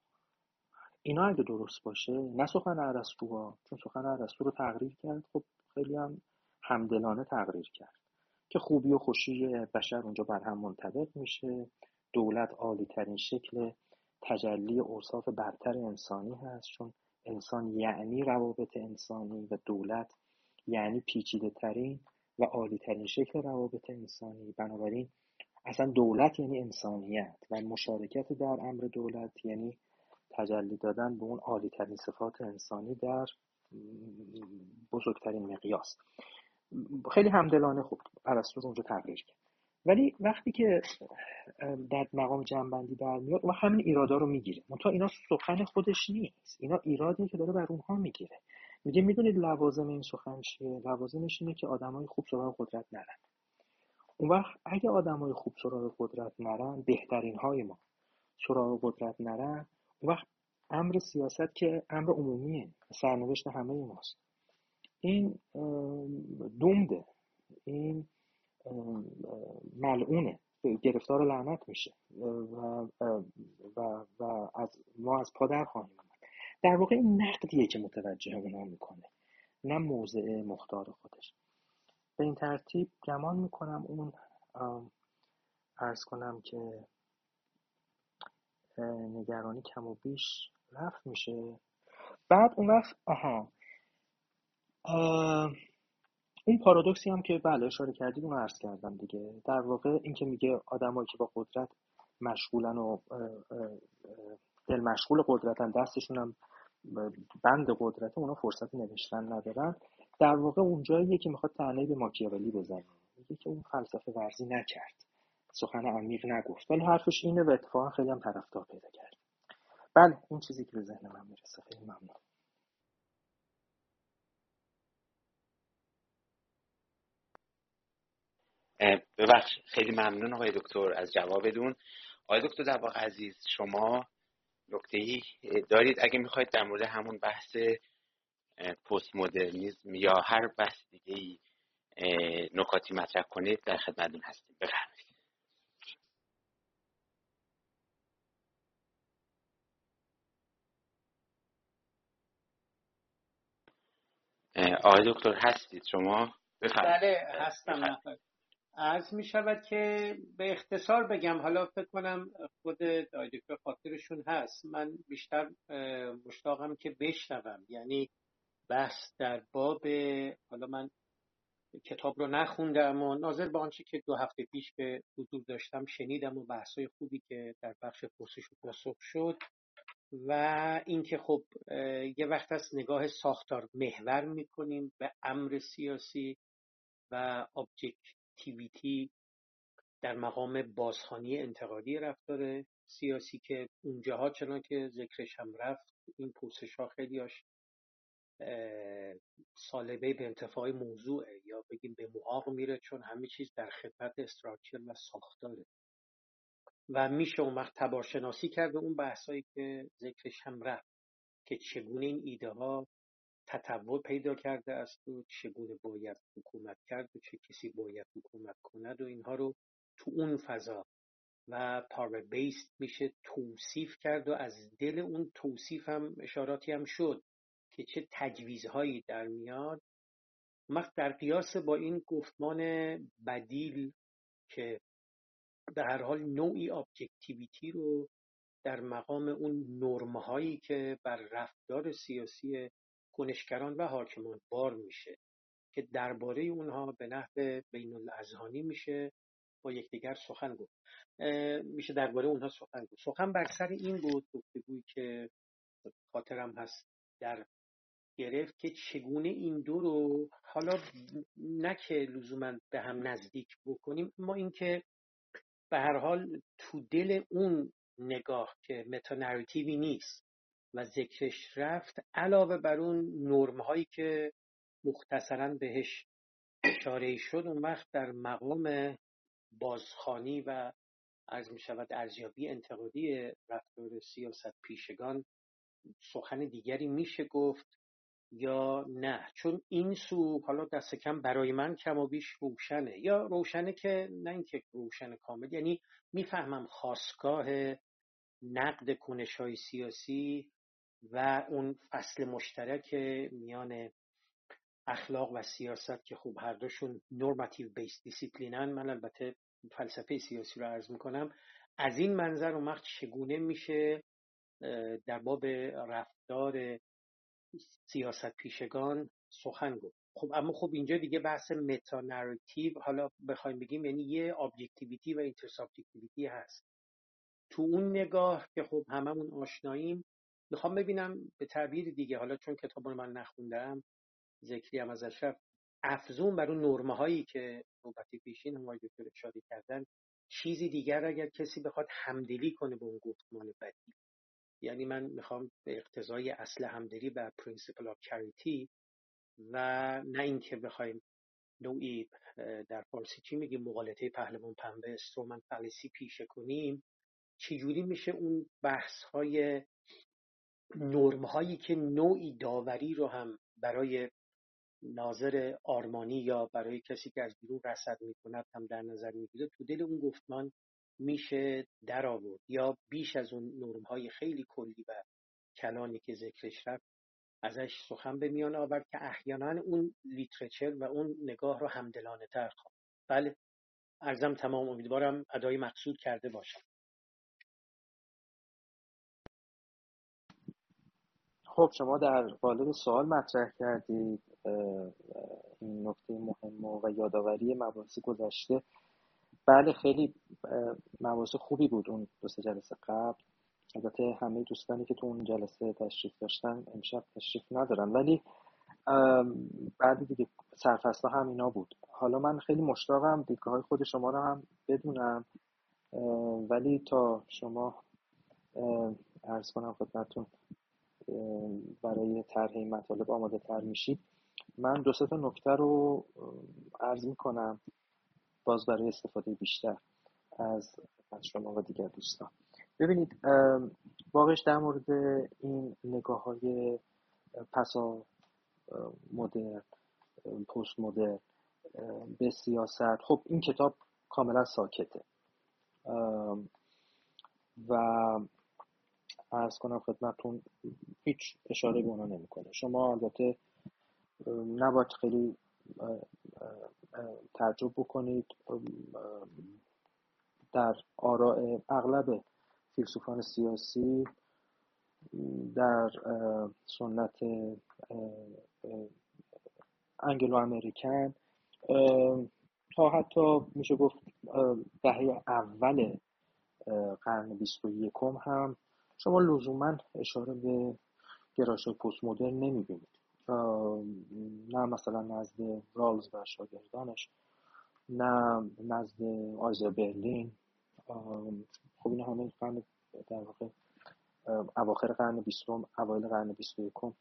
اینا اگه درست باشه نه سخن ها چون سخن عرستو رو تقریر کرد خب خیلی هم همدلانه تقریر کرد. که خوبی و خوشی بشر اونجا بر هم منطبق میشه. دولت عالی ترین شکل تجلی اوصاف برتر انسانی هست چون انسان یعنی روابط انسانی و دولت یعنی پیچیده ترین و عالی ترین شکل روابط انسانی. بنابراین اصلا دولت یعنی انسانیت و مشارکت در امر دولت یعنی تجلی دادن به اون عالی ترین صفات انسانی در بزرگترین مقیاس. خیلی همدلانه خوب پرستو اونجا تغییر کرد. ولی وقتی که در مقام جنبندی برمیاد و همین ایرادا رو می‌گیره. منتها اینا سخن خودش نیست. اینا ایرادی که داره بر اونها می‌گیره. میگه می‌دونید لوازم این سخن چیه؟ لوازمش اینه که آدمای خوب سراغ قدرت نرن. اون وقت اگه آدمای خوب سراغ قدرت نرن بهترین های ما سراغ قدرت نرن اون وقت امر سیاست که امر عمومیه سرنوشت همه ماست این دومده این ملعونه. گرفتار لعنت میشه. و, و, و از ما از پا در خواهیم در واقع این نقدیه که متوجه اونا می‌کنه. نه موضع مختار خودش. به این ترتیب گمان می‌کنم اون ارز کنم که نگرانی کم و بیش رفت میشه. بعد اون وقت آها. اون پارادوکسی هم که بله اشاره کردید اون عرض کردم دیگه. در واقع این که میگه آدمایی که با قدرت مشغولن و دل مشغول قدرتن دستشون هم بند قدرت اونا فرصت نوشتن ندارن. در واقع اونجاییه که می‌خواد تعنی به ماکیاولی بزنه. میگه که اون فلسفه ورزی نکرد. سخن عمیق نگفت. ولی حرفش اینه و اتفاقا خیلی هم طرفدار پیدا کرد. بله این چیزی که به ذهن من می‌رسه. خیلی ممنون. ببخش. خیلی ممنون آقای دکتر از جوابتون. آقای دکتر در واقع عزیز شما نکته ای دارید. اگه می‌خواید در مورد همون بحث پست مدرنیزم یا هر بحث دیگه ای نکاتی مطرح کنید در خدمتتون هستیم. بفرمایید. آقای دکتر هستید شما؟ بفرمایید. بله هستم از می شود که به اختصار بگم حالا فکر کنم خود دکتر خاطرشون هست. من بیشتر مشتاقم که بشنوم. یعنی بحث در باب حالا من کتاب رو نخوندم و ناظر به آنچه که دو هفته پیش به حضور داشتم شنیدم و بحثای خوبی که در بخش پرسش و پاسخ شد. و اینکه خب یه وقت از نگاه ساختار محور می‌کنیم به امر سیاسی و objectivity در مقام بازخوانی انتقادی رفتار سیاسی که اونجاها چنان که ذکرش هم رفت این پرسش ها خیلی هاش سالبه به انتفاع موضوعه یا بگیم به محاق میره چون همه چیز در خدمت structure و ساختاره. و میشه اون وقت تبارشناسی کرد اون بحثایی که ذکرش هم رفت که چگونه این ایده ها تطور پیدا کرده است و چگونه باید حکومت کرد و چه کسی باید حکومت کند و اینها رو تو اون فضا و power-based میشه توصیف کرد و از دل اون توصیف هم اشاراتی هم شد که چه تجویزهایی در میاد. وقت در قیاس با این گفتمان بدیل که در هر حال نوعی objectivity رو در مقام اون نرمهایی که بر رفتار سیاسی کنشگران و حاکمان بار میشه که درباره اونها به نحو بین الاذهانی میشه با یکدیگر سخن گفت. میشه درباره اونها سخن گفت. سخن بر سر این بود گفتگویی که خاطرم هست در گرفت که چگونه این دو رو حالا نه که لزوما به هم نزدیک بکنیم اما اینکه به هر حال تو دل اون نگاه که متا نیست و ذکرش رفت علاوه بر اون نرم هایی که مختصرا بهش اشاره شد اون وقت در مقام بازخانی و عرض می شود ارزیابی انتقادی رفتار سیاست پیشگان سخن دیگری میشه گفت. یا نه؟ چون این سو حالا دست کم برای من کم و بیش روشنه. یا روشنه که نه اینکه روشن کامل یعنی می‌فهمم خاستگاه نقد کنش های سیاسی و اون فصل مشترک میان اخلاق و سیاست که خوب هر دوشون normative-based discipline ن من البته فلسفه سیاسی رو عرض می‌کنم. از این منظر و وقت چگونه میشه در باب رفتار سیاست پیشگان سخن گفت. خب اما خب اینجا دیگه بحث meta حالا بخوایم بگیم یعنی یه objectivity و intersubjectivity هست. تو اون نگاه که خب هممون آشناییم می‌خوام ببینم به تعبیر دیگه حالا چون کتاب من نخوندم ذکری هم ازش رفت افزون بر اون نرمه هایی که نوبت پیشین هم دکتر اشاره کردن چیزی دیگر اگر کسی بخواد همدلی کنه به اون گفتمان بدیل. یعنی من می‌خوام به اقتضای اصل همدلی و principle of charity و نه اینکه بخوایم نوعی در فارسی چی میگیم مقالطه پهلوان پنبه استرومن فلسی پیشه کنیم. چجوری میشه اون بحث های نرم هایی که نوعی داوری رو هم برای ناظر آرمانی یا برای کسی که از بیرون رصد می‌کند هم در نظر می‌گیره؟ تو دل اون گفتمان میشه در آورد یا بیش از اون نرم های خیلی کلی و کلانی که ذکرش رفت ازش سخن به میان آورد که احیانا اون لیترچر و اون نگاه رو همدلانه تر خواه بله ارزم تمام امیدوارم ادای مقصود کرده باشم. خب شما در قالب سوال مطرح کردید این نکته مهم و یادآوری مباحث گذشته. بله خیلی مباحث خوبی بود اون دو سه جلسه قبل. البته همه دوستانی که تو اون جلسه تشریف داشتن امشب تشریف ندارن. ولی بعد دیگه سرفصل هم اینا بود. حالا من خیلی مشتاقم دیدگاه های خود شما رو هم بدونم. ولی تا شما ارز کنم خدمتتون برای طرح این مطالب آماده تر میشید من دو تا نکته رو عرض می‌کنم. باز برای استفاده بیشتر از شما و دیگر دوستان. ببینید واقعش در مورد این نگاه های پسا مدرن پست مدرن به سیاست. خب این کتاب کاملا ساکته. و ارز کنم خدمتون هیچ اشاره به اونا نمی‌کنه. شما البته نباید خیلی تعجب بکنید در آراء اغلب فیلسوفان سیاسی در سنت انگلو امریکن تا حتی میشه گفت دهه اول قرن بیست و یکم هم شما لزوما اشاره به گرایش پست مدرن نمی‌بینید. نه مثلا نزد رالز و شاگردانش نه نزد آیزر برلین. خب این همه قرن در واقع اواخر قرن بیستم اوایل قرن بیست و یکم.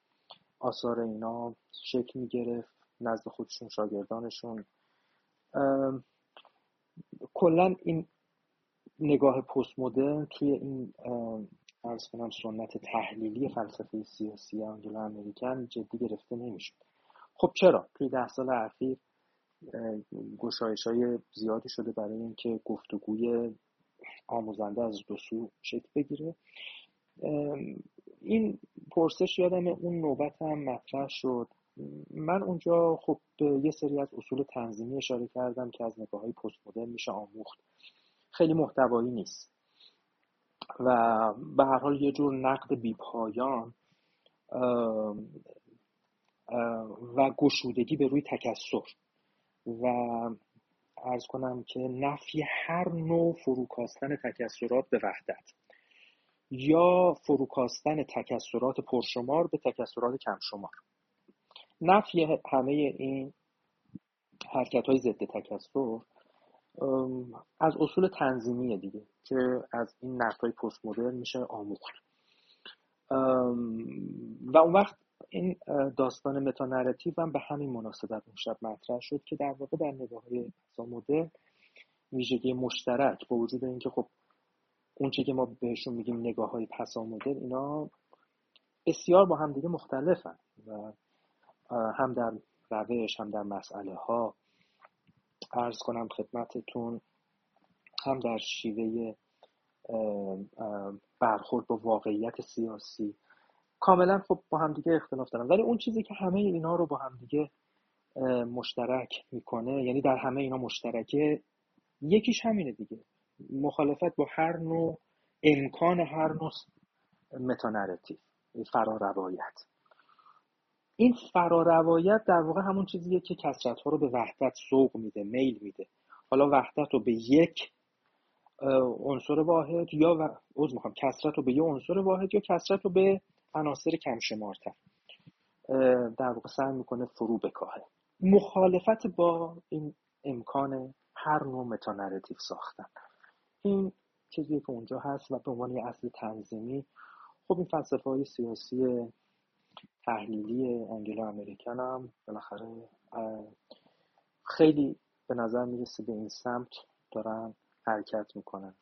آثار اینا شکل می‌گرفت نزد خودشون شاگردانشون. کلا این نگاه پست مدرن توی این ارز کنم سنت تحلیلی فلسفه سیاسی آنگلو امریکن جدی گرفته نمی‌شد. خب چرا؟ توی ده سال اخیر گشایش های زیادی شده برای اینکه گفتگوی آموزنده از دو سو شکل بگیره. این پرسش یادم اون نوبت هم مطرح شد. من اونجا خب یه سری از اصول تنظیمی اشاره کردم که از نگاه های پست مدرن میشه آموخت. خیلی محتوایی نیست. و به هر حال یه جور نقد بیپایان و گشودگی به روی تکسر. و ارز کنم که نفی هر نوع فروکاستن تکسرات به وحدت. یا فروکاستن تکسرات پرشمار به تکسرات کمشمار. نفی همه این حرکت های ضد تکسر از اصول تنظیمیه دیگه که از این نقد های پست مدرن میشه آموخت. و اون وقت این داستان متا هم به همین مناسبت اون شب مطرح شد که در واقع در نگاه های مدرن ویژگی مشترک با وجود اینکه خب اون که ما بهشون میگیم نگاه های پسامدرن اینا بسیار با همدیگه مختلفن و هم در روش هم در مسئله ها ارز کنم خدمتتون هم در شیوه برخورد با واقعیت سیاسی. کاملا خب با همدیگه اختلاف دارن ولی اون چیزی که همه اینا رو با همدیگه مشترک می‌کنه یعنی در همه اینا مشترکه یکیش همینه دیگه. مخالفت با هر نوع امکان هر نوع metanarrative فرا روایت این فراروایت در واقع همون چیزیه که کثرت ها رو به وحدت سوق میده میل میده. حالا وحدت رو به یک عنصر واحد یا و... می‌خوام کثرت رو به یه عنصر واحد یا کثرت رو به عناصر کم شمارتر در واقع سعی می‌کنه فرو بکاهه. مخالفت با این امکان هر نوع metanarrative ساختن. این چیزی که اونجا هست و به عنوان یه اصل تنظیمی خب این فلسفه های سیاسی تحلیلی انگلو امریکن هم بالاخره خیلی به نظر می‌رسه به این سمت دارن حرکت می‌کنن.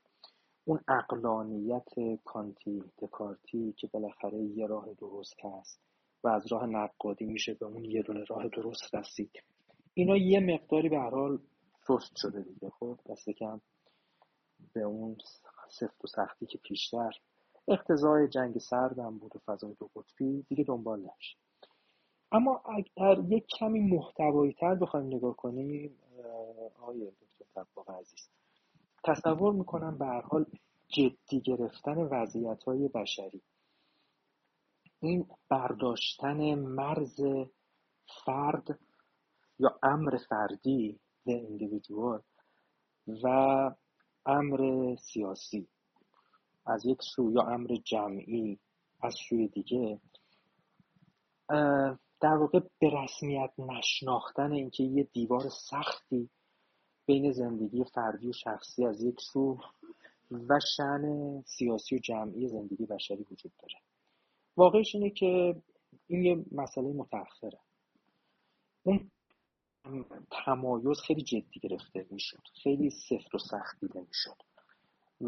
اون اقلانیت کانتی دکارتی که بالاخره یه راه درست هست و از راه نقادی میشه به اون یه دونه راه درست رسید. اینا یه مقداری به هر حال سست شده دیگه. خب دست کم به اون سفت و سختی که پیشتر اقتضای جنگ سردم بود و فضای دو قطبی دیگه دنبال نشه اما اگر یک کمی محتوایی تر بخوایم نگاه کنیم آقای دکتر طباق عزیز تصور می‌کنم به هر حال جدی گرفتن وضعیت های بشری این برداشتن مرز فرد یا امر فردی the individual و امر سیاسی از یک سو یا امر جمعی از سوی دیگه در واقع به رسمیت نشناختن اینکه یه دیوار سختی بین زندگی فردی و شخصی از یک سو و شن سیاسی و جمعی زندگی بشری وجود داره. واقعش اینه که این یه مسئله متأخره. اون تمایز خیلی جدی گرفته می‌شد. خیلی سفت و سخت دیده می‌شد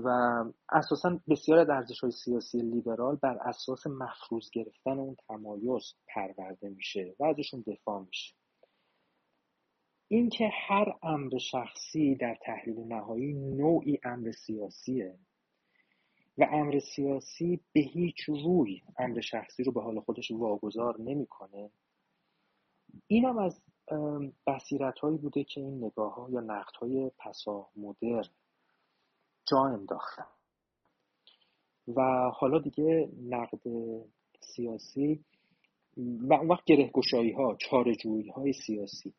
و اساسا بسیار از های سیاسی لیبرال بر اساس مفروض گرفتن اون تمایز پرورده میشه و ازشون دفاع میشه. اینکه هر امر شخصی در تحلیل نهایی نوعی امر سیاسیه و امر سیاسی به هیچ روی امر شخصی رو به حال خودش واگذار نمی‌کنه اینم از بصیرت هایی بوده که این نگاه ها یا نقد های پسا مدرن جا انداختن و حالا دیگه نقد سیاسی و اون وقت گره گشایی ها های سیاسی.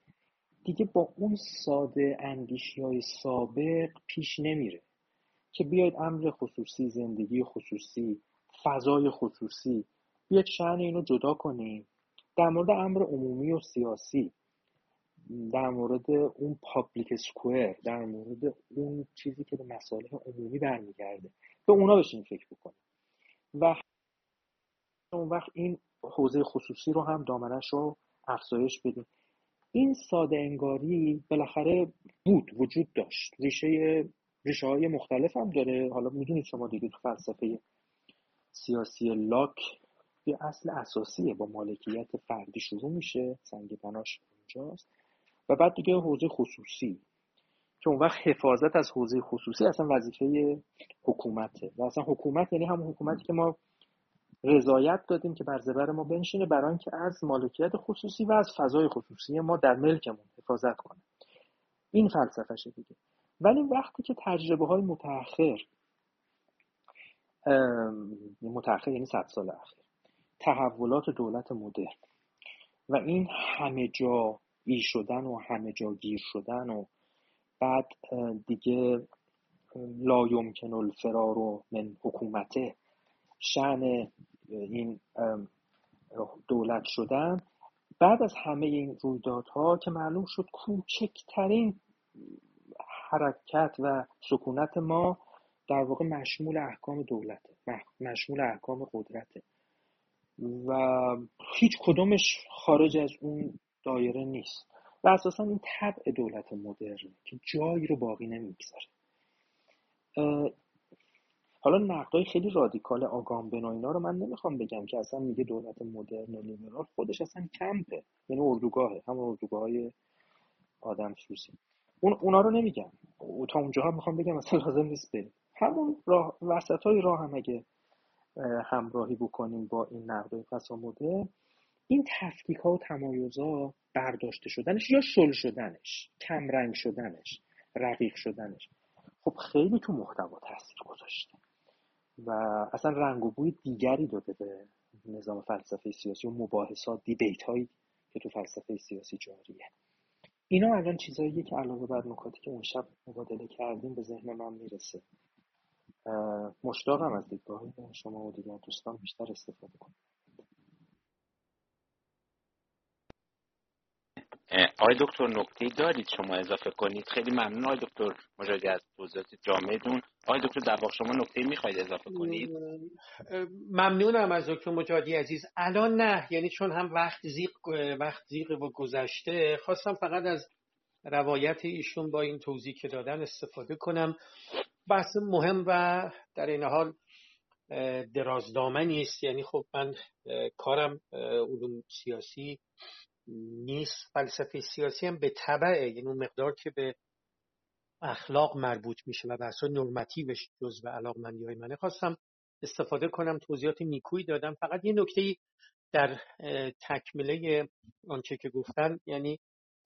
دیگه با اون ساده اندیشی های سابق پیش نمیره که بیاید امر خصوصی زندگی خصوصی فضای خصوصی بیاید شعن اینو جدا کنیم. در مورد امر عمومی و سیاسی در مورد اون پابلیک سکوئر در مورد اون چیزی که به مسائل عمومی برمیگرده. به اونا بشین فکر بکنیم. و اون وقت این حوزه خصوصی رو هم دامنش رو افزایش بدیم. این ساده انگاری بالاخره بود وجود داشت. ریشه ریشه های مختلف هم داره. حالا می‌دونید شما دیگه تو فلسفه سیاسی لاک یه اصل اساسیه با مالکیت فردی شروع میشه. سنگ بناش اونجاست. و بعد دیگه حوزه خصوصی. که اون وقت حفاظت از حوزه خصوصی اصلا وظیفه حکومته و اصلا حکومت یعنی همون حکومتی که ما رضایت دادیم که بر زبر ما بنشینه برای اینکه از مالکیت خصوصی و از فضای خصوصی ما در ملکمون حفاظت کنه. این فلسفهشه دیگه. ولی وقتی که تجربه های متأخر متأخر یعنی صد سال اخیر تحولات دولت مدرن و این همه جا ای شدن و همه جا گیر شدن و بعد دیگه لا یمکن الفرار من حکومته شعن این دولت شدن. بعد از همه این رویدادها که معلوم شد کوچکترین حرکت و سکونت ما در واقع مشمول احکام دولته مشمول احکام قدرته و هیچ کدومش خارج از اون دایره نیست. و اساسا این طبع دولت مدرن که جایی رو باقی نمی‌گذاره. حالا نقدای خیلی رادیکال آگامبن و اینا رو من نمی‌خوام بگم که اصلا میگه دولت مدرن و لیبرال خودش اصلا کمپه. یعنی اردوگاهه هم اردوگاه های آدم سوسی. اون اونا رو نمیگم. تا اونجا هم می‌خوام بگم اصلا لازم نیست بریم. همون راه وسط راه هم اگه همراهی بکنیم با این نقدای مدرن این تفکیک ها و تمایز ها برداشته شدنش یا شل شدنش کمرنگ شدنش رقیق شدنش؟ خب خیلی تو محتوا تاثیر گذاشته و اصلا رنگ و بوی دیگری داده به نظام فلسفه سیاسی و مباحثات دیبیت هایی که تو فلسفه سیاسی جاریه. اینا الان چیزاییه که علاوه بر نکاتی که اون شب مبادله کردیم به ذهن من می‌رسه. مشتاقم از دیدگاه شما و دیگر دوستان بیشتر استفاده کنم. آقای دکتر نکته دارید شما اضافه کنید؟ خیلی ممنون. آقای دکتر مجادی از توضیحات جامعتون آقای دکتر واقع شما نکته می‌خواید اضافه کنید؟ ممنونم از دکتر مجادی عزیز. الان نه یعنی چون هم وقت زیق وقت زیق و گذشته خواستم فقط از روایت ایشون با این توضیح که دادن استفاده کنم. بحث مهم و در این حال درازدامنی است. یعنی خب من کارم علوم سیاسی نیست فلسفه سیاسی هم به طبعه. یعنی اون مقدار که به اخلاق مربوط میشه و بحث نرمتیوش جزء علاقمندی های منه. خواستم استفاده کنم توضیحات نیکویی دادم. فقط یه نکته در تکمله آنچه که گفتن یعنی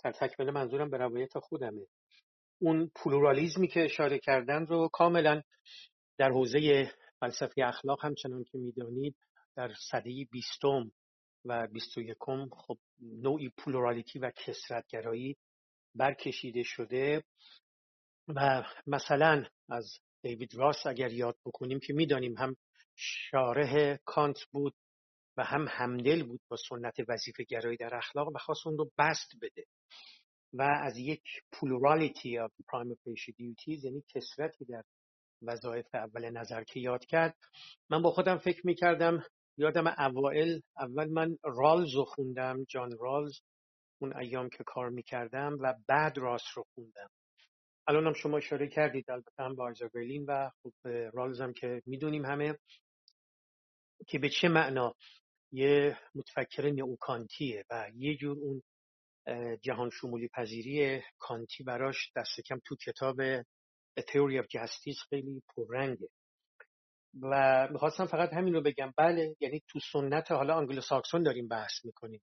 در تکمله منظورم به روایت خودمه. اون پلورالیزمی که اشاره کردن رو کاملا در حوزه فلسفه اخلاق همچنان که می‌دانید در سده بیستم و بیست و یکم خب نوعی plurality و کثرت‌گرایی برکشیده شده و مثلا از دیوید راس اگر یاد بکنیم که می‌دانیم هم شارح کانت بود و هم همدل بود با سنت وظیفه گرایی در اخلاق و خواست اون رو بسط بده. و از یک plurality of prima facie duties یعنی کثرتی در وظایف اول نظر که یاد کرد من با خودم فکر می‌کردم یادم اوائل اول من رالز رو خوندم جان رالز اون ایام که کار می‌کردم و بعد راس رو خوندم. الان هم شما اشاره کردید البته هم با برلین و خب رالز هم که می‌دونیم همه که به چه معنا یه متفکر نئوکانتیه و یه جور اون جهان شمولی پذیری کانتی براش دست کم تو کتاب A Theory of Justice خیلی پررنگه. و می‌خواستم فقط همین رو بگم. بله یعنی تو سنت حالا آنگلو ساکسون داریم بحث می‌کنیم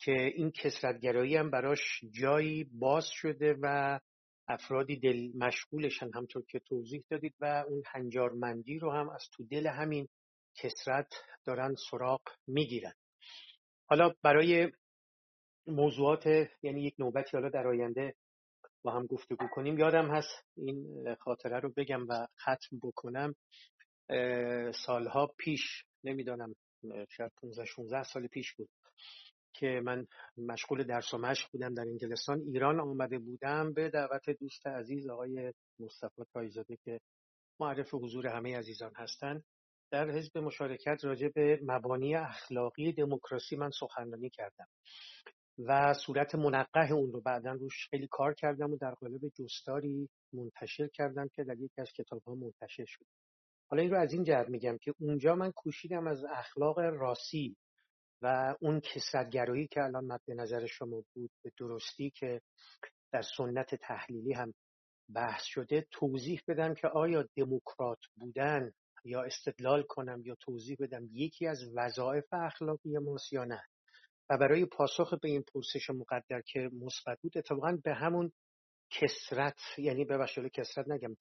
که این کسرتگرایی هم براش جایی باز شده و افرادی دل مشغولشن همطور که توضیح دادید و اون هنجارمندی رو هم از تو دل همین کسرت دارن سراغ می‌گیرن. حالا برای موضوعات یعنی یک نوبتی حالا در آینده با هم گفتگو کنیم یادم هست این خاطره رو بگم و ختم بکنم. سالها پیش نمی‌دانم شاید 15 16 سال پیش بود که من مشغول درس و مشق بودم در انگلستان ایران آمده بودم به دعوت دوست عزیز آقای مصطفی تایزاده که معرف حضور همه عزیزان هستند در حزب مشارکت راجع به مبانی اخلاقی دموکراسی من سخنرانی کردم و صورت منقه اون رو بعدا روش خیلی کار کردم و در قالب جستاری منتشر کردم که در یکی از کتاب ها منتشر شد. حالا این رو از این جهت میگم که اونجا من کوشیدم از اخلاق راسی و اون کسرتگرایی که الان مد نظر شما بود به درستی که در سنت تحلیلی هم بحث شده توضیح بدم که آیا دموکرات بودن یا استدلال کنم یا توضیح بدم یکی از وظایف اخلاقی ماست یا نه؟ و برای پاسخ به این پرسش مقدر که مثبت بود اتفاقا به همون کسرت یعنی به کسرت نگم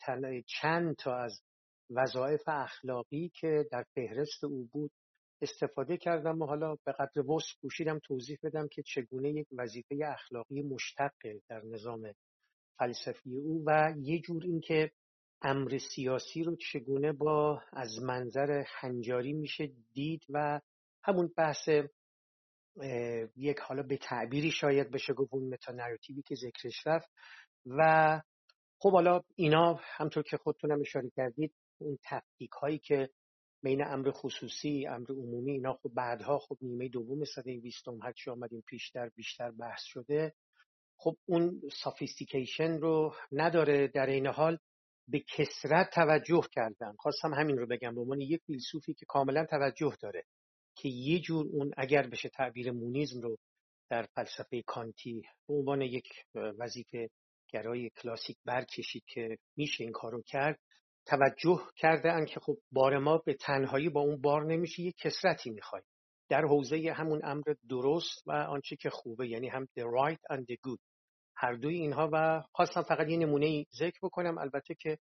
چند تا از وظایف اخلاقی که در فهرست او بود استفاده کردم و حالا به قدر وسع کوشیدم توضیح بدم که چگونه یک وظیفه اخلاقی مشتق در نظام فلسفی او و یه جور اینکه امر سیاسی رو چگونه با از منظر هنجاری میشه دید و همون بحث یک حالا به تعبیری شاید بشه گفت اون متانراتیوی که ذکرش رفت و خب حالا اینا همطور که خودتونم اشاره کردید اون تفکیک هایی که بین امر خصوصی امر عمومی اینا خب بعدها خب نیمه دوم صده بیستم هرچی آمدیم پیشتر بیشتر بحث شده. خب اون سافیستیکیشن رو نداره در این حال. به کسرت توجه کردن. خواستم همین رو بگم. به عنوان یک فیلسوفی که کاملا توجه داره که یه جور اون اگر بشه تعبیر مونیزم رو در فلسفه کانتی به عنوان یک وظیفه گرای کلاسیک برکشید که میشه این کارو کرد توجه کرده که خب بار ما به تنهایی با اون بار نمیشه یک کسرتی می‌خوای. در حوزه همون امر درست و آنچه که خوبه یعنی هم the right and the good. هر دوی اینها و خواستم فقط یه نمونه ذکر بکنم. البته که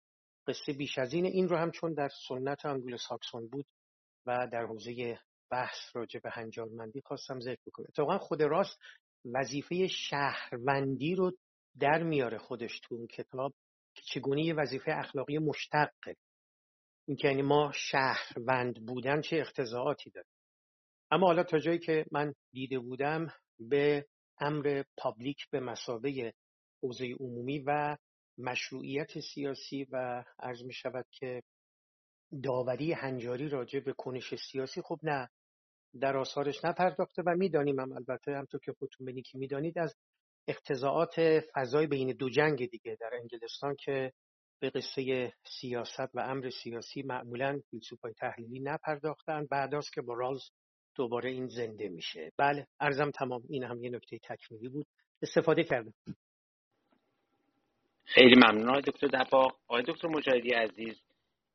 قصه بیش از این این رو هم چون در سنت انگول ساکسون بود و در حوزه بحث راجع به هنجارمندی خواستم ذکر بکنم. اتفاقا خود راست وظیفه شهروندی رو در میاره خودش تو اون کتاب. چگونه یه وظیفه اخلاقی مشتقه این که یعنی ما شهروند بودن چه اختزاعاتی داره؟ اما حالا تا جایی که من دیده بودم به امر پابلیک به مسابه حوزه عمومی و مشروعیت سیاسی و عرض می شود که داوری هنجاری راجع به کنش سیاسی خب نه در آثارش نپرداخته و می‌دانیم هم البته همطور که خودتون بینی که می‌دانید از اقتضاعات فضای بین دو جنگ دیگه در انگلستان که به قصه سیاست و امر سیاسی معمولا فیلسوفای تحلیلی نپرداختن بعد که با رالز دوباره این زنده میشه. بله ارزم تمام. این هم یه نکته تکمیلی بود. استفاده کردم. خیلی ممنون. آقای دکتر دباغ آقای دکتر مجاهدی عزیز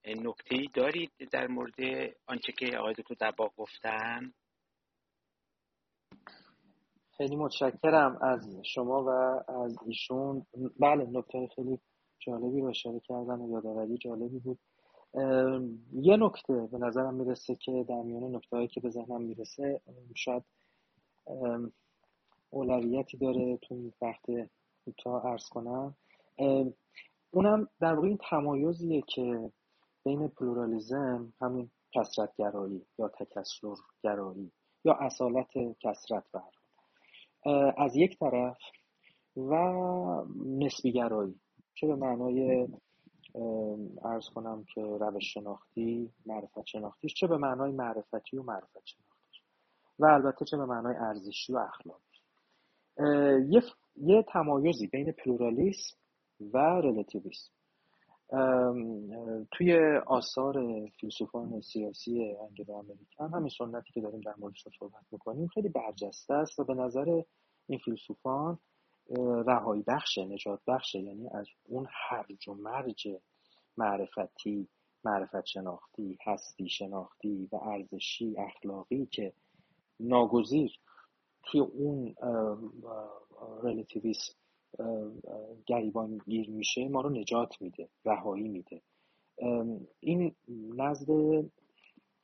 نکته ای دارید در مورد آنچه که آقای دکتر دباغ گفتن؟ خیلی متشکرم از شما و از ایشون. بله نکته خیلی جالبی رو اشاره کردن و یادآوری جالبی بود. یه نکته به نظرم می‌رسه که در میان نکته هایی که به ذهنم می‌رسه شاید اولویتی داره تو وقت کوتاه ارز کنم. اونم در واقع این تمایزیه که بین پلورالیزم همین کسرتگرایی یا تکسرگرایی یا اصالت کسرت بر از یک طرف و نسبیگرایی چه به معنای ارز کنم که روش شناختی معرفت شناختیش چه به معنای معرفتی و معرفت شناختیش و البته چه به معنای ارزشی و اخلاقی. یه, یه تمایزی بین پلورالیسم و رلاتیویسم. توی آثار فیلسوفان سیاسی انگلو امریکن همین سنتی که داریم در موردش صحبت می‌کنیم خیلی برجسته است و به نظر این فیلسوفان رهایی بخشه نجات بخشه. یعنی از اون هرج و مرج معرفتی معرفت شناختی هستی شناختی و ارزشی اخلاقی که ناگزیر توی اون ریلیتیویسم گریبان گیر میشه ما رو نجات میده رهایی میده. این نزد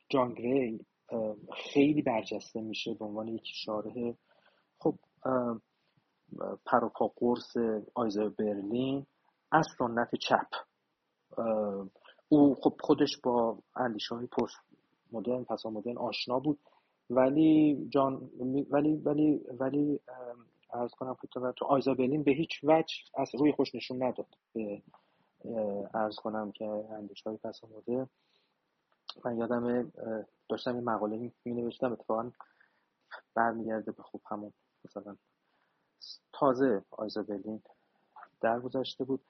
جان گری خیلی برجسته میشه به عنوان یک شارح. خب پروپا قرص برلین از سنت چپ. او خب خودش با اندیشه های پست مدرن پسا مدرن آشنا بود. ولی جان ولی ولی ولی ارز کنم خدمت تو. آیزابلین به هیچ وجه از روی خوش نشون نداد. به ارز کنم که اندیش های پس آمده من یادم داشتم این مقاله می نوشتم اتفاقا برمیگرده به خوب همون مثلا تازه آیزابلین در گذاشته بود.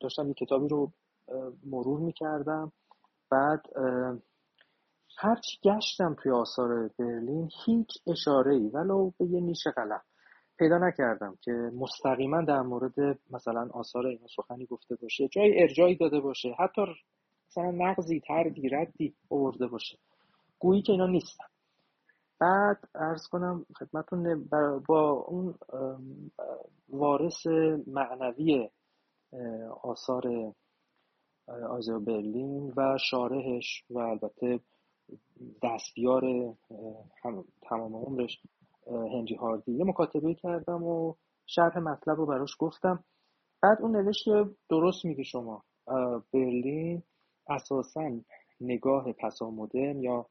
داشتم این کتابی رو مرور می‌کردم. بعد هرچی گشتم توی آثار برلین هیچ اشاره ای ولو به یه نیش قلم پیدا نکردم که مستقیما در مورد مثلا آثار اینا سخنی گفته باشه جای ارجایی داده باشه حتی مثلا نقضی تردی ردی آورده باشه. گویی که اینا نیستن. بعد ارز کنم خدمتون با اون وارث معنوی آثار آزیا برلین و شارحش و البته دستیار تمام عمرش هنری هاردی. یه مکاتبه کردم و شرح مطلب رو براش گفتم. بعد اون نوشت که درست میگه شما برلین اساسا نگاه پسامدرن یا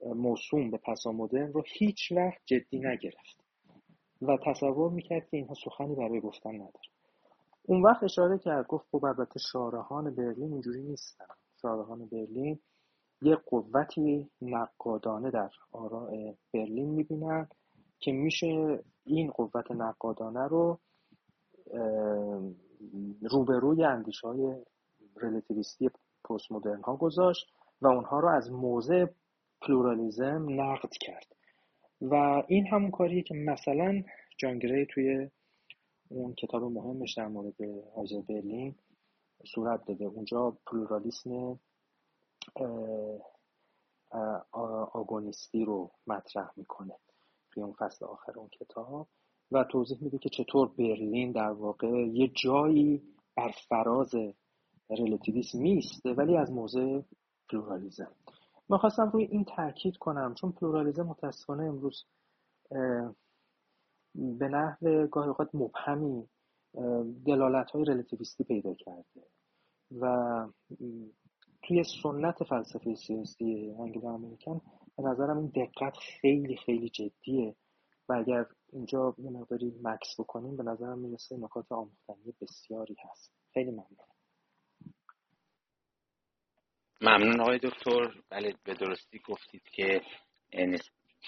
موسوم به پسامدرن رو هیچ وقت جدی نگرفت و تصور می‌کرد که اینها سخنی برای گفتن نداره اون وقت اشاره کرد گفت خب البته شارهان برلین اینجوری نیستن. شارحان برلین یه قوتی نقادانه در آراء برلین می‌بینن که میشه این قوت نقادانه رو روبروی اندیشه های relativist ی پست مدرن ها گذاشت و اونها رو از موضع پلورالیزم نقد کرد. و این همون کاریه که مثلا جان گری توی اون کتاب مهمش در مورد آیزایا برلین صورت داده. اونجا پلورالیسم agonist ی رو مطرح می‌کنه توی اون فصل آخر اون کتاب و توضیح میده که چطور برلین در واقع یه جایی بر فراز relativism می‌ایسته ولی از موضع پلورالیزم. من خواستم روی این تاکید کنم چون پلورالیزم متاسفانه امروز به نحو گاهی اوقات مبهمی دلالت های پیدا کرده و توی سنت فلسفه سیاسی انگلو امریکن به نظرم این دقت خیلی خیلی جدیه. و اگر اینجا یه مقداری مکس بکنیم به نظرم می‌رسه نکات آموختنی بسیاری هست. خیلی ممنون. ممنون آقای دکتر. بله به درستی گفتید که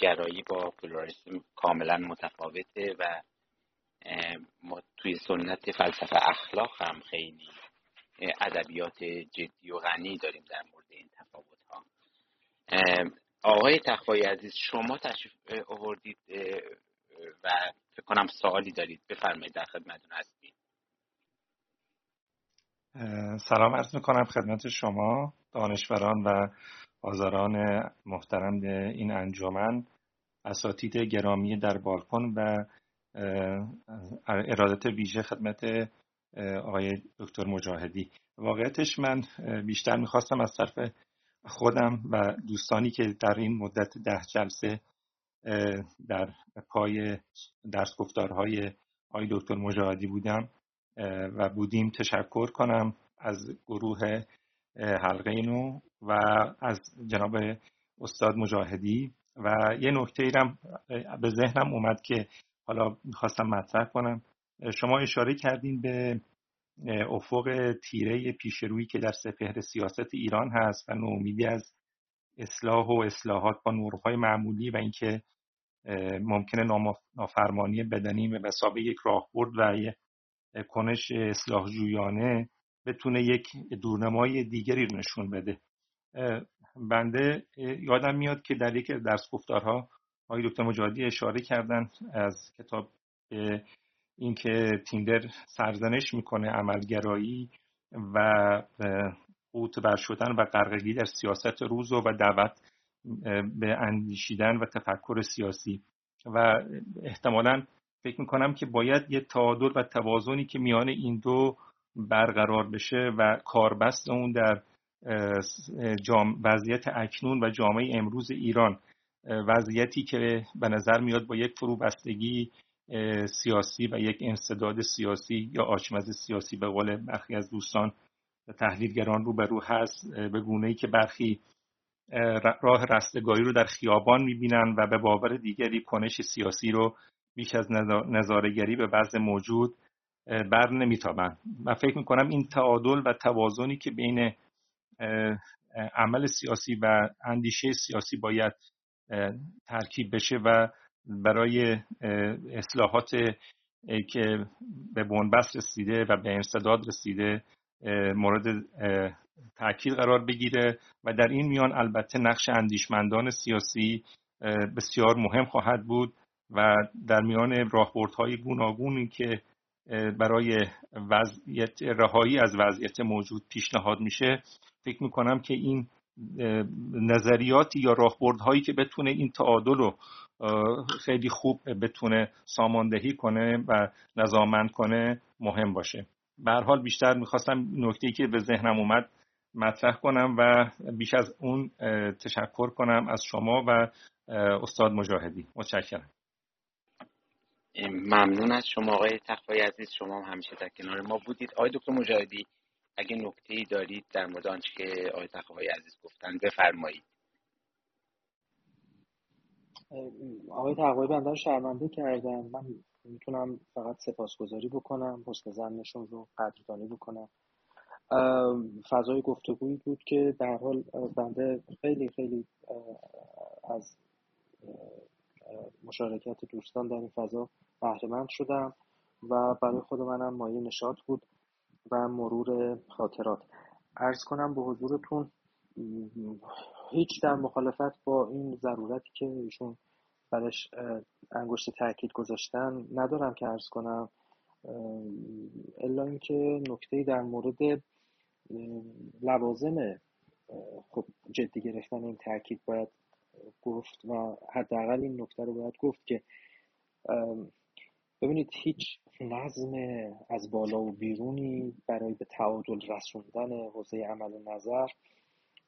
گرایی با پلورالیسم کاملا متفاوته و ما توی سنت فلسفه اخلاق هم خیلی ادبیات جدی و غنی داریم در مورد این تفاوت ها آقای تخوای عزیز شما تشریف آوردید و فکر کنم سوالی دارید. بفرمایید در خدمتتون هستیم. سلام عرض می‌کنم خدمت شما دانشوران و حاضران محترم این انجمن. اساتید گرامی در بالکن و ارادت ویژه خدمت آقای دکتر مجاهدی. واقعیتش من بیشتر می‌خواستم از طرف خودم و دوستانی که در این مدت ده جلسه در پای درس گفتارهای آقای دکتر مجاهدی بودم و بودیم تشکر کنم از گروه حلقه اینو و از جناب استاد مجاهدی. و یه نکته ایرم به ذهنم اومد که حالا می‌خواستم مطرح کنم. شما اشاره کردین به افق تیره پیشرویی که در سپهر سیاست ایران هست و نومیدی از اصلاح و اصلاحات با نورهای معمولی و اینکه ممکنه نافرمانی بدنی به مسابقه یک راهبرد و کنش اصلاح جویانه بتونه یک دورنمای دیگری رو نشون بده. بنده یادم میاد که در یک درس گفتارها آقای دکتر مجادی اشاره کردن از کتاب اینکه تیندر سرزنش می‌کنه عملگرایی و قوت بر شدن و غرقگی در سیاست روز و دعوت به اندیشیدن و تفکر سیاسی. و احتمالا فکر می‌کنم که باید یه تعادل و توازنی که میان این دو برقرار بشه و کاربست اون در وضعیت اکنون و جامعه امروز ایران وضعیتی که به نظر میاد با یک فروبستگی سیاسی و یک انصداد سیاسی یا آشمز سیاسی به قول برخی از دوستان تحلیلگران رو به رو هست به گونه ای که برخی راه رستگاری رو در خیابان می‌بینن و به باور دیگری کنش سیاسی رو بیش از نظارگری به وضع موجود بر نمیتابند و فکر می‌کنم این تعادل و توازنی که بین عمل سیاسی و اندیشه سیاسی باید ترکیب بشه و برای اصلاحات که به بنبست رسیده و به انصداد رسیده مورد تاکید قرار بگیره و در این میان البته نقش اندیشمندان سیاسی بسیار مهم خواهد بود و در میان راهبردهای گوناگونی که برای وضعیت رهایی از وضعیت موجود پیشنهاد میشه فکر می‌کنم که این نظریاتی یا راهبردهایی که بتونه این تعادل رو خیلی خوب بتونه ساماندهی کنه و نظامند کنه مهم باشه. به حال بیشتر می‌خواستم نکته که به ذهنم اومد مطرح کنم و بیش از اون تشکر کنم از شما و استاد مجاهدی. متشکرم. ممنون از شما آقای تقوی عزیز. شما هم همیشه در کنار ما بودید. آقای دکتر مجاهدی اگه نکته ای دارید در مورد آنچه که آقای تقوی عزیز گفتن بفرمایید. آقای تقوی بنده شرمنده کردن من می‌تونم فقط سپاسگزاری بکنم حسن زنشون رو قدردانی بکنم. فضای گفتگویی بود که در حال بنده خیلی خیلی از مشارکت دوستان در این فضا بهرهمند شدم و برای خود منم مایه نشاط بود و مرور خاطرات. ارز کنم به حضورتون هیچ در مخالفت با این ضرورتی که ایشون برش انگشت تاکید گذاشتن ندارم که ارز کنم. الا اینکه نکته در مورد لوازم خب جدی گرفتن این تاکید باید گفت و حداقل این نکته رو باید گفت که ببینید هیچ نظم از بالا و بیرونی برای به تعادل رسوندن حوزه عمل و نظر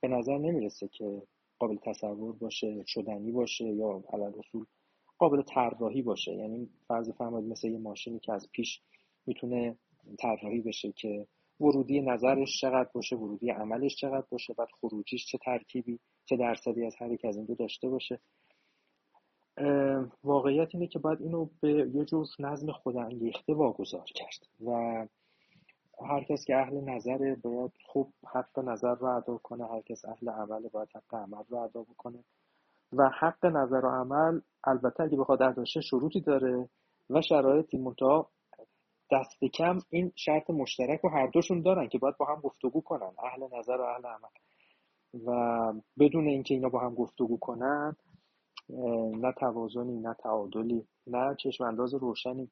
به نظر نمی‌رسه که قابل تصور باشه شدنی باشه یا علل اصول قابل طراحی باشه. یعنی فرض فرمایید مثل یه ماشینی که از پیش می‌تونه طراحی بشه که ورودی نظرش چقدر باشه ورودی عملش چقدر باشه بعد خروجیش چه ترکیبی چه درصدی از هر یک از این دو داشته باشه. واقعیت اینه که باید اینو به یه جور نظم خودانگیخته واگذار کرد و هر کس که اهل نظره باید خوب حق نظر رو ادا کنه هر کس اهل عمل باید حق عمل رو ادا بکنه. و حق نظر و عمل البته اگه بخواد ادا شروطی داره و شرایطی منتها دست کم این شرط مشترک و هر دوشون دارن که باید با هم گفتگو کنن اهل نظر و اهل عمل. و بدون اینکه اینا با هم گفتگو کنن نه توازنی نه تعادلی نه چشم انداز روشنی.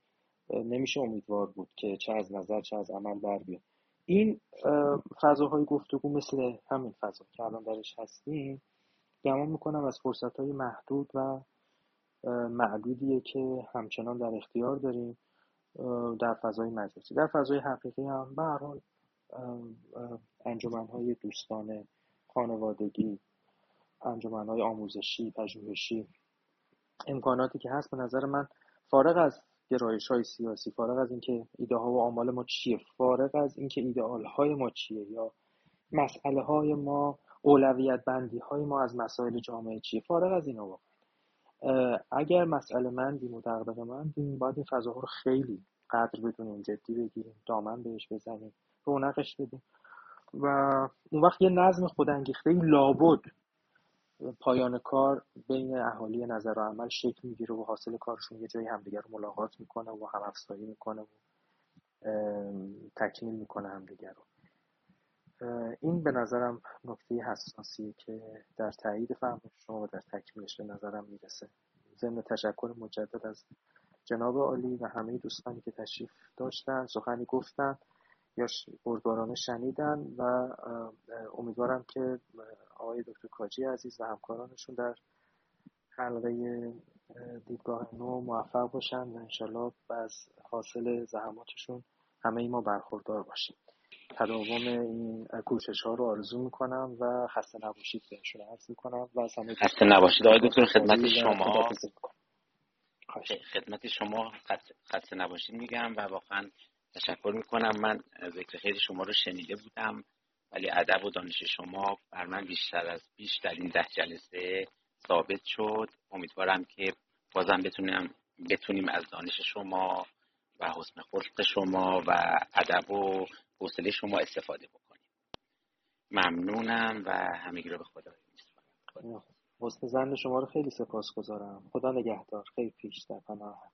نمیشه امیدوار بود که چه از نظر چه از عمل بر بیاد. این فضاهای گفتگو مثل همین فضا که الان درش هستیم گمان می‌کنم از فرصت های محدود و معدودیه که همچنان در اختیار داریم در فضای مجازی در فضای حقیقی هم به حال های دوستانه خانوادگی های آموزشی پژوهشی امکاناتی که هست به نظر من فارغ از گرایش های سیاسی. فارغ از اینکه ایده ها و آمال ما چیه فارغ از اینکه ایدئال های ما چیه یا مسئله های ما اولویت بندی های ما از مسائل جامعه چیه فارغ از اینا واقعا. اگر مسئله مندیم و دغدغه مندیم باید این فضاها رو خیلی قدر بدونیم جدی بگیریم دامن بهش بزنیم رونقش بدیم. و اون وقت یه نظم خودانگیخته لابد پایان کار بین اهالی نظر و عمل شکل می‌گیره و حاصل کارشون یه جایی همدیگه رو ملاقات می‌کنه و هم افزایی می‌کنه و تکمیل می‌کنه همدیگه رو. این به نظرم نکته حساسیه که در تایید فهم شما و در تکمیلش به نظرم می‌رسه. ضمن تشکر مجدد از جناب عالی و همه دوستانی که تشریف داشتن سخنی گفتن. یا بردبارانه شنیدن و امیدوارم که آقای دکتر کاجی عزیز و همکارانشون در حلقه دیدگاه نو موفق باشن و انشالله از حاصل زحماتشون همه ای ما برخوردار باشیم. تداوم این کوشش ها رو آرزو می‌کنم و خسته نباشید بهشون عرض می‌کنم و خسته نباشید. آقای دکتر خدمت شما. خدمت شما. خسته نباشید میگم و واقعا تشکر می‌کنم. من ذکر خیلی شما رو شنیده بودم ولی ادب و دانش شما بر من بیشتر از بیشتر این ده جلسه ثابت شد. امیدوارم که بازم بتونیم بتونیم از دانش شما و حسن خلق شما و ادب و حوصله شما استفاده بکنیم. ممنونم و همگی رو به خدا حسن زن شما رو خیلی سپاس گذارم خدا نگهدار. خیلی پیش در پناه.